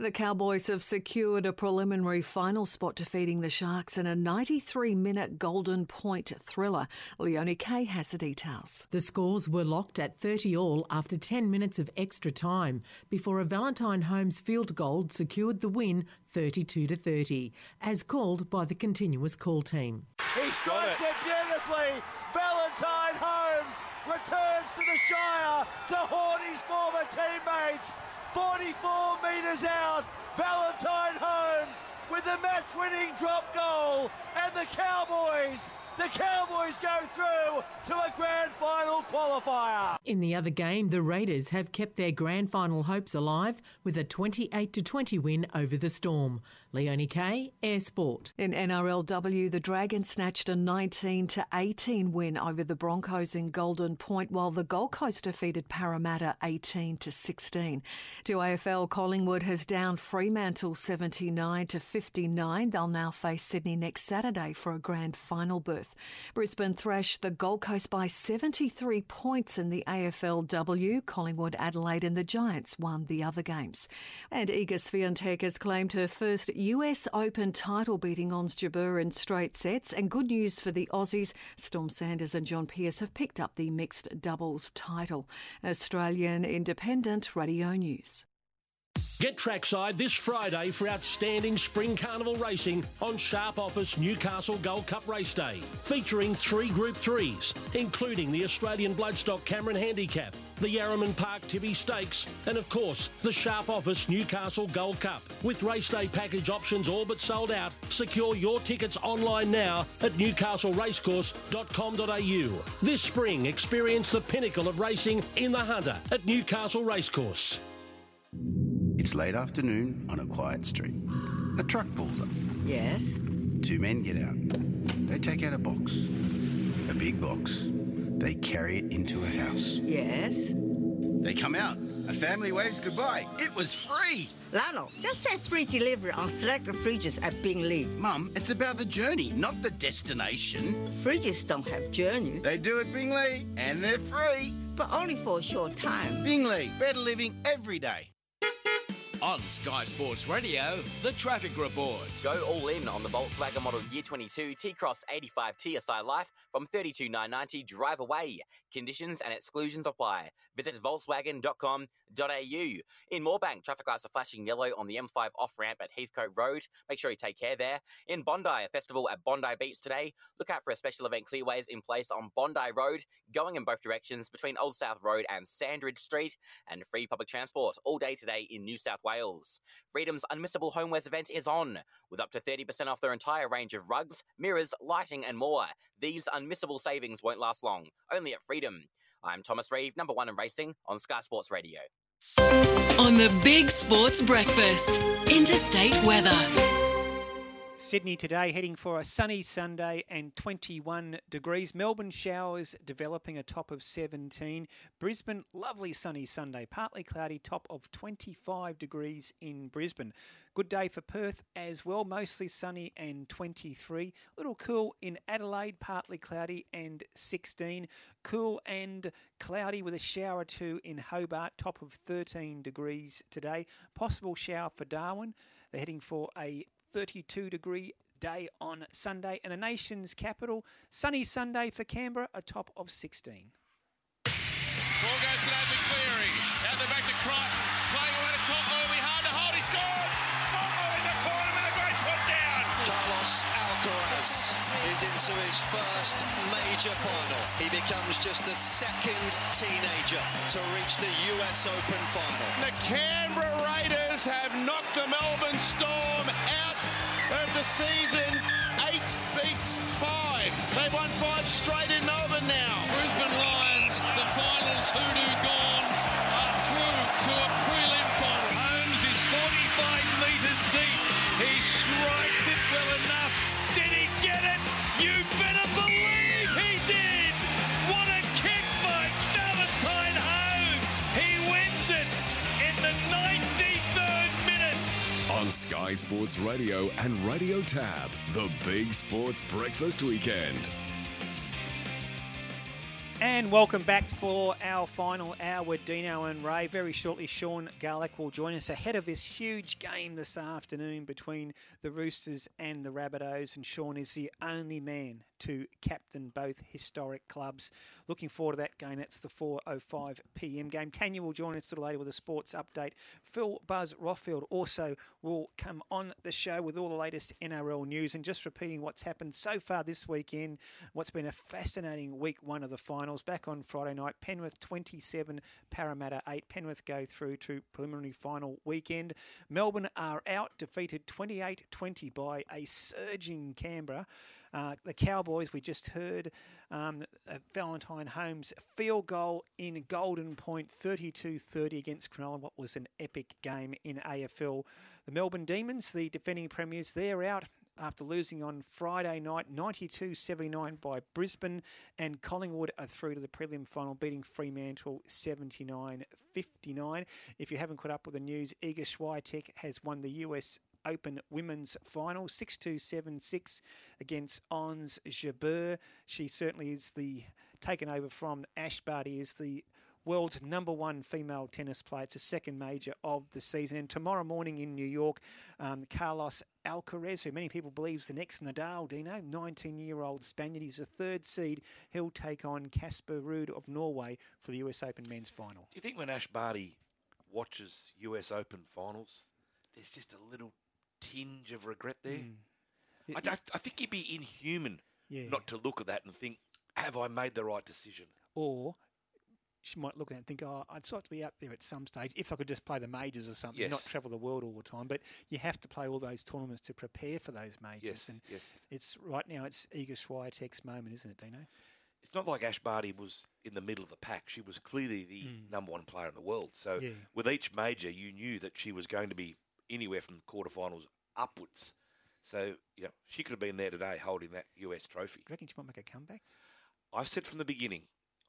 The Cowboys have secured a preliminary final spot defeating the Sharks in a 93 minute Golden Point thriller. Leonie Kay has the details. The scores were locked at 30 all after 10 minutes of extra time before a Valentine Holmes field goal secured the win 32 to 30, as called by the continuous call team. He strikes it beautifully. Valentine Holmes returns to the Shire to haunt his former teammates. 44 metres out, Valentine Holmes with the match-winning drop goal, and the Cowboys, the Cowboys go through to a grand final qualifier. In the other game, the Raiders have kept their grand final hopes alive with a 28 to 20 win over the Storm. Leonie Kay, Air Sport. In NRLW, the Dragons snatched a 19 to 18 win over the Broncos in Golden Point, while the Gold Coast defeated Parramatta 18 to 16. To AFL, Collingwood has downed Fremantle 79 to 59. They'll now face Sydney next Saturday for a grand final berth. Brisbane thrashed the Gold Coast by 73 points in the AFLW. Collingwood, Adelaide, and the Giants won the other games. And Iga Swiatek has claimed her first US Open title beating Ons Jabeur in straight sets. And good news for the Aussies, Storm Sanders and John Peers have picked up the mixed doubles title. Australian Independent Radio News. Get trackside this Friday for outstanding spring carnival racing on Sharp Office Newcastle Gold Cup Race Day, featuring three Group 3s, including the Australian Bloodstock Cameron Handicap, the Yarraman Park Tibbie Stakes, and of course, the Sharp Office Newcastle Gold Cup. With race day package options all but sold out, secure your tickets online now at newcastleracecourse.com.au. This spring, experience the pinnacle of racing in the Hunter at Newcastle Racecourse. It's late afternoon on a quiet street. A truck pulls up. Yes? Two men get out. They take out a box. A big box. They carry it into a house. Yes? They come out. A family waves goodbye. It was free. Lalo, just say free delivery on selected fridges at Bing Lee. Mum, it's about the journey, not the destination. Fridges don't have journeys. They do at Bing Lee, and they're free. But only for a short time. Bing Lee, better living every day. On Sky Sports Radio, the traffic report. Go all in on the Volkswagen Model Year 22 T-Cross 85 TSI Life from 32,990 drive away. Conditions and exclusions apply. Visit volkswagen.com.au. In Moorebank, traffic lights are flashing yellow on the M5 off-ramp at Heathcote Road. Make sure you take care there. In Bondi, a festival at Bondi Beach today. Look out for a special event clearways in place on Bondi Road, going in both directions between Old South Road and Sandridge Street, and free public transport all day today in New South Wales. Freedom's Unmissable Homewares event is on, with up to 30% off their entire range of rugs, mirrors, lighting, and more. These unmissable savings won't last long, only at Freedom. I'm Thomas Reeve, number one in racing on Sky Sports Radio. On the Big Sports Breakfast, interstate weather. Sydney today heading for a sunny Sunday and 21 degrees. Melbourne showers developing a top of 17. Brisbane, lovely sunny Sunday, partly cloudy, top of 25 degrees in Brisbane. Good day for Perth as well, mostly sunny and 23. Little cool in Adelaide, partly cloudy and 16. Cool and cloudy with a shower or two in Hobart, top of 13 degrees today. Possible shower for Darwin. They're heading for a 32 degree day on Sunday. And the nation's capital, sunny Sunday for Canberra, a top of 16. Ball goes to Nathan Cleary. Out the back to Crichton. Playing away to To'o. It'll be hard to hold. He scores. To'o in the corner with a great put down. Carlos Alcaraz is into his first major final. He becomes just the second teenager to reach the US Open final. The Canberra Raiders have knocked the Melbourne Storm out of the season. Eight beats five. They've won five straight in Melbourne now. Brisbane Lions, the finals hoodoo Sky Sports Radio and Radio Tab, the Big Sports Breakfast Weekend. And welcome back for our final hour with Dino and Ray. Very shortly, Sean Garlick will join us ahead of this huge game this afternoon between the Roosters and the Rabbitohs. And Sean is the only man to captain both historic clubs. Looking forward to that game. That's the 4:05 p.m. game. Tanya will join us a little later with a sports update. Phil Buzz Rothfield also will come on the show with all the latest NRL news and just repeating what's happened so far this weekend. What's been a fascinating week one of the finals. Back on Friday night, Penrith 27, Parramatta 8. Penrith go through to preliminary final weekend. Melbourne are out, defeated 28 20 by a surging Canberra. Uh, the Cowboys, we just heard um, uh, Valentine Holmes field goal in Golden Point, 32 30 against Cronulla. What was an epic game in AFL. The Melbourne Demons, the defending premiers, they're out after losing on Friday night 92 79 by Brisbane, and Collingwood are through to the prelim final, beating Fremantle 79 59. If you haven't caught up with the news, Iga Swiatek has won the US Open Women's Final, 6 2 7 6 against Ons Jabeur. She certainly is the taken over from Ash Barty, is the world's number one female tennis player. It's a second major of the season. And tomorrow morning in New York, um, Carlos Alcaraz, who many people believe is the next Nadal, Dino, 19 year old Spaniard. He's a third seed. He'll take on Casper Ruud of Norway for the US Open men's final. Do you think when Ash Barty watches US Open finals, there's just a little tinge of regret there? I, don't- I think he'd be inhuman Yeah. not to look at that and think, have I made the right decision? Or she might look at it and think, oh, I'd like to be out there at some stage if I could just play the majors or something, not travel the world all the time. But you have to play all those tournaments to prepare for those majors. Yes, and yes. It's right now. It's Iga Swiatek's moment, isn't it, Dino? It's not like Ash Barty was in the middle of the pack. She was clearly the number one player in the world. So Mm. Yeah. with each major, you knew that she was going to be anywhere from quarterfinals upwards. So you know she could have been there today holding that US trophy. Do you reckon she might make a comeback? I've said from the beginning,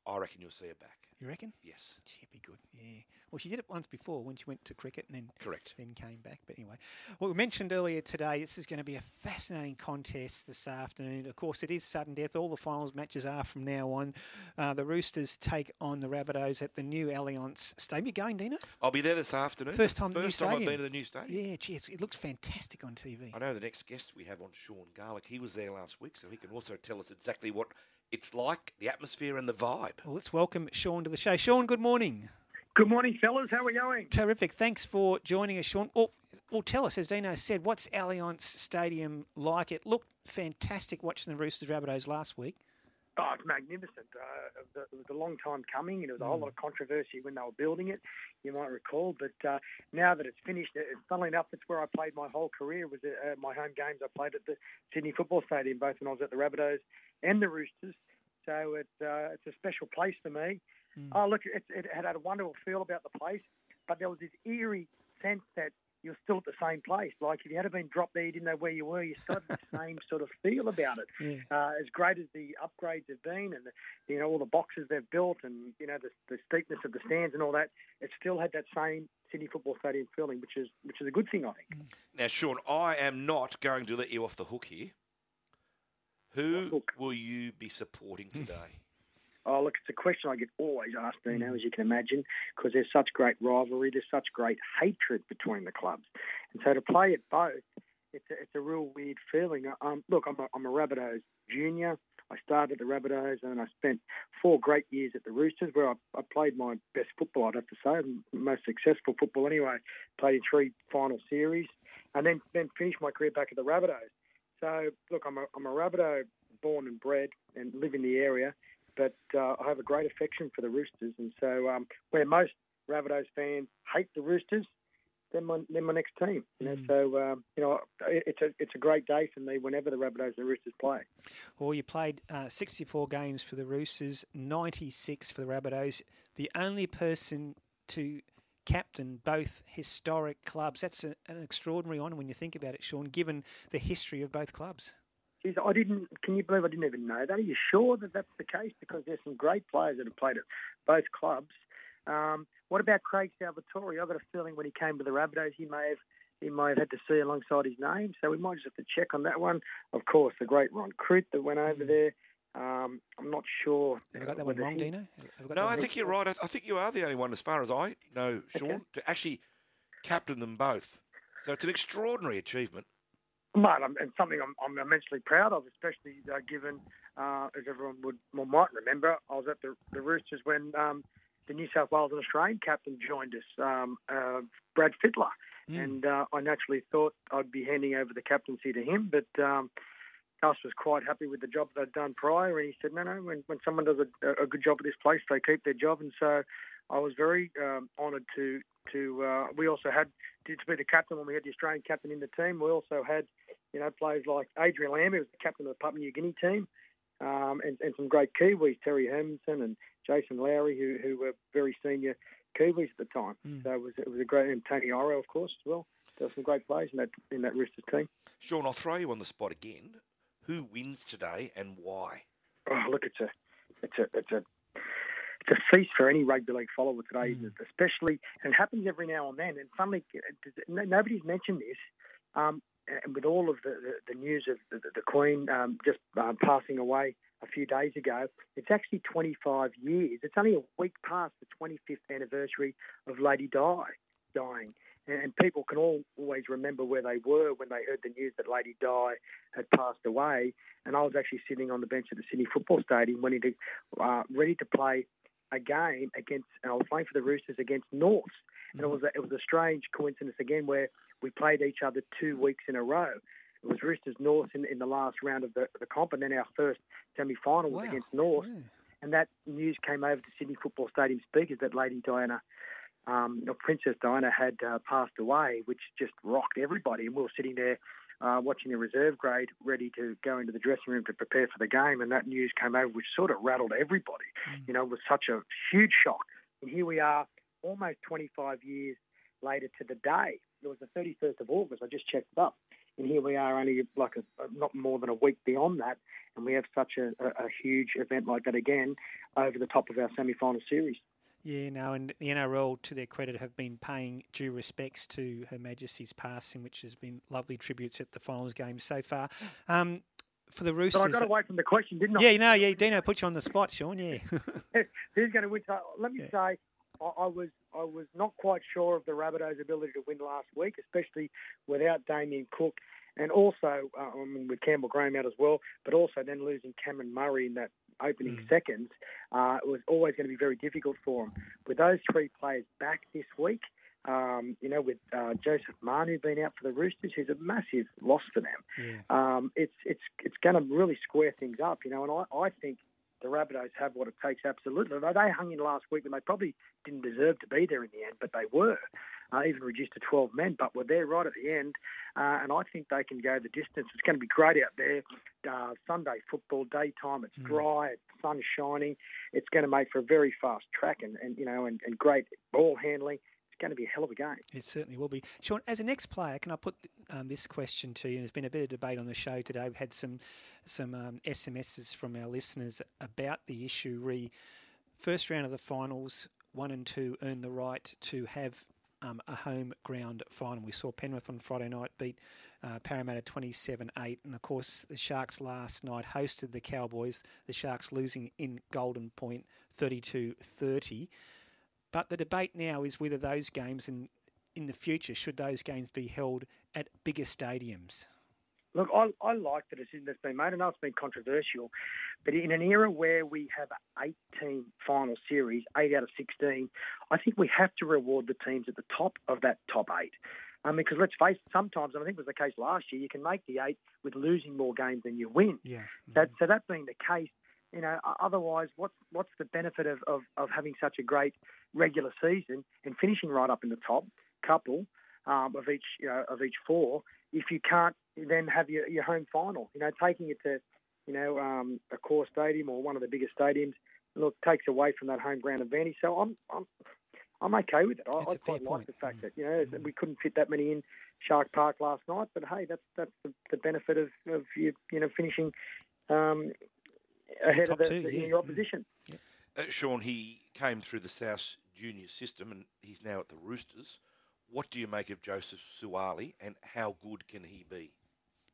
I reckon you'll see her back. You reckon? Yes. She'd be good. Yeah. Well, she did it once before when she went to cricket and then correct. Then came back. But anyway, well, we mentioned earlier today this is going to be a fascinating contest this afternoon. Of course, it is sudden death. All the finals matches are from now on. Uh, the Roosters take on the Rabbitohs at the new Allianz Stadium. You going, Dino? I'll be there this afternoon. First time. First new time I've been to the new stadium. Yeah, geez, it looks fantastic on TV. I know the next guest we have on Sean Garlick. He was there last week, so he can also tell us exactly what it's like, the atmosphere and the vibe. Well, let's welcome Sean to the show. Sean, good morning. Good morning, fellas. How are we going? Terrific. Thanks for joining us, Sean. Well, well, tell us, as Dino said, what's Allianz Stadium like? It looked fantastic watching the Roosters Rabbitohs last week. Oh, it's magnificent. Uh, it was a- it was a long time coming, and there was a whole lot of controversy when they were building it. You might recall, but uh, now that it's finished, it, funnily enough, it's where I played my whole career. Was uh, my home games I played at the Sydney Football Stadium, both when I was at the Rabbitohs and the Roosters. So it, uh, it's a special place for me. Oh, look, it, it had a wonderful feel about the place, but there was this eerie sense that you're still at the same place. Like if you had been dropped there, you didn't know where you were. You still had the same sort of feel about it. Yeah. Uh, as great as the upgrades have been, and the, you know all the boxes they've built, and you know the, the steepness of the stands and all that, it still had that same Sydney Football Stadium feeling, which is which is a good thing, I think. Now, Sean, I am not going to let you off the hook here. Who will you be supporting today? Oh, look, it's a question I get always asked, Dino, as you can imagine, because there's such great rivalry, there's such great hatred between the clubs. And so to play at both, it's a, it's a real weird feeling. Um, look, I'm a, I'm a Rabbitohs junior. I started at the Rabbitohs and I spent four great years at the Roosters where I, I played my best football, I'd have to say, most successful football anyway. Played in three final series and then, then finished my career back at the Rabbitohs. So, look, I'm a, I'm a Rabbitoh born and bred and live in the area, but uh, I have a great affection for the Roosters. And so, um, where most Rabbitohs fans hate the Roosters, they're my, they're my next team. You know, so um, you know, it's a it's a great day for me whenever the Rabbitohs and the Roosters play. Well, you played uh, 64 games for the Roosters, 96 for the Rabbitohs. The only person to captain both historic clubs. That's a, an extraordinary honour when you think about it, Sean, given the history of both clubs. Geez, I didn't. Can you believe I didn't even know that? Are you sure that that's the case? Because there's some great players that have played at both clubs. Um, what about Craig Salvatori? I've got a feeling when he came to the Rabbitohs, he may have he may have had to see alongside his name. So we might just have to check on that one. Of course, the great Ron Coote that went over there. Um, I'm not sure. Have I got that one wrong, he- Dino? Have No, I think you're right. I, I think you are the only one, as far as I know, Sean, to actually captain them both. So it's an extraordinary achievement. Mate, I'm, and something I'm, I'm immensely proud of, especially uh, given, uh, as everyone would well, might remember, I was at the, the Roosters when um, the New South Wales and Australian captain joined us, um, uh, Brad Fittler, and uh, I naturally thought I'd be handing over the captaincy to him, but um, Gus was quite happy with the job they'd done prior, and he said, no, no, when, when someone does a, a good job at this place, they keep their job, and so I was very um, honoured to to. Uh, we also had to be the captain when we had the Australian captain in the team. We also had, you know, players like Adrian Lam, who was the captain of the Papua New Guinea team, um, and, and some great Kiwis, Terry Hermansson and Jason Lowrie, who who were very senior Kiwis at the time. So it was it was a great and Tony Oro, of course, as well. There were some great players in that in that Roosters team. Sean, I'll throw you on the spot again. Who wins today and why? Oh, look, it's a, it's a, it's a, a feast for any rugby league follower today, especially, and it happens every now and then. And suddenly, nobody's mentioned this. Um, and with all of the, the, the news of the, the Queen um, just um, passing away a few days ago, it's actually 25 years. It's only a week past the 25th anniversary of Lady Di dying. And and people can all always remember where they were when they heard the news that Lady Di had passed away. And I was actually sitting on the bench at the Sydney Football Stadium, ready to, uh, ready to play a game against. And I was playing for the Roosters against North, and it was a, it was a strange coincidence again where we played each other two weeks in a row. It was Roosters North in, in the last round of the, the comp, and then our first semi final was against North. And that news came over to Sydney Football Stadium speakers that Lady Diana, um, or Princess Diana, had uh, passed away, which just rocked everybody. And we were sitting there uh, watching the reserve grade, ready to go into the dressing room to prepare for the game. And that news came over, which sort of rattled everybody. You know, it was such a huge shock. And here we are, almost 25 years later to the day. It was the 31st of August. I just checked it up. and here we are only like a, not more than a week beyond that, and we have such a, a, a huge event like that again over the top of our semi-final series. Yeah, no, and the NRL, to their credit, have been paying due respects to Her Majesty's passing, which has been lovely tributes at the finals games so far. Um, for the Roosters, But I got away from the question, didn't I? yeah, no, yeah, Dino put you on the spot, Sean. Yeah, Who's going to win? So let me say, I, I was I was not quite sure of the Rabbitohs' ability to win last week, especially without Damien Cook, and also uh, I mean, with Campbell Graham out as well, but also then losing Cameron Murray in that opening seconds, uh, it was always going to be very difficult for them. With those three players back this week. Um, you know, with uh, Joseph Manu being out for the Roosters, who's a massive loss for them. Um, it's it's it's going to really square things up, you know. And I, I think the Rabbitohs have what it takes absolutely. They hung in last week and they probably didn't deserve to be there in the end, but they were. Uh, even reduced to 12 men, but we're there right at the end. Uh, and I think they can go the distance. It's going to be great out there. Uh, Sunday football, daytime, it's dry, it's sun shining. It's going to make for a very fast track and, and you know, and, and great ball handling. It's going to be a hell of a game. It certainly will be. Sean, as an ex-player, can I put um, this question to you? There's been a bit of debate on the show today. We've had some some um, SMSs from our listeners about the issue. Re first round of the finals, one and two earn the right to have um, a home ground final. We saw Penrith on Friday night beat uh, Parramatta 27 8. And of course, the Sharks last night hosted the Cowboys, the Sharks losing in Golden Point 32 30. But the debate now is whether those games in, in the future, should those games be held at bigger stadiums? Look, I, I like the decision that's been made. I know it's been controversial, but in an era where we have eight team final series, eight out of 16, I think we have to reward the teams at the top of that top eight. I mean, because let's face it, sometimes, and I think it was the case last year, you can make the eight with losing more games than you win. Yeah. That, so that being the case, you know, otherwise, what's what's the benefit of, of, of having such a great regular season and finishing right up in the top couple um, of each you know, of each four if you can't then have your, your home final? You know, taking it to you know um, Accor Stadium or one of the biggest stadiums, look, takes away from that home ground advantage. So I'm I'm I'm okay with it. I, I quite like the fact that you know we couldn't fit that many in Shark Park last night, but hey, that's that's the, the benefit of, of you you know finishing um, ahead Top of the, two, the, yeah. your opposition. Uh, Sean, he came through the South Junior system and he's now at the Roosters. What do you make of Joseph Suaalii and how good can he be?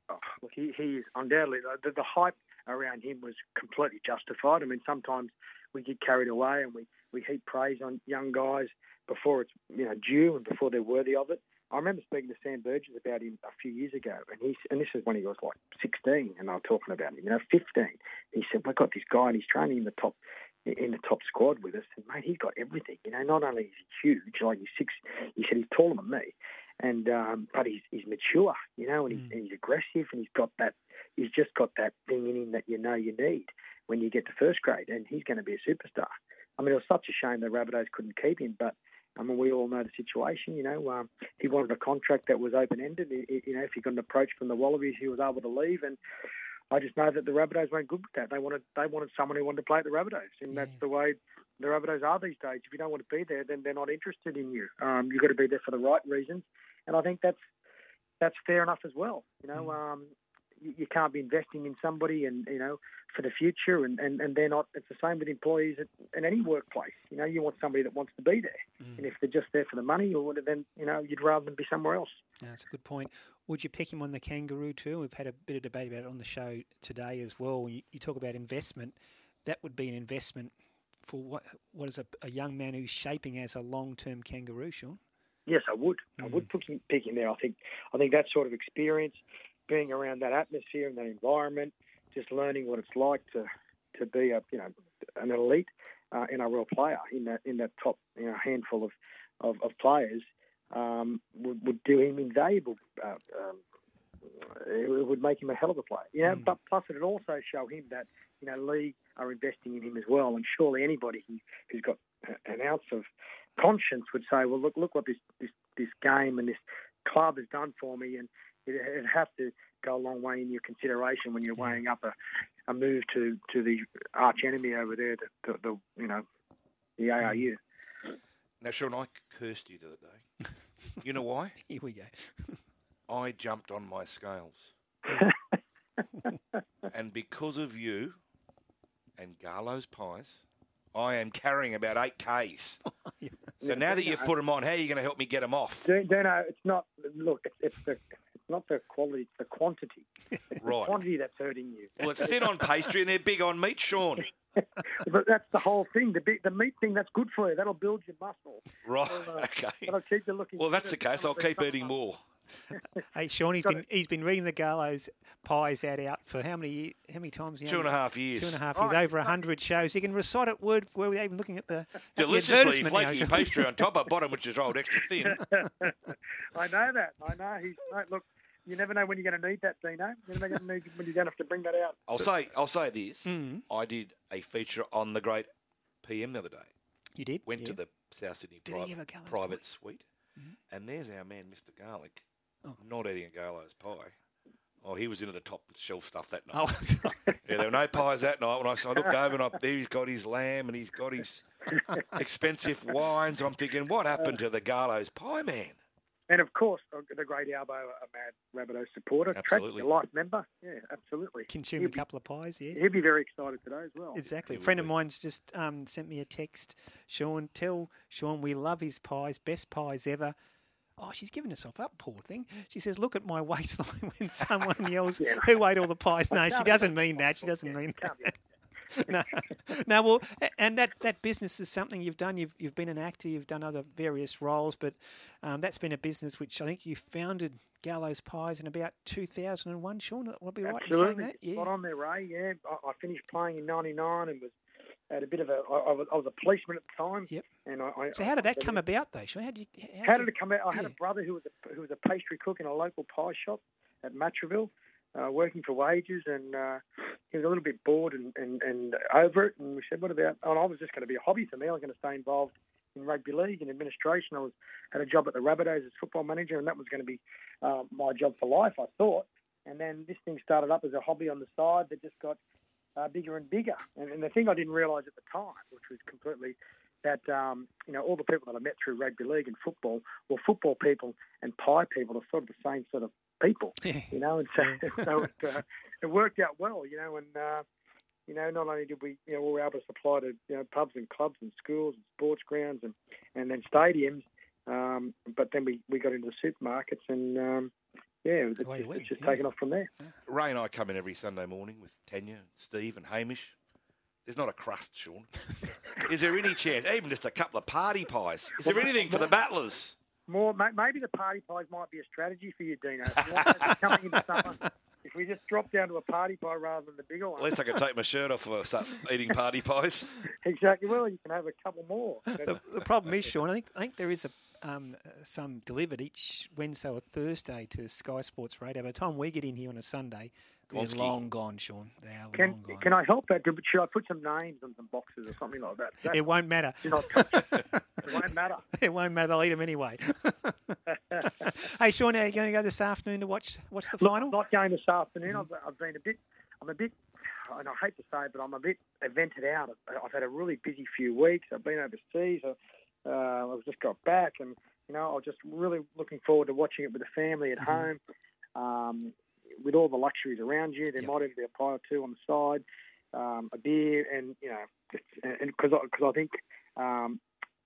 Oh, he, he is undoubtedly uh, the, the hype around him was completely justified. I mean, sometimes we get carried away and we, we heap praise on young guys before it's you know due and before they're worthy of it. I remember speaking to Sam Burgess about him a few years ago, and he's and this is when he was like 16, and I was talking about him, you know, 15. He said, "We've got this guy, and he's training in the top in the top squad with us, and mate, he's got everything. You know, not only is he huge, like he's six, he said he's taller than me, and um, but he's he's mature, you know, and he's, and he's aggressive, and he's got that, he's just got that thing in him that you know you need when you get to first grade, and he's going to be a superstar. I mean, it was such a shame the Rabbitohs couldn't keep him, but I mean, we all know the situation. You know, um, he wanted a contract that was open ended. You know, if he got an approach from the Wallabies, he was able to leave, and I just know that the Rabbitohs weren't good with that. They wanted they wanted someone who wanted to play at the Rabbitohs, and that's the way the Rabbitohs are these days. If you don't want to be there, then they're not interested in you. Um, you've got to be there for the right reasons, and I think that's that's fair enough as well. You know, um, you, can't be investing in somebody and you know for the future, and, and, and they're not. It's the same with employees at, in any workplace. You know, you want somebody that wants to be there, mm. and if they're just there for the money, or then you know you'd rather them be somewhere else. Yeah, that's a good point. Would you pick him on the kangaroo too? We've had a bit of debate about it on the show today as well. When you, you talk about investment, that would be an investment for what what is a, a young man who's shaping as a long term kangaroo, Sean. Yes, I would. I would mm. pick him, pick him there. I think I think that sort of experience, being around that atmosphere and that environment, just learning what it's like to to be a you know an elite uh, NRL player in that in that top you know handful of of, of players um, would, would do him invaluable. Uh, um, it would make him a hell of a player. You know, but plus it would also show him that you know league are investing in him as well. And surely anybody who, who's got an ounce of conscience would say, well, look, look what this this, this game and this club has done for me, and it, it'd have to go a long way in your consideration when you're weighing up a, a move to, to the arch enemy over there, the, the, the you know the ARU. Mm. Now, Sean, I cursed you the other day. You know why? Here we go. I jumped on my scales. and because of you and Garlo's pies, I am carrying about eight Ks. So now that you've put them on, how are you going to help me get them off? Dino, Dino, uh, it's not. Look, it's, it's the. It's not the quality, it's the quantity. It's Right. the quantity that's hurting you. Well, it's thin on pastry and they're big on meat, Sean. but that's the whole thing. The big, the meat thing, that's good for you. That'll build your muscle. Right, That'll, uh, okay. That'll keep you looking. Well, that's the case. I'll keep eating more. Hey, Sean, he's Got been he's been reading the Garlo's pies ad out for how many how many times? now? Two and a half years. Two and a half Right. years, over a hundred shows. He can recite it word for word without even looking at the, at the Deliciously now, flaky pastry on top, at bottom, which is rolled extra thin. I know that. I know. He's mate, look. You never know when you're going to need that, Dino. You never know when you're going to have to bring that out. I'll say, I'll say this. Mm. I did a feature on the great PM the other day. You did? Went to the South Sydney Did he private, have a Garlo's private suite, and there's our man, Mr. Garlick, Oh. not eating a Garlo's pie. Oh, he was into the top shelf stuff that night. Oh, sorry. yeah, there were no pies that night. When I, so I looked over and I, there he's got his lamb and he's got his expensive wines. I'm thinking, what happened to the Garlo's pie man? And of course, uh, the great Albo, a mad Rabbitoh supporter, Track, Absolutely. a life member. Yeah, absolutely. Consume He'll a be- couple of pies, yeah. He'll be very excited today as well. Exactly. A friend of mine's just um, sent me a text. Sean, tell Sean we love his pies, best pies ever. Oh, she's giving herself up, poor thing. She says, "Look at my waistline when someone yells, who ate all the pies?" No, she doesn't mean that. She doesn't mean that. no, no. Well, and that, that business is something you've done. You've you've been an actor. You've done other various roles, but um, that's been a business which I think you founded Garlo's Pies in about 2001. Sean, would be right in saying that? Yeah. Spot on there, Ray. Yeah, I, I finished playing in '99 and was had a bit of a. I, I, was, I was a policeman at the time. Yep. And I, I, So how did that come about, though, Sean? How did you? How you- did it come out? I had a brother who was a who was a pastry cook in a local pie shop at Matraville, uh, working for wages, and uh, he was a little bit bored and, and, and over it. And we said, "What about?" And I was just going to be a hobby for me. I was going to stay involved in rugby league and administration. I was had a job at the Rabbitohs as football manager, and that was going to be uh, my job for life. I thought. And then this thing started up as a hobby on the side that just got uh, bigger and bigger. And, and the thing I didn't realise at the time, which was completely that um, you know all the people that I met through rugby league and football, were football people and pie people are sort of the same sort of people, you know. And so, so it, uh, it worked out well, you know. And uh, you know, not only did we, you know, we were able to supply to you know pubs and clubs and schools and sports grounds and and then stadiums, um, but then we, we got into the supermarkets and um, yeah, it's, Away just, it's just yeah. taken off from there. Ray and I come in every Sunday morning with Tanya, Steve, and Hamish. There's not a crust, Sean. Is there any chance, even just a couple of party pies? Is there anything for the battlers? More, maybe the party pies might be a strategy for you, Dino. If coming into summer, if we just drop down to a party pie rather than the bigger one. At least I can take my shirt off if I start eating party pies. Exactly. Well, you can have a couple more. the, the problem is, Sean, I think I think there is a um, some delivered each Wednesday or Thursday to Sky Sports Radio. By the time we get in here on a Sunday, they're long gone, Sean. They are Can long gone. can I help that? Should I put some names on some boxes or something like that? That- It won't matter. do not touch it. it won't matter. it won't matter. They'll eat them anyway. hey, Sean, are you going to go this afternoon to watch watch the Look, final? I'm not going this afternoon. I've, I've been a bit. I'm a bit. And I hate to say it, but I'm a bit vented out. I've, I've had a really busy few weeks. I've been overseas. I, uh, I've just got back, and you know, I was just really looking forward to watching it with the family at home. Um, with all the luxuries around you, there might even be a pie or two on the side, um, a beer, and you know, and because because I think um,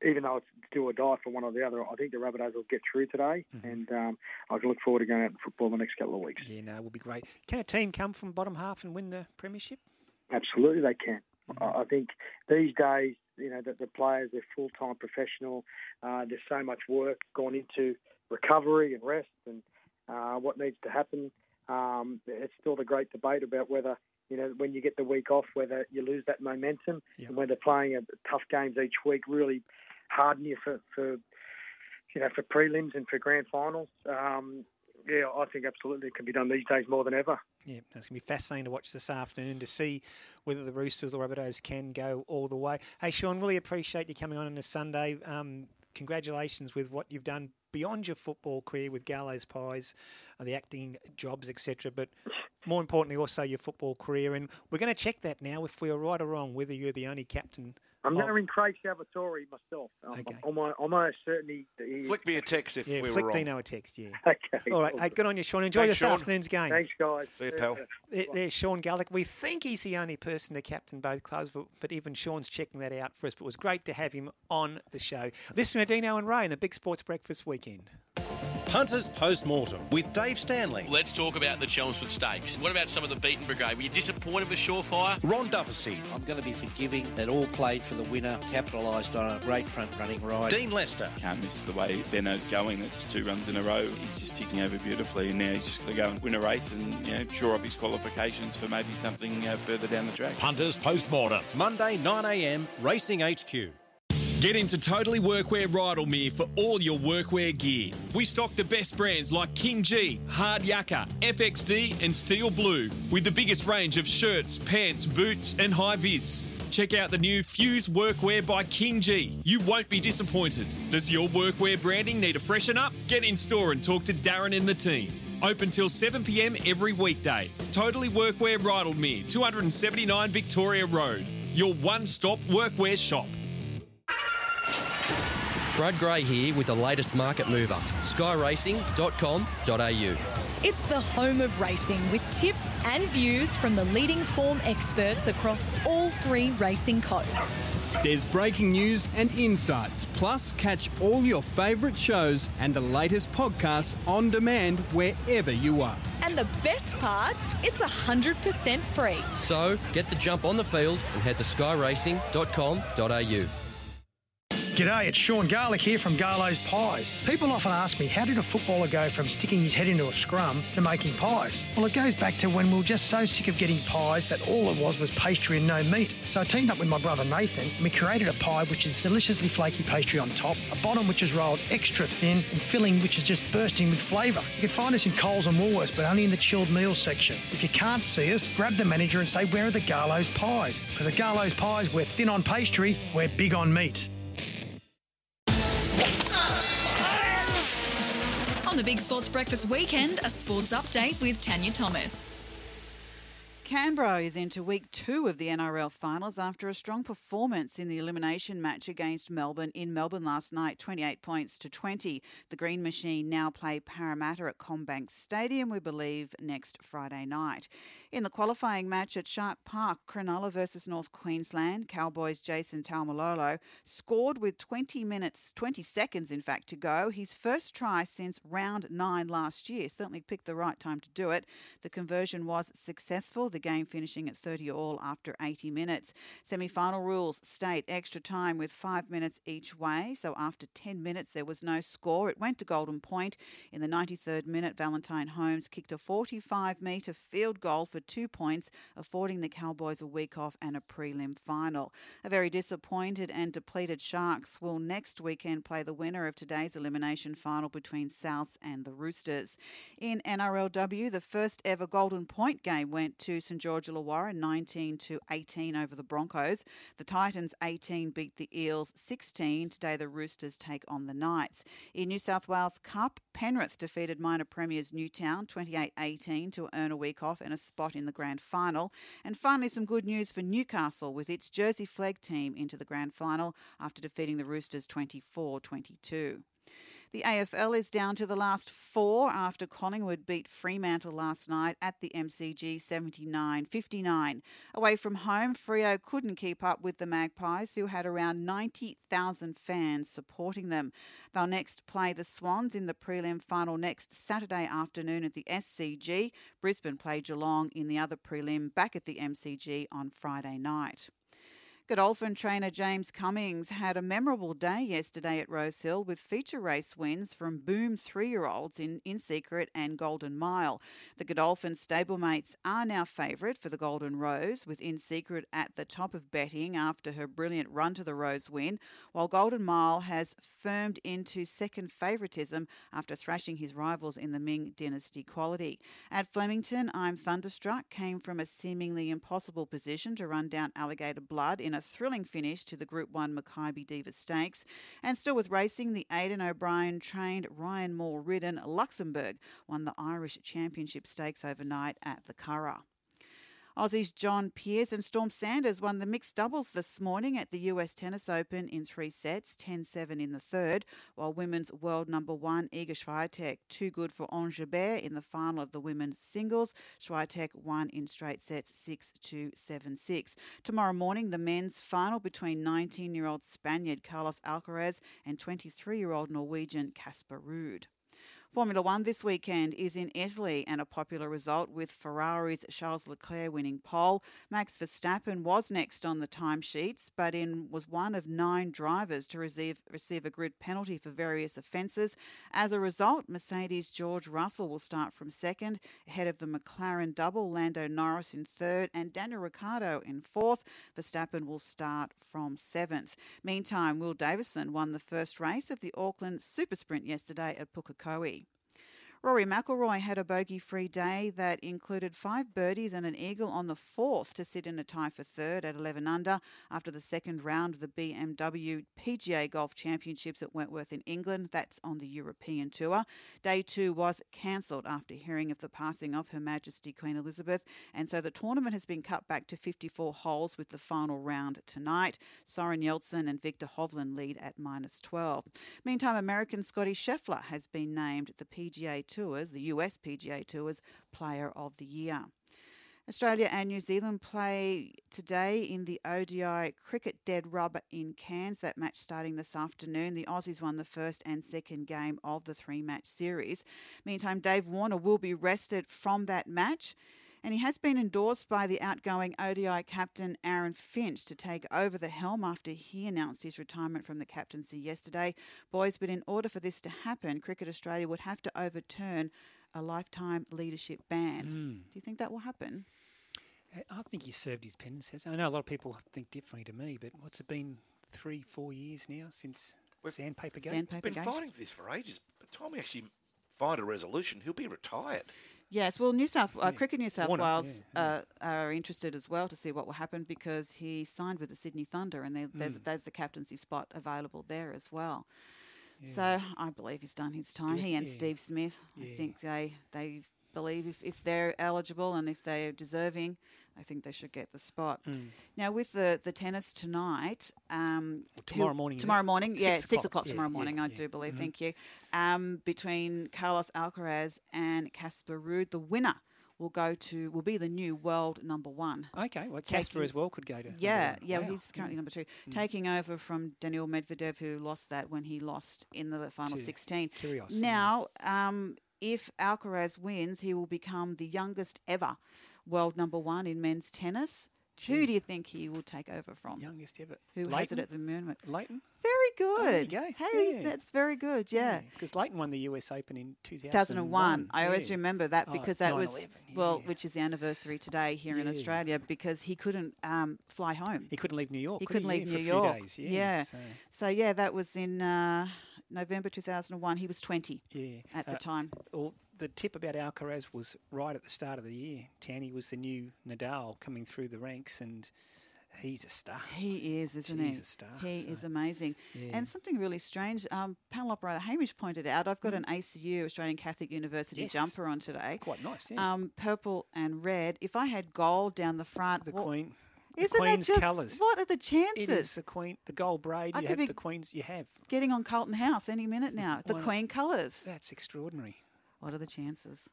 even though it's do or die for one or the other, I think the Rabbitohs will get through today, and um, I can look forward to going out in football the next couple of weeks. Yeah, no, it will be great. Can a team come from bottom half and win the premiership? Absolutely, they can. I I think these days, you know, that the players they're full time professional. Uh, there's so much work gone into recovery and rest and uh, what needs to happen. Um, it's still the great debate about whether you know when you get the week off, whether you lose that momentum and whether playing a, tough games each week really harden you for, for you know for prelims and for grand finals. Um, yeah, I think absolutely it can be done these days more than ever. Yeah, it's going to be fascinating to watch this afternoon to see whether the Roosters or Rabbitohs can go all the way. Hey, Sean, really appreciate you coming on on a Sunday. Um, congratulations with what you've done beyond your football career with Garlo's Pies, uh, the acting jobs, etc. But more importantly, also your football career. And we're going to check that now if we are right or wrong, whether you're the only captain I'm Oh. now in Craig Salvatori myself. I'm, Okay. I'm, almost, almost certain he, he Flick me a text if Yeah, we were flick wrong. Dino a text, yeah. Okay. All right, hey, good on you, Sean. Enjoy Thanks, this Sean. afternoon's game. Thanks, guys. See you, pal. There, there's Sean Garlick. We think he's the only person to captain both clubs, but, but even Sean's checking that out for us. But it was great to have him on the show. Listen to Dino and Ray in the Big Sports Breakfast weekend. Punters Post-Mortem with Dave Stanley. Let's talk about the Chelmsford Stakes. What about some of the beaten brigade? Were you disappointed with Surefire? Ron Dufficy. I'm going to be forgiving that all played for the winner, capitalised on a great front running ride. Dean Lester. Can't miss the way Benno's going. It's two runs in a row. He's just ticking over beautifully, and now he's just going to go and win a race and you know, shore up his qualifications for maybe something uh, further down the track. Punters Post-Mortem. Monday, 9am, Racing HQ. Get into Totally Workwear Rydalmere for all your workwear gear. We stock the best brands like KingGee, Hard Yakka, FXD, and Steel Blue, with the biggest range of shirts, pants, boots, and high vis. Check out the new Fuse Workwear by KingGee. You won't be disappointed. Does your workwear branding need a freshen up? Get in store and talk to Darren and the team. Open till 7 pm every weekday. Totally Workwear Rydalmere, 279 Victoria Road. Your one stop workwear shop. Brad Gray here with the latest market mover, skyracing.com.au. It's the home of racing with tips and views from the leading form experts across all three racing codes. There's breaking news and insights, plus catch all your favourite shows and the latest podcasts on demand wherever you are. And the best part, it's 100% free. So get the jump on the field and head to skyracing.com.au. G'day, it's Sean Garlick here from Garlo's Pies. People often ask me, how did a footballer go from sticking his head into a scrum to making pies? Well, it goes back to when we were just so sick of getting pies that all it was was pastry and no meat. So I teamed up with my brother Nathan and we created a pie which is deliciously flaky pastry on top, a bottom which is rolled extra thin, and filling which is just bursting with flavour. You can find us in Coles and Woolworths, but only in the chilled meals section. If you can't see us, grab the manager and say, where are the Garlo's Pies? Because at Garlo's Pies, we're thin on pastry, we're big on meat. On the Big Sports Breakfast weekend, a sports update with Tanya Thomas. Canberra is into week two of the NRL finals after a strong performance in the elimination match against Melbourne in Melbourne last night, 28 points to 20. The Green Machine now play Parramatta at CommBank Stadium, we believe, next Friday night. In the qualifying match at Shark Park, Cronulla versus North Queensland, Cowboys' Jason Taumalolo scored with 20 minutes, 20 seconds in fact, to go. His first try since round nine last year. Certainly picked the right time to do it. The conversion was successful. The game finishing at 30 all after 80 minutes. Semi final rules state extra time with five minutes each way. So after 10 minutes, there was no score. It went to Golden Point. In the 93rd minute, Valentine Holmes kicked a 45 metre field goal for two points, affording the Cowboys a week off and a prelim final. A very disappointed and depleted Sharks will next weekend play the winner of today's elimination final between Souths and the Roosters. In NRLW, the first ever Golden Point game went to St George Illawarra 19 to 18 over the Broncos. The Titans 18 beat the Eels 16. Today the Roosters take on the Knights. In New South Wales Cup, Penrith defeated minor premiers Newtown 28-18 to earn a week off and a spot in the grand final. And finally some good news for Newcastle with its Jersey Flegg team into the grand final after defeating the Roosters 24-22. The AFL is down to the last four after Collingwood beat Fremantle last night at the MCG 79 59. Away from home, Freo couldn't keep up with the Magpies, who had around 90,000 fans supporting them. They'll next play the Swans in the prelim final next Saturday afternoon at the SCG. Brisbane play Geelong in the other prelim back at the MCG on Friday night. Godolphin trainer James Cummings had a memorable day yesterday at Rosehill with feature race wins from Boom three year olds in In Secret and Golden Mile. The Godolphin stablemates are now favourite for the Golden Rose, with In Secret at the top of betting after her brilliant run to the Rose win, while Golden Mile has firmed into second favouritism after thrashing his rivals in the Ming Dynasty quality. At Flemington, I'm Thunderstruck came from a seemingly impossible position to run down Alligator Blood in a thrilling finish to the Group 1 Mackay Diva Stakes. And still with racing, the Aidan O'Brien trained Ryan Moore ridden Luxembourg won the Irish Championship Stakes overnight at the Curragh. Aussie's John Peers and Storm Sanders won the mixed doubles this morning at the US Tennis Open in three sets, 10 7 in the third, while women's world number one Iga Swiatek too good for Jabeur in the final of the women's singles. Swiatek won in straight sets 6 2 7 6. Tomorrow morning, the men's final between 19 year old Spaniard Carlos Alcaraz and 23 year old Norwegian Casper Ruud. Formula One this weekend is in Italy and a popular result with Ferrari's Charles Leclerc winning pole. Max Verstappen was next on the timesheets, but in was one of nine drivers to receive receive a grid penalty for various offences. As a result, Mercedes George Russell will start from second, ahead of the McLaren double Lando Norris in third and Daniel Ricciardo in fourth. Verstappen will start from seventh. Meantime, Will Davison won the first race of the Auckland Super Sprint yesterday at Pukekohe. Rory McIlroy had a bogey-free day that included five birdies and an eagle on the fourth to sit in a tie for third at 11 under after the second round of the BMW PGA Golf Championships at Wentworth in England. That's on the European Tour. Day two was cancelled after hearing of the passing of Her Majesty Queen Elizabeth, and so the tournament has been cut back to 54 holes with the final round tonight. Soren Kjeldsen and Viktor Hovland lead at minus 12. Meantime, American Scotty Scheffler has been named the PGA Tours, the US PGA Tours Player of the Year. Australia and New Zealand play today in the ODI Cricket Dead Rubber in Cairns. That match starting this afternoon. The Aussies won the first and second game of the three match series. Meantime, Dave Warner will be rested from that match. And he has been endorsed by the outgoing ODI captain Aaron Finch to take over the helm after he announced his retirement from the captaincy yesterday. Boys, but in order for this to happen, Cricket Australia would have to overturn a lifetime leadership ban. Mm. Do you think that will happen? I think he served his penance. I know a lot of people think differently to me, but what's it been three, four years now since Sandpaper Gate? Sandpaper Been Gate. fighting for this for ages. By the time we actually find a resolution, he'll be retired. Yes, well, New South uh, Cricket New South Warner, Wales yeah, Uh, are interested as well to see what will happen because he signed with the Sydney Thunder, and there, there's Mm. there's the captaincy spot available there as well. So I believe he's done his time. He and. Steve Smith, I think they they believe if, if they're eligible and if they're deserving, I think they should get the spot. Mm. Now with the, the tennis tonight, um, tomorrow morning, tomorrow morning, yeah, six o'clock. o'clock Yeah, tomorrow yeah, morning, I yeah. do believe. Mhm. Thank you. Um, between Carlos Alcaraz and Casper Ruud, the winner will go to will be the new world number one. Okay, well, Casper as well could go to. Yeah, yeah, Wow. he's currently Yeah. number two, Mm. taking over from Daniil Medvedev, who lost that when he lost in the final To 16. Kyrgios, Now, um, if Alcaraz wins, he will become the youngest ever world number one in men's tennis. Who do you think he will take over from? Youngest ever. Who has it at the moment? Lleyton? Very Oh, there you good. go. Hey, Yeah. that's very good. Yeah. Because Lleyton won the US Open in 2001. 2001. I always remember that Oh, because that was 9/11, well, which is the anniversary today here in Australia because he couldn't um, fly home. He couldn't leave New York. He could couldn't leave Yeah, New for a few York. days, yeah, yeah. so- So. yeah, that was in uh, November 2001. He was 20 Yeah. at the Uh, time. Well, the tip about Alcaraz was right at the start of the year. Tanny was the new Nadal coming through the ranks, and he's a star. He is, isn't He's he? a star, He so, is amazing. yeah. And something really strange, um, panel operator Hamish pointed out, I've got an ACU, Australian Catholic University Mm. Yes. jumper on today. Quite nice, yeah. Um, purple and red. If I had gold down the front, The what- Queen. Isn't that just colours. what are the chances? It is the Queen, the gold braid. I you have the Queen's. You have. Getting on Carlton House any minute now. The not? Queen colours. That's extraordinary. What are the chances?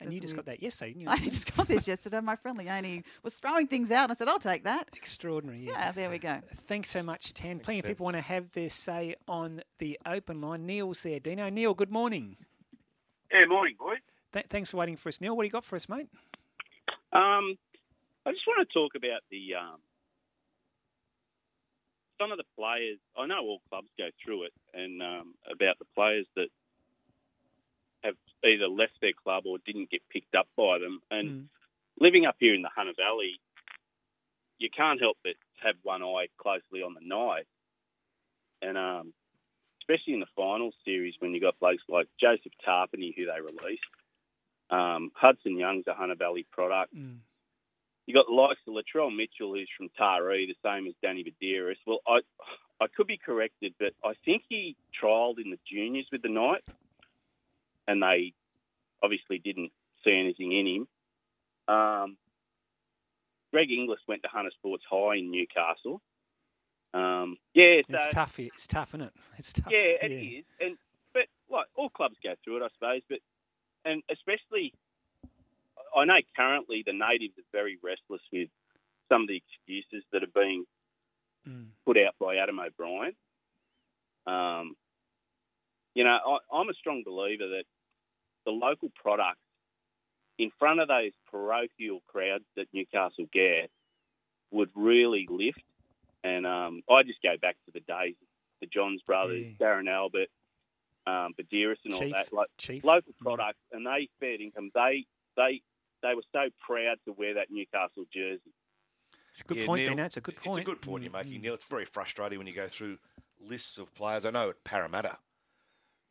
And That's you just weird. got that yesterday, didn't you? I just got this yesterday. My friend Leonie was throwing things out. and I said, I'll take that. Extraordinary. Yeah. Yeah, there we go. Thanks so much, Tan. Plenty of people want to have their say on the open line. Neil's there. Dino. Neil, good morning. Yeah, morning, boys. Th- thanks for waiting for us, Neil. What do you got for us, mate? Um, I just want to talk about the um, some of the players. I know all clubs go through it, and um, about the players that have either left their club or didn't get picked up by them. And living up here in the Hunter Valley, you can't help but have one eye closely on the knife, and um, especially in the final series when you got blokes like Joseph Tapine, who they released. Um, Hudson Young's a Hunter Valley product. You got the likes of Latrell Mitchell, who's from Taree, the same as Danny Buderus. Well, I I could be corrected, but I think he trialled in the juniors with the Knights, and they obviously didn't see anything in him. Um, Greg Inglis went to Hunter Sports High in Newcastle. Um, yeah, so, It's tough. It's tough, isn't it? It's tough. yeah, it is. And but like all clubs go through it, I suppose. But and especially, I know currently the natives are very restless with some of the excuses that are being put out by Adam O'Brien. Um, you know, I, I'm a strong believer that the local product in front of those parochial crowds that Newcastle get would really lift. And um, I just go back to the days, the Johns brothers, Darren Albert, um, Buderus, and all that, like Chief. local products, and they spared income. They they they were so proud to wear that Newcastle jersey. It's a good Yeah, point, Neil, Dino. It's a good point. It's a good point you're making, Neil. It's very frustrating when you go through lists of players. I know at Parramatta,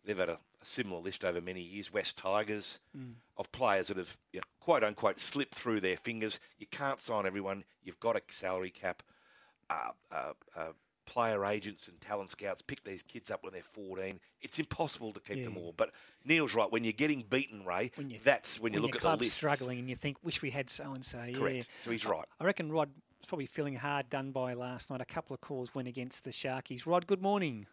they've had a, similar list over many years. West Tigers Mm. of players that have, you know, quote unquote, slipped through their fingers. You can't sign everyone. You've got a salary cap. Uh, uh, uh, player agents and talent scouts pick these kids up when they're 14. It's impossible to keep them all. But Neil's right. When you're getting beaten, Ray, that's when you look at the list. struggling and you think, wish we had so and so. Correct. Yeah. So he's right. I reckon Rod was probably feeling hard done by last night. A couple of calls went against the Sharkies. Rod, good morning.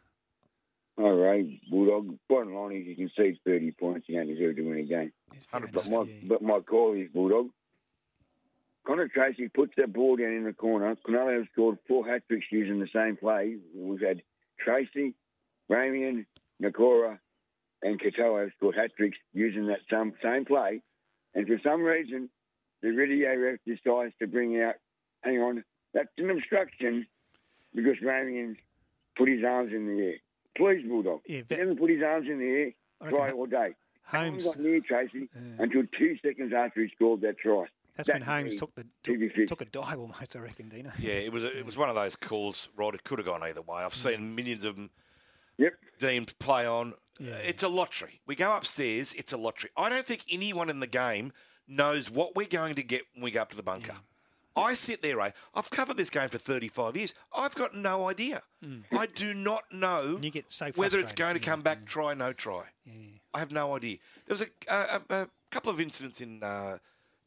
All right, Bulldog. Bottom line is you can see 30 points. You don't deserve to win a game. But my, but my call is Bulldog. Connor Tracey puts that ball down in the corner. Canelo has scored four hat tricks using the same play. We've had Tracy, Ramien, Nikora, and Katoa have scored hat tricks using that same, same play. And for some reason, the video ref decides to bring out, hang on, that's an obstruction because Ramien put his arms in the air. Please, Bulldog. Yeah, he never put his arms in the air. I Try all day. Holmes- Holmes got near Tracey until two seconds after he scored that try. That's That when Holmes took the TV took, took a dive almost, I reckon, Dino. Yeah, it was a, it was one of those calls, Rod. It could have gone either way. I've seen mm. millions of them yep. deemed play on. Yeah. It's a lottery. We go upstairs. It's a lottery. I don't think anyone in the game knows what we're going to get when we go up to the bunker. I sit there, Ray. I've covered this game for 35 years. I've got no idea. I do not know so whether it's going to come back, try, no try. I have no idea. There was a, a, a, a couple of incidents in uh,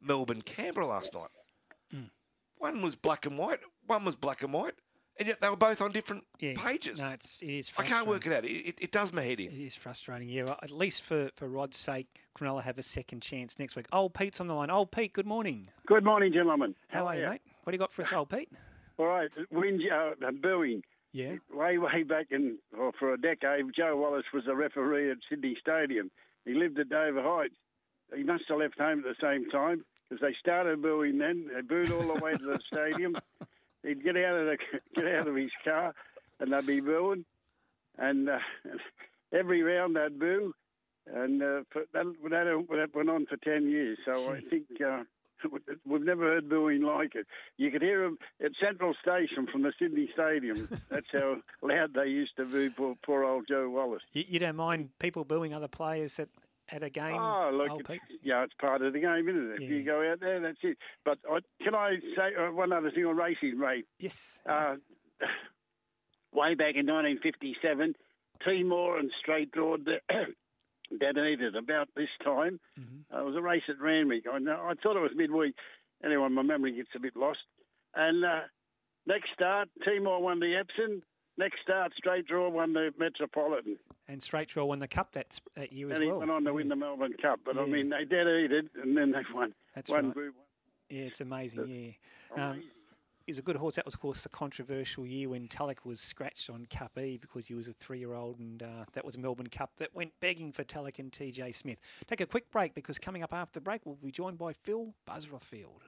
Melbourne, Canberra last night. One was black and white, one was black and white, and yet they were both on different Yeah. pages. No, it's, it is I can't work it out. It, it, it does my head in. It is frustrating. Yeah, well, at least for, for Rod's sake, Cronulla have a second chance next week. Old Pete's on the line. Old Pete, good morning. Good morning, gentlemen. How, are you, mate? What do you got for us, old Pete? All right, wind, uh, booing. Yeah. Way, way back in, well, for a decade, Joe Wallace was a referee at Sydney Stadium. He lived at Dover Heights. He must have left home at the same time because they started booing then. They booed all the way to the stadium. He'd get out of the get out of his car, and they'd be booing. And uh, every round they'd boo, and uh, that, that that went on for ten years. So I think. Uh, We've never heard booing like it. You could hear them at Central Station from the Sydney Stadium. That's how loud they used to boo poor, poor old Joe Wallace. You, you don't mind people booing other players at, at a game? Oh, look, yeah, it's part of the game, isn't it? If you go out there, that's it. But I, can I say uh, one other thing on racing, Ray? Yes. Uh, way back in 1957, Timor and Straight Draw de- detonated about this time. Mm-hmm. Uh, it was a race at Randwick. I, I thought it was midweek. Anyway, my memory gets a bit lost. And uh, next start, Timor won the Epsom. Next start, Straight Draw won the Metropolitan. And Straight Draw won the cup that, that year as well. and he went on to win the Melbourne Cup. But I mean, they did eat it, and then they won. That's won right. Yeah, it's amazing. Yeah, um, he's a good horse. That was, of course, the controversial year when Tulloch was scratched on Cup E because he was a three-year-old, and uh, that was Melbourne Cup that went begging for Tulloch and TJ Smith. Take a quick break because coming up after the break, we'll be joined by Phil Buzz Rothfield.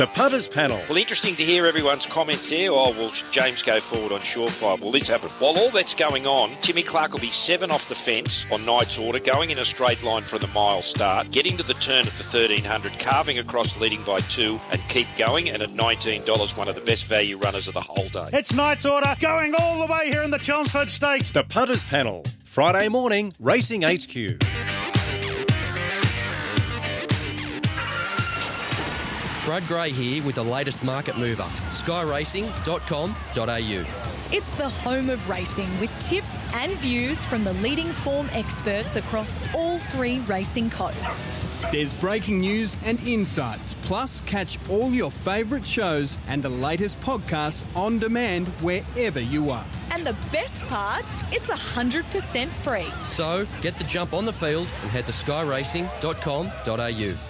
The Putters Panel. Well, interesting to hear everyone's comments there. Oh, will James go forward on Surefire? Will this happen? While all that's going on, Timmy Clark will be seven off the fence on Knight's Order, going in a straight line from the mile start, getting to the turn at the 1300, carving across leading by two, and keep going. And at $19, one of the best value runners of the whole day. It's Knight's Order going all the way here in the Chelmsford Stakes. The Putters Panel. Friday morning, Racing HQ. Brad Gray here with the latest market mover. Skyracing.com.au. It's the home of racing with tips and views from the leading form experts across all three racing codes. There's breaking news and insights, plus catch all your favourite shows and the latest podcasts on demand wherever you are. And the best part, it's 100% free. So get the jump on the field and head to skyracing.com.au.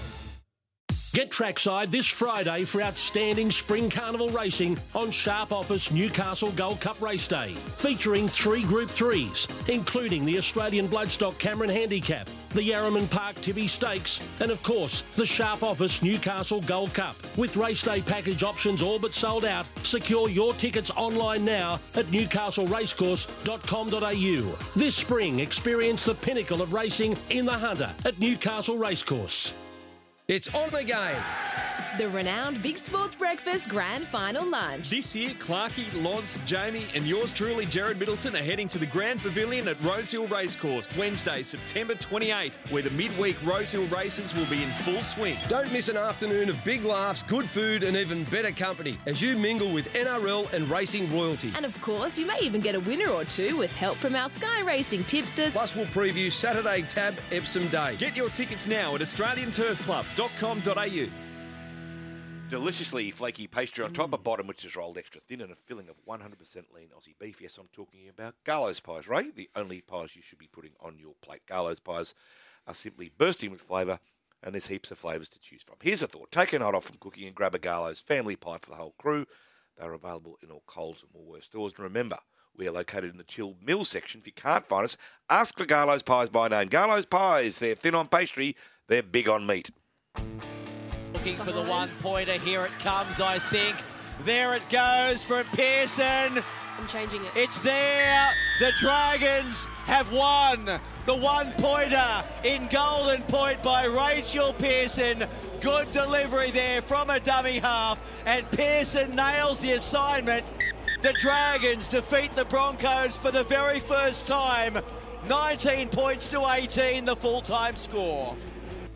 Get trackside this Friday for outstanding Spring Carnival racing on Sharp Office Newcastle Gold Cup Race Day, featuring three Group 3s, including the Australian Bloodstock Cameron Handicap, the Yarraman Park Tibbie Stakes, and of course, the Sharp Office Newcastle Gold Cup. With race day package options all but sold out, secure your tickets online now at newcastleracecourse.com.au. This spring, experience the pinnacle of racing in the Hunter at Newcastle Racecourse. It's on the game. The renowned Big Sports Breakfast Grand Final Lunch. This year, Clarkey, Loz, Jamie, and yours truly, Jared Middleton, are heading to the Grand Pavilion at Rosehill Racecourse Wednesday, September 28th, where the midweek Rosehill races will be in full swing. Don't miss an afternoon of big laughs, good food, and even better company as you mingle with NRL and racing royalty. And of course, you may even get a winner or two with help from our Sky Racing tipsters. Plus, we'll preview Saturday Tab Epsom Day. Get your tickets now at AustralianTurfClub.com.au. Deliciously flaky pastry on top, a bottom which is rolled extra thin, and a filling of 100% lean Aussie beef. Yes, I'm talking about Garlo's pies, Ray, the only pies you should be putting on your plate. Garlo's pies are simply bursting with flavour, and there's heaps of flavours to choose from. Here's a thought take a night off from cooking and grab a Garlo's family pie for the whole crew. They're available in all Coles and Woolworths stores. And remember, we are located in the chilled meal section. If you can't find us, ask for Garlo's pies by name. Garlo's pies, they're thin on pastry, they're big on meat. Looking for the one pointer. Here it comes, I think. There it goes from Pearson. I'm changing it. It's there. The Dragons have won the one pointer in Golden Point by Rachel Pearson. Good delivery there from a dummy half, and Pearson nails the assignment. The Dragons defeat the Broncos for the very first time. 19 points to 18, the full time score.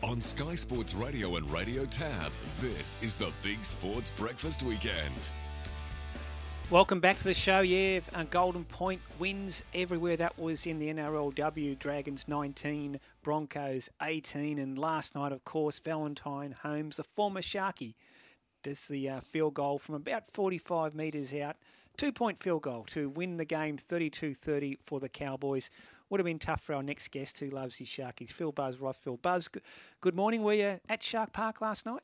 On Sky Sports Radio and Radio Tab, this is the Big Sports Breakfast Weekend. Welcome back to the show. Yeah, Golden Point wins everywhere. That was in the NRLW. Dragons 19, Broncos 18, and last night, of course, Valentine Holmes, the former Sharky, does the uh, field goal from about 45 metres out. Two point field goal to win the game 32 30 for the Cowboys. Would have been tough for our next guest who loves his Sharkies, Phil Buzz Rothfield. Buzz, good morning. Were you at Shark Park last night?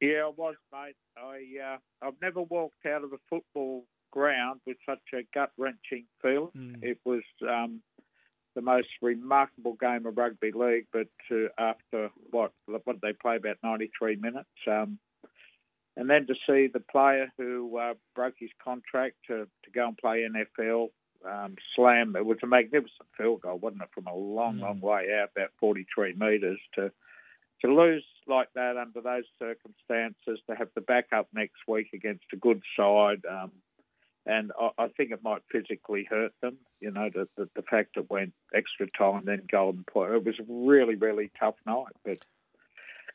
Yeah, I was, mate. I uh, I've never walked out of a football ground with such a gut wrenching feeling. It was um, the most remarkable game of rugby league. But uh, after what what did they play about ninety three minutes, um, and then to see the player who uh, broke his contract to, to go and play NFL um, slam, it was a magnificent field goal, wasn't it? From a long, long way out, about forty three metres to to lose like that under those circumstances, to have the backup next week against a good side, um, and I, I think it might physically hurt them. You know, the, the the fact it went extra time, then golden point. It was a really, really tough night, but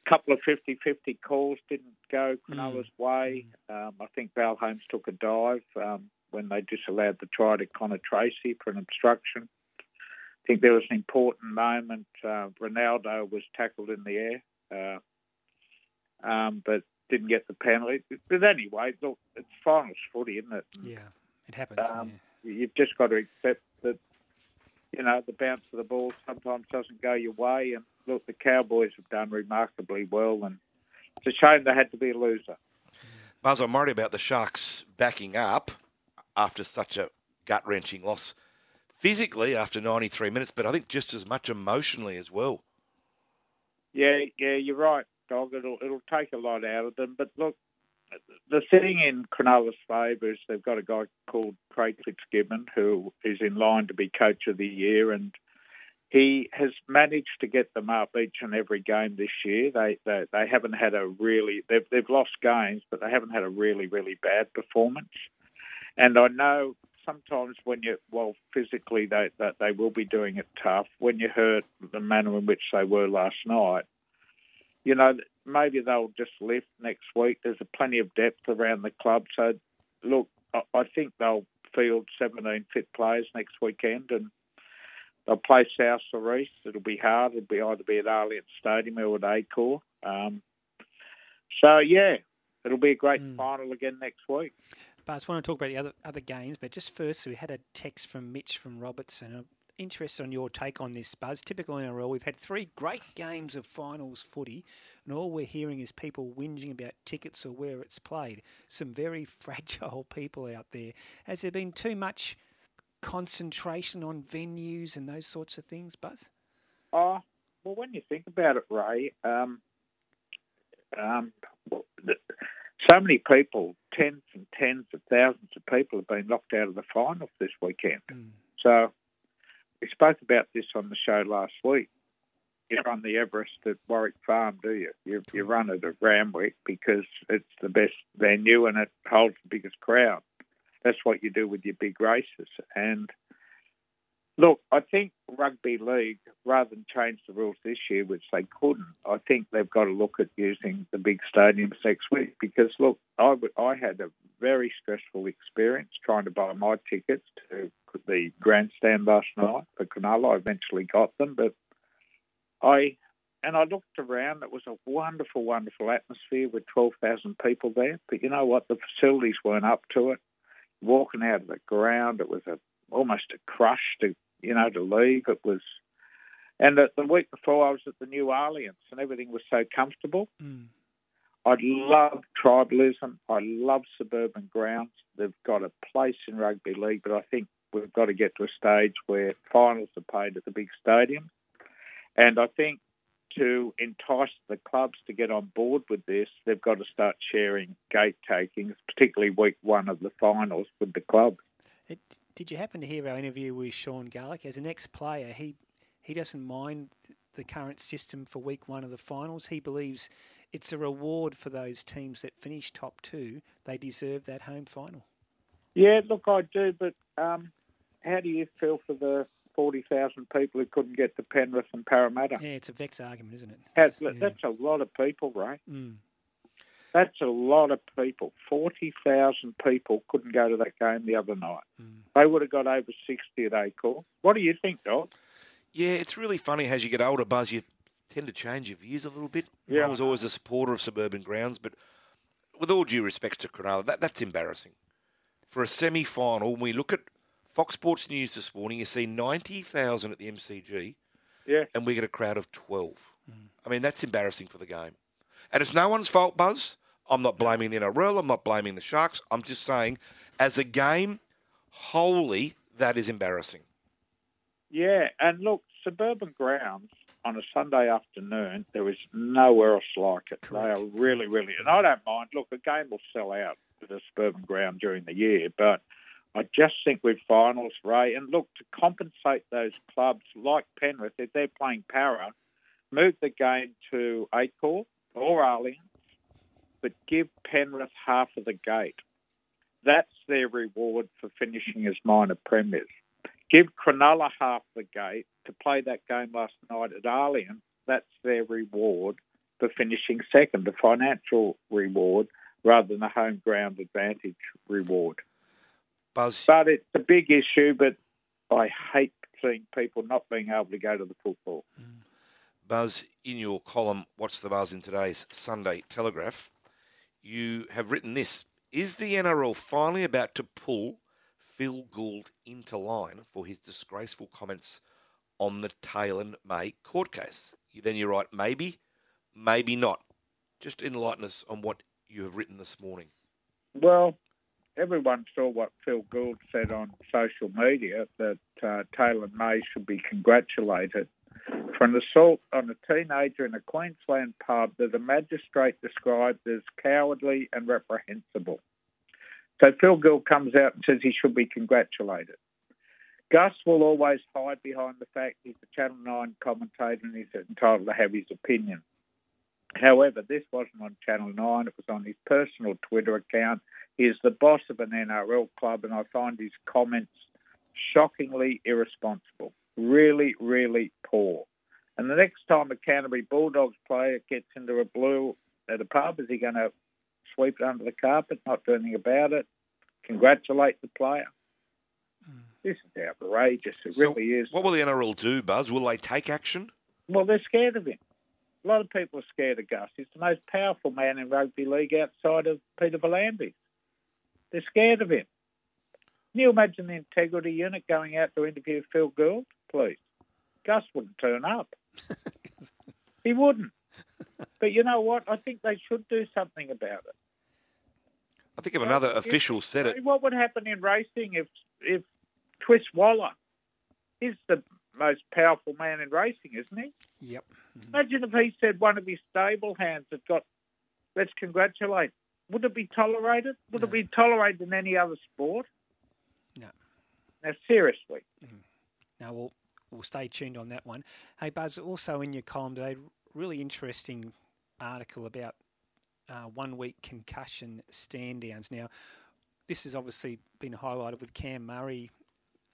a couple of 50-50 calls didn't go Cronulla's way. Um, I think Val Holmes took a dive um, when they disallowed the try to Connor Tracey for an obstruction. I think there was an important moment. Uh, Ronaldo was tackled in the air, uh, um, but didn't get the penalty. But anyway, look, it's finals footy, isn't it? Yeah, it happens. Um, You've just got to accept that, you know, the bounce of the ball sometimes doesn't go your way. And look, the Cowboys have done remarkably well, and it's a shame they had to be a loser. Buzz, I'm worried about the Sharks backing up after such a gut wrenching loss physically after 93 minutes, but I think just as much emotionally as well. Yeah, yeah, you're right, dog. It'll it'll take a lot out of them. But look, the thing in Cronulla's favour is they've got a guy called Craig Fitzgibbon who is in line to be Coach of the Year, and he has managed to get them up each and every game this year. They they, they haven't had a really they've they've lost games, but they haven't had a really really bad performance. And I know sometimes when you well physically they that they will be doing it tough. When you hurt the manner in which they were last night, you know maybe they'll just lift next week. There's a plenty of depth around the club, so look, I, I think they'll field 17 fit players next weekend, and they'll play south or east. It'll be hard. It'll be either be at Allianz Stadium or at Accor. Um, so yeah, it'll be a great Hmm. final again next week. But I just want to talk about the other other games. But just first, we had a text from Mitch from Robertson. I'm interested on your take on this, Buzz. Typical NRL, we've had three great games of finals footy, and all we're hearing is people whinging about tickets or where it's played. Some very fragile people out there. Has there been too much concentration on venues and those sorts of things, Buzz? Oh, well, when you think about it, Ray, um, um, well, the- so many people, tens and tens of thousands of people, have been locked out of the finals this weekend. Hmm. So we spoke about this on the show last week. You run the Everest at Warwick Farm, do you? You, you hmm. run it at Ramwick because it's the best venue and it holds the biggest crowd. That's what you do with your big races. And Look, I think rugby league, rather than change the rules this year, which they couldn't, I think they've got to look at using the big stadiums next week. Because look, I, w- I had a very stressful experience trying to buy my tickets to the grandstand last night for Cronulla. I eventually got them, but I and I looked around. It was a wonderful, wonderful atmosphere with twelve thousand people there. But you know what? The facilities weren't up to it. Walking out of the ground, it was a almost a crush to you know to leave. It was, and the, the week before I was at the New Alliance, and everything was so comfortable. Mm. I love tribalism. I love suburban grounds. They've got a place in rugby league, but I think we've got to get to a stage where finals are played at the big stadium. And I think to entice the clubs to get on board with this, they've got to start sharing gate takings, particularly week one of the finals with the club. It, did you happen to hear our interview with Sean Garlick? As an ex-player, he he doesn't mind the current system for week one of the finals. He believes it's a reward for those teams that finish top two. They deserve that home final. Yeah, look, I do, but um, how do you feel for the 40,000 people who couldn't get to Penrith and Parramatta? Yeah, it's a vex argument, isn't it? That's, that's a lot of people, right? Mm. That's a lot of people. 40,000 people couldn't go to that game the other night. Mm. They would have got over 60 at Accor. What do you think, Doc? Yeah, it's really funny as you get older, Buzz. You tend to change your views a little bit. Yeah, I was always a supporter of suburban grounds, but with all due respect to Cronulla, that, that's embarrassing. For a semi-final, when we look at Fox Sports News this morning, you see ninety thousand at the MCG, Yeah. and we get a crowd of twelve. I mean, that's embarrassing for the game, and it's no one's fault, Buzz. I'm not blaming the NRL. I'm not blaming the Sharks. I'm just saying, as a game, wholly, that is embarrassing. Yeah, and look, suburban grounds on a Sunday afternoon, there is nowhere else like it. They are really, really, and I don't mind. Look, a game will sell out at a suburban ground during the year, but I just think with finals, Ray, and look, to compensate those clubs like Penrith, if they're playing Para, move the game to Accor or Allianz, but give Penrith half of the gate. That's their reward for finishing as minor premiers. Give Cronulla half the gate to play that game last night at Allianz. That's their reward for finishing second, a financial reward rather than a home ground advantage reward. Buzz. But it's a big issue, but I hate seeing people not being able to go to the football. Buzz, in your column, What's the Buzz in today's Sunday Telegraph, you have written this Is the NRL finally about to pull Phil Gould into line for his disgraceful comments on the Taylor May court case? Then you write, maybe, maybe not. Just enlighten us on what you have written this morning. Well, everyone saw what Phil Gould said on social media that uh, Taylor May should be congratulated for an assault on a teenager in a Queensland pub that a magistrate described as cowardly and reprehensible. So Phil Gill comes out and says he should be congratulated. Gus will always hide behind the fact he's a Channel 9 commentator and he's entitled to have his opinion. However, this wasn't on Channel 9, it was on his personal Twitter account. He is the boss of an NRL club, and I find his comments shockingly irresponsible. Really, really poor. And the next time a Canterbury Bulldogs player gets into a blue at a pub, is he going to sweep it under the carpet, not do anything about it, congratulate the player? Hmm. This is outrageous. It So really is. What will the NRL do, Buzz? Will they take action? Well, they're scared of him. A lot of people are scared of Gus. He's the most powerful man in rugby league outside of Peter V'landys. They're scared of him. Can you imagine the integrity unit going out to interview Phil Gould? Please. Gus wouldn't turn up. he wouldn't. But you know what? I think they should do something about it. I think if another official said it, What would happen in racing if if Chris Waller is the most powerful man in racing, isn't he? Yep. Mm-hmm. Imagine if he said one of his stable hands had got, let's congratulate. Would it be tolerated? Would it be tolerated in any other sport? No. Now, seriously. Mm-hmm. Now we'll we'll stay tuned on that one. Hey Buzz, also in your column today, really interesting article about uh, one week concussion stand downs. Now, this has obviously been highlighted with Cam Murray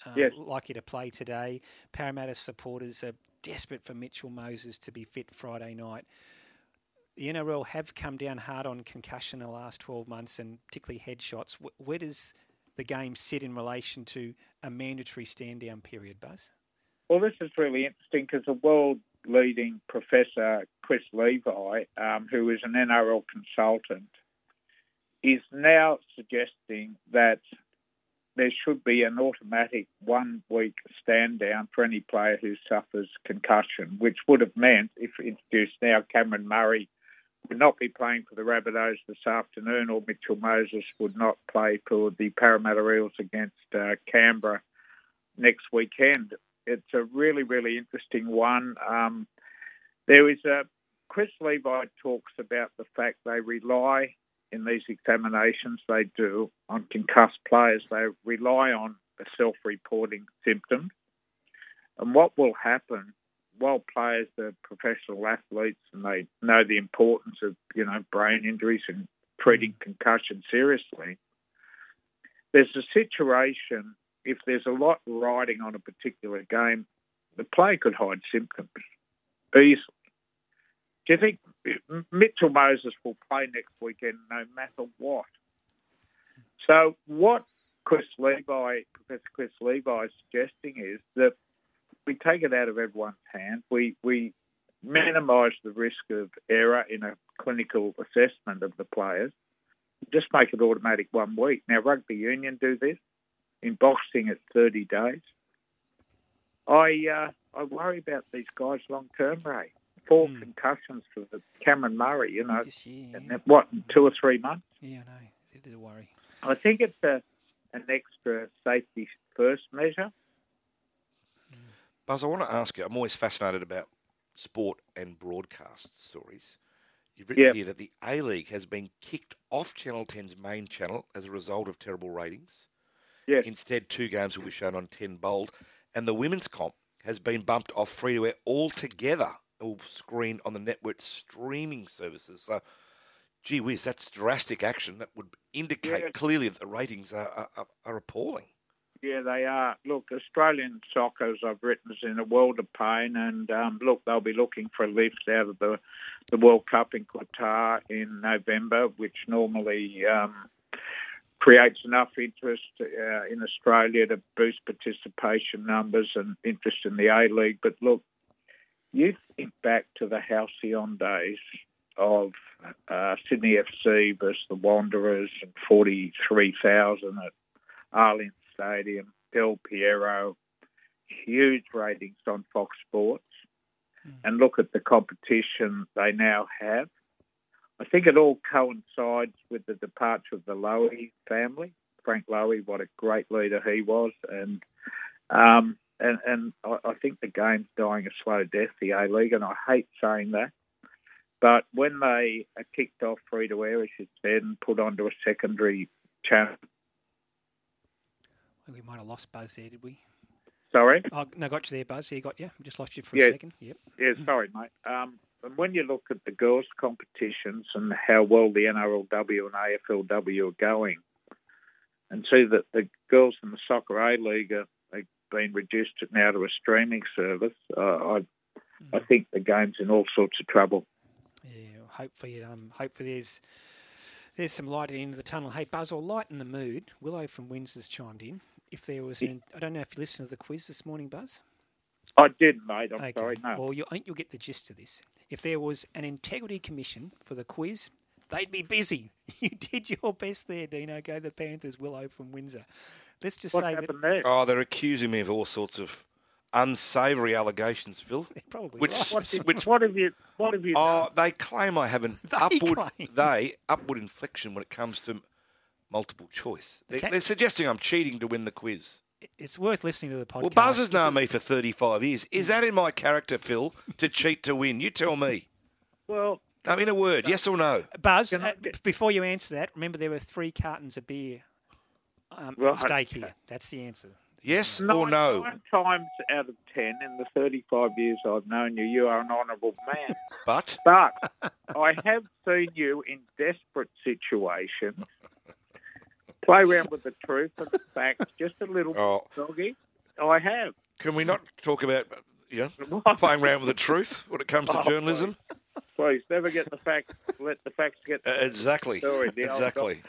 uh, Yes. likely to play today. Parramatta supporters are desperate for Mitchell Moses to be fit Friday night. The NRL have come down hard on concussion in the last 12 months and particularly headshots. Wh- Where does the game set in relation to a mandatory stand down period, Buzz? Well, this is really interesting because a world leading professor, Chris Levi, um, who is an NRL consultant, is now suggesting that there should be an automatic one week stand down for any player who suffers concussion, which would have meant, if introduced now, Cameron Murray would not be playing for the Rabbitohs this afternoon, or Mitchell Moses would not play for the Parramatta Eels against uh, Canberra next weekend. It's a really, really interesting one. Um, there is a Chris Levi talks about the fact they rely in these examinations they do on concussed players. They rely on the self-reporting symptoms, and what will happen while players are professional athletes and they know the importance of you know brain injuries and treating mm. concussion seriously. There's a situation if there's a lot riding on a particular game, the player could hide symptoms easily. Do you think Mitchell Moses will play next weekend no matter what? So what Chris Levi, Professor Chris Levi is suggesting is that we take it out of everyone's hands. We we minimise the risk of error in a clinical assessment of the players. Just make it automatic one week. Now rugby union do this. In boxing, it's 30 days. I uh, I worry about these guys long term, Ray. Four concussions for the Cameron Murray, you know, and what in two or three months. Yeah, I know. It is a worry. I think it's a an extra safety first measure. Buzz, I want to ask you. I'm always fascinated about sport and broadcast stories. You've written Yeah. here that the A League has been kicked off Channel 10's main channel as a result of terrible ratings. Yes. Instead, two games will be shown on 10 Bold, and the women's comp has been bumped off free to air altogether. It will screen on the network streaming services. So, gee whiz, that's drastic action. That would indicate Yeah. clearly that the ratings are- are, are appalling. Yeah, they are. Look, Australian soccer, as I've written, is in a world of pain, and um, look, they'll be looking for a lift out of the the World Cup in Qatar in November, which normally um, creates enough interest uh, in Australia to boost participation numbers and interest in the A League. But look, you think back to the halcyon days of uh, Sydney FC versus the Wanderers and 43,000 at Allianz Stadium, Del Piero, huge ratings on Fox Sports. And look at the competition they now have. I think it all coincides with the departure of the Lowy family. Frank Lowy, what a great leader he was, and um, and and I, I think the game's dying a slow death, the A League, and I hate saying that. But when they are kicked off free to air, as you said, and put onto a secondary channel, We might have lost Buzz there, did we? sorry. Oh, no, got you there, Buzz. Yeah, got you. Just lost you for Yeah. a second. Yep. Yeah, sorry, mate. Um, and when you look at the girls' competitions and how well the NRLW and AFLW are going, and see that the girls in the Soccer A League are, are being reduced now to a streaming service, uh, I, I think the game's in all sorts of trouble. Yeah, hopefully, um, hopefully there's there's some light at the end of the tunnel. Hey, Buzz, or lighten the mood. Willow from Windsor's chimed in. If there was an, I don't know if you listened to the quiz this morning, Buzz. I did, mate. I'm Okay. sorry. No. Well, you, I think you'll get the gist of this. If there was an integrity commission for the quiz, they'd be busy. You did your best there, Dino. Go the Panthers, Willow from Windsor. Let's just What say that. there? Oh, they're accusing me of all sorts of unsavoury allegations, Phil. Probably. Which, right. What, did- which what have you? What have you? Oh, they claim I have an They upward claim. they upward inflection when it comes to multiple choice. They, Okay. They're suggesting I'm cheating to win the quiz. It's worth listening to the podcast. Well, Buzz has known me for 35 years. Is that in my character, Phil, to cheat to win? You tell me. Well, No, in a word, yes or no? Buzz, uh, before you answer that, remember there were three cartons of beer um, Right. at stake here. That's the answer. Yes nine, or no? Nine times out of ten in the 35 years I've known you, you are an honourable man. But But I have seen you in desperate situations play around with the truth and the facts just a little Oh. bit, doggy. I have. can we not talk about you know, playing around with the truth when it comes to Oh, journalism? Please never get the facts. Let the facts get Uh, exactly. story. The Exactly.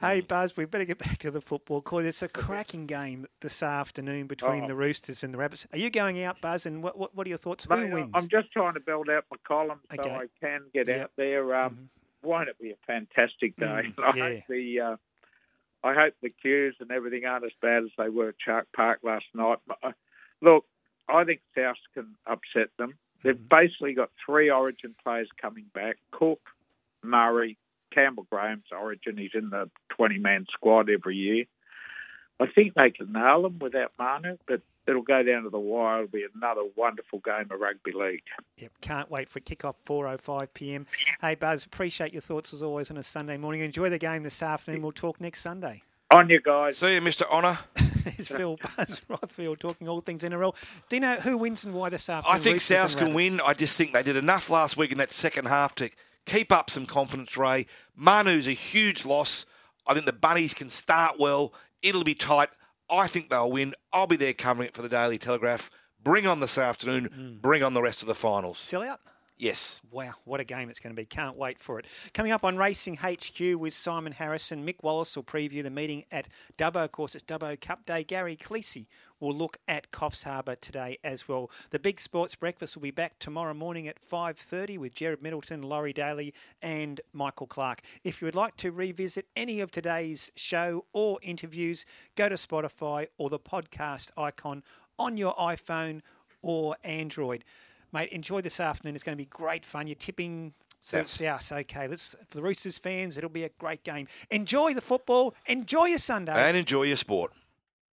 Hey, Buzz, we better get back to the football because it's a cracking game this afternoon between Oh. the Roosters and the Rabbits. Are you going out, Buzz? And what what, what are your thoughts? Mate, Who wins? I'm just trying to build out my column so Okay. I can get Yep. out there. Um, Won't it be a fantastic day? Mm, I yeah. the uh, I hope the queues and everything aren't as bad as they were at Shark Park last night. But, uh, Look, I think South can upset them. They've Mm-hmm. basically got three Origin players coming back: Cook, Murray, Campbell Graham's Origin. He's in the 20-man squad every year. I think they can nail them without Manu, but it'll go down to the wire. It'll be another wonderful game of rugby league. Yep, can't wait for kickoff 4:05 p.m. Hey, Buzz, appreciate your thoughts as always on a Sunday morning. Enjoy the game this afternoon. We'll talk next Sunday. On you guys. See you, Mr. Honour. It's Phil Buzz Rothfield talking all things NRL. Do you know who wins and why this afternoon? I think Roosters South can win. I just think they did enough last week in that second half to keep up some confidence, Ray. Manu's a huge loss. I think the Bunnies can start well. It'll be tight. I think they'll win. I'll be there covering it for the Daily Telegraph. Bring on this afternoon. Mm. Bring on the rest of the finals. Sell out? Yes. Wow, what a game it's going to be. Can't wait for it. Coming up on Racing HQ with Simon Harrison, Mick Wallace will preview the meeting at Dubbo. Of course, it's Dubbo Cup Day. Gary Cleese will look at Coffs Harbour today as well. The Big Sports Breakfast will be back tomorrow morning at 5.30 with Jared Middleton, Laurie Daley and Michael Clark. If you would like to revisit any of today's show or interviews, go to Spotify or the podcast icon on your iPhone or Android. Mate, enjoy this afternoon. It's going to be great fun. You're tipping South. South. Okay, let's for the Roosters fans. It'll be a great game. Enjoy the football. Enjoy your Sunday. And enjoy your sport.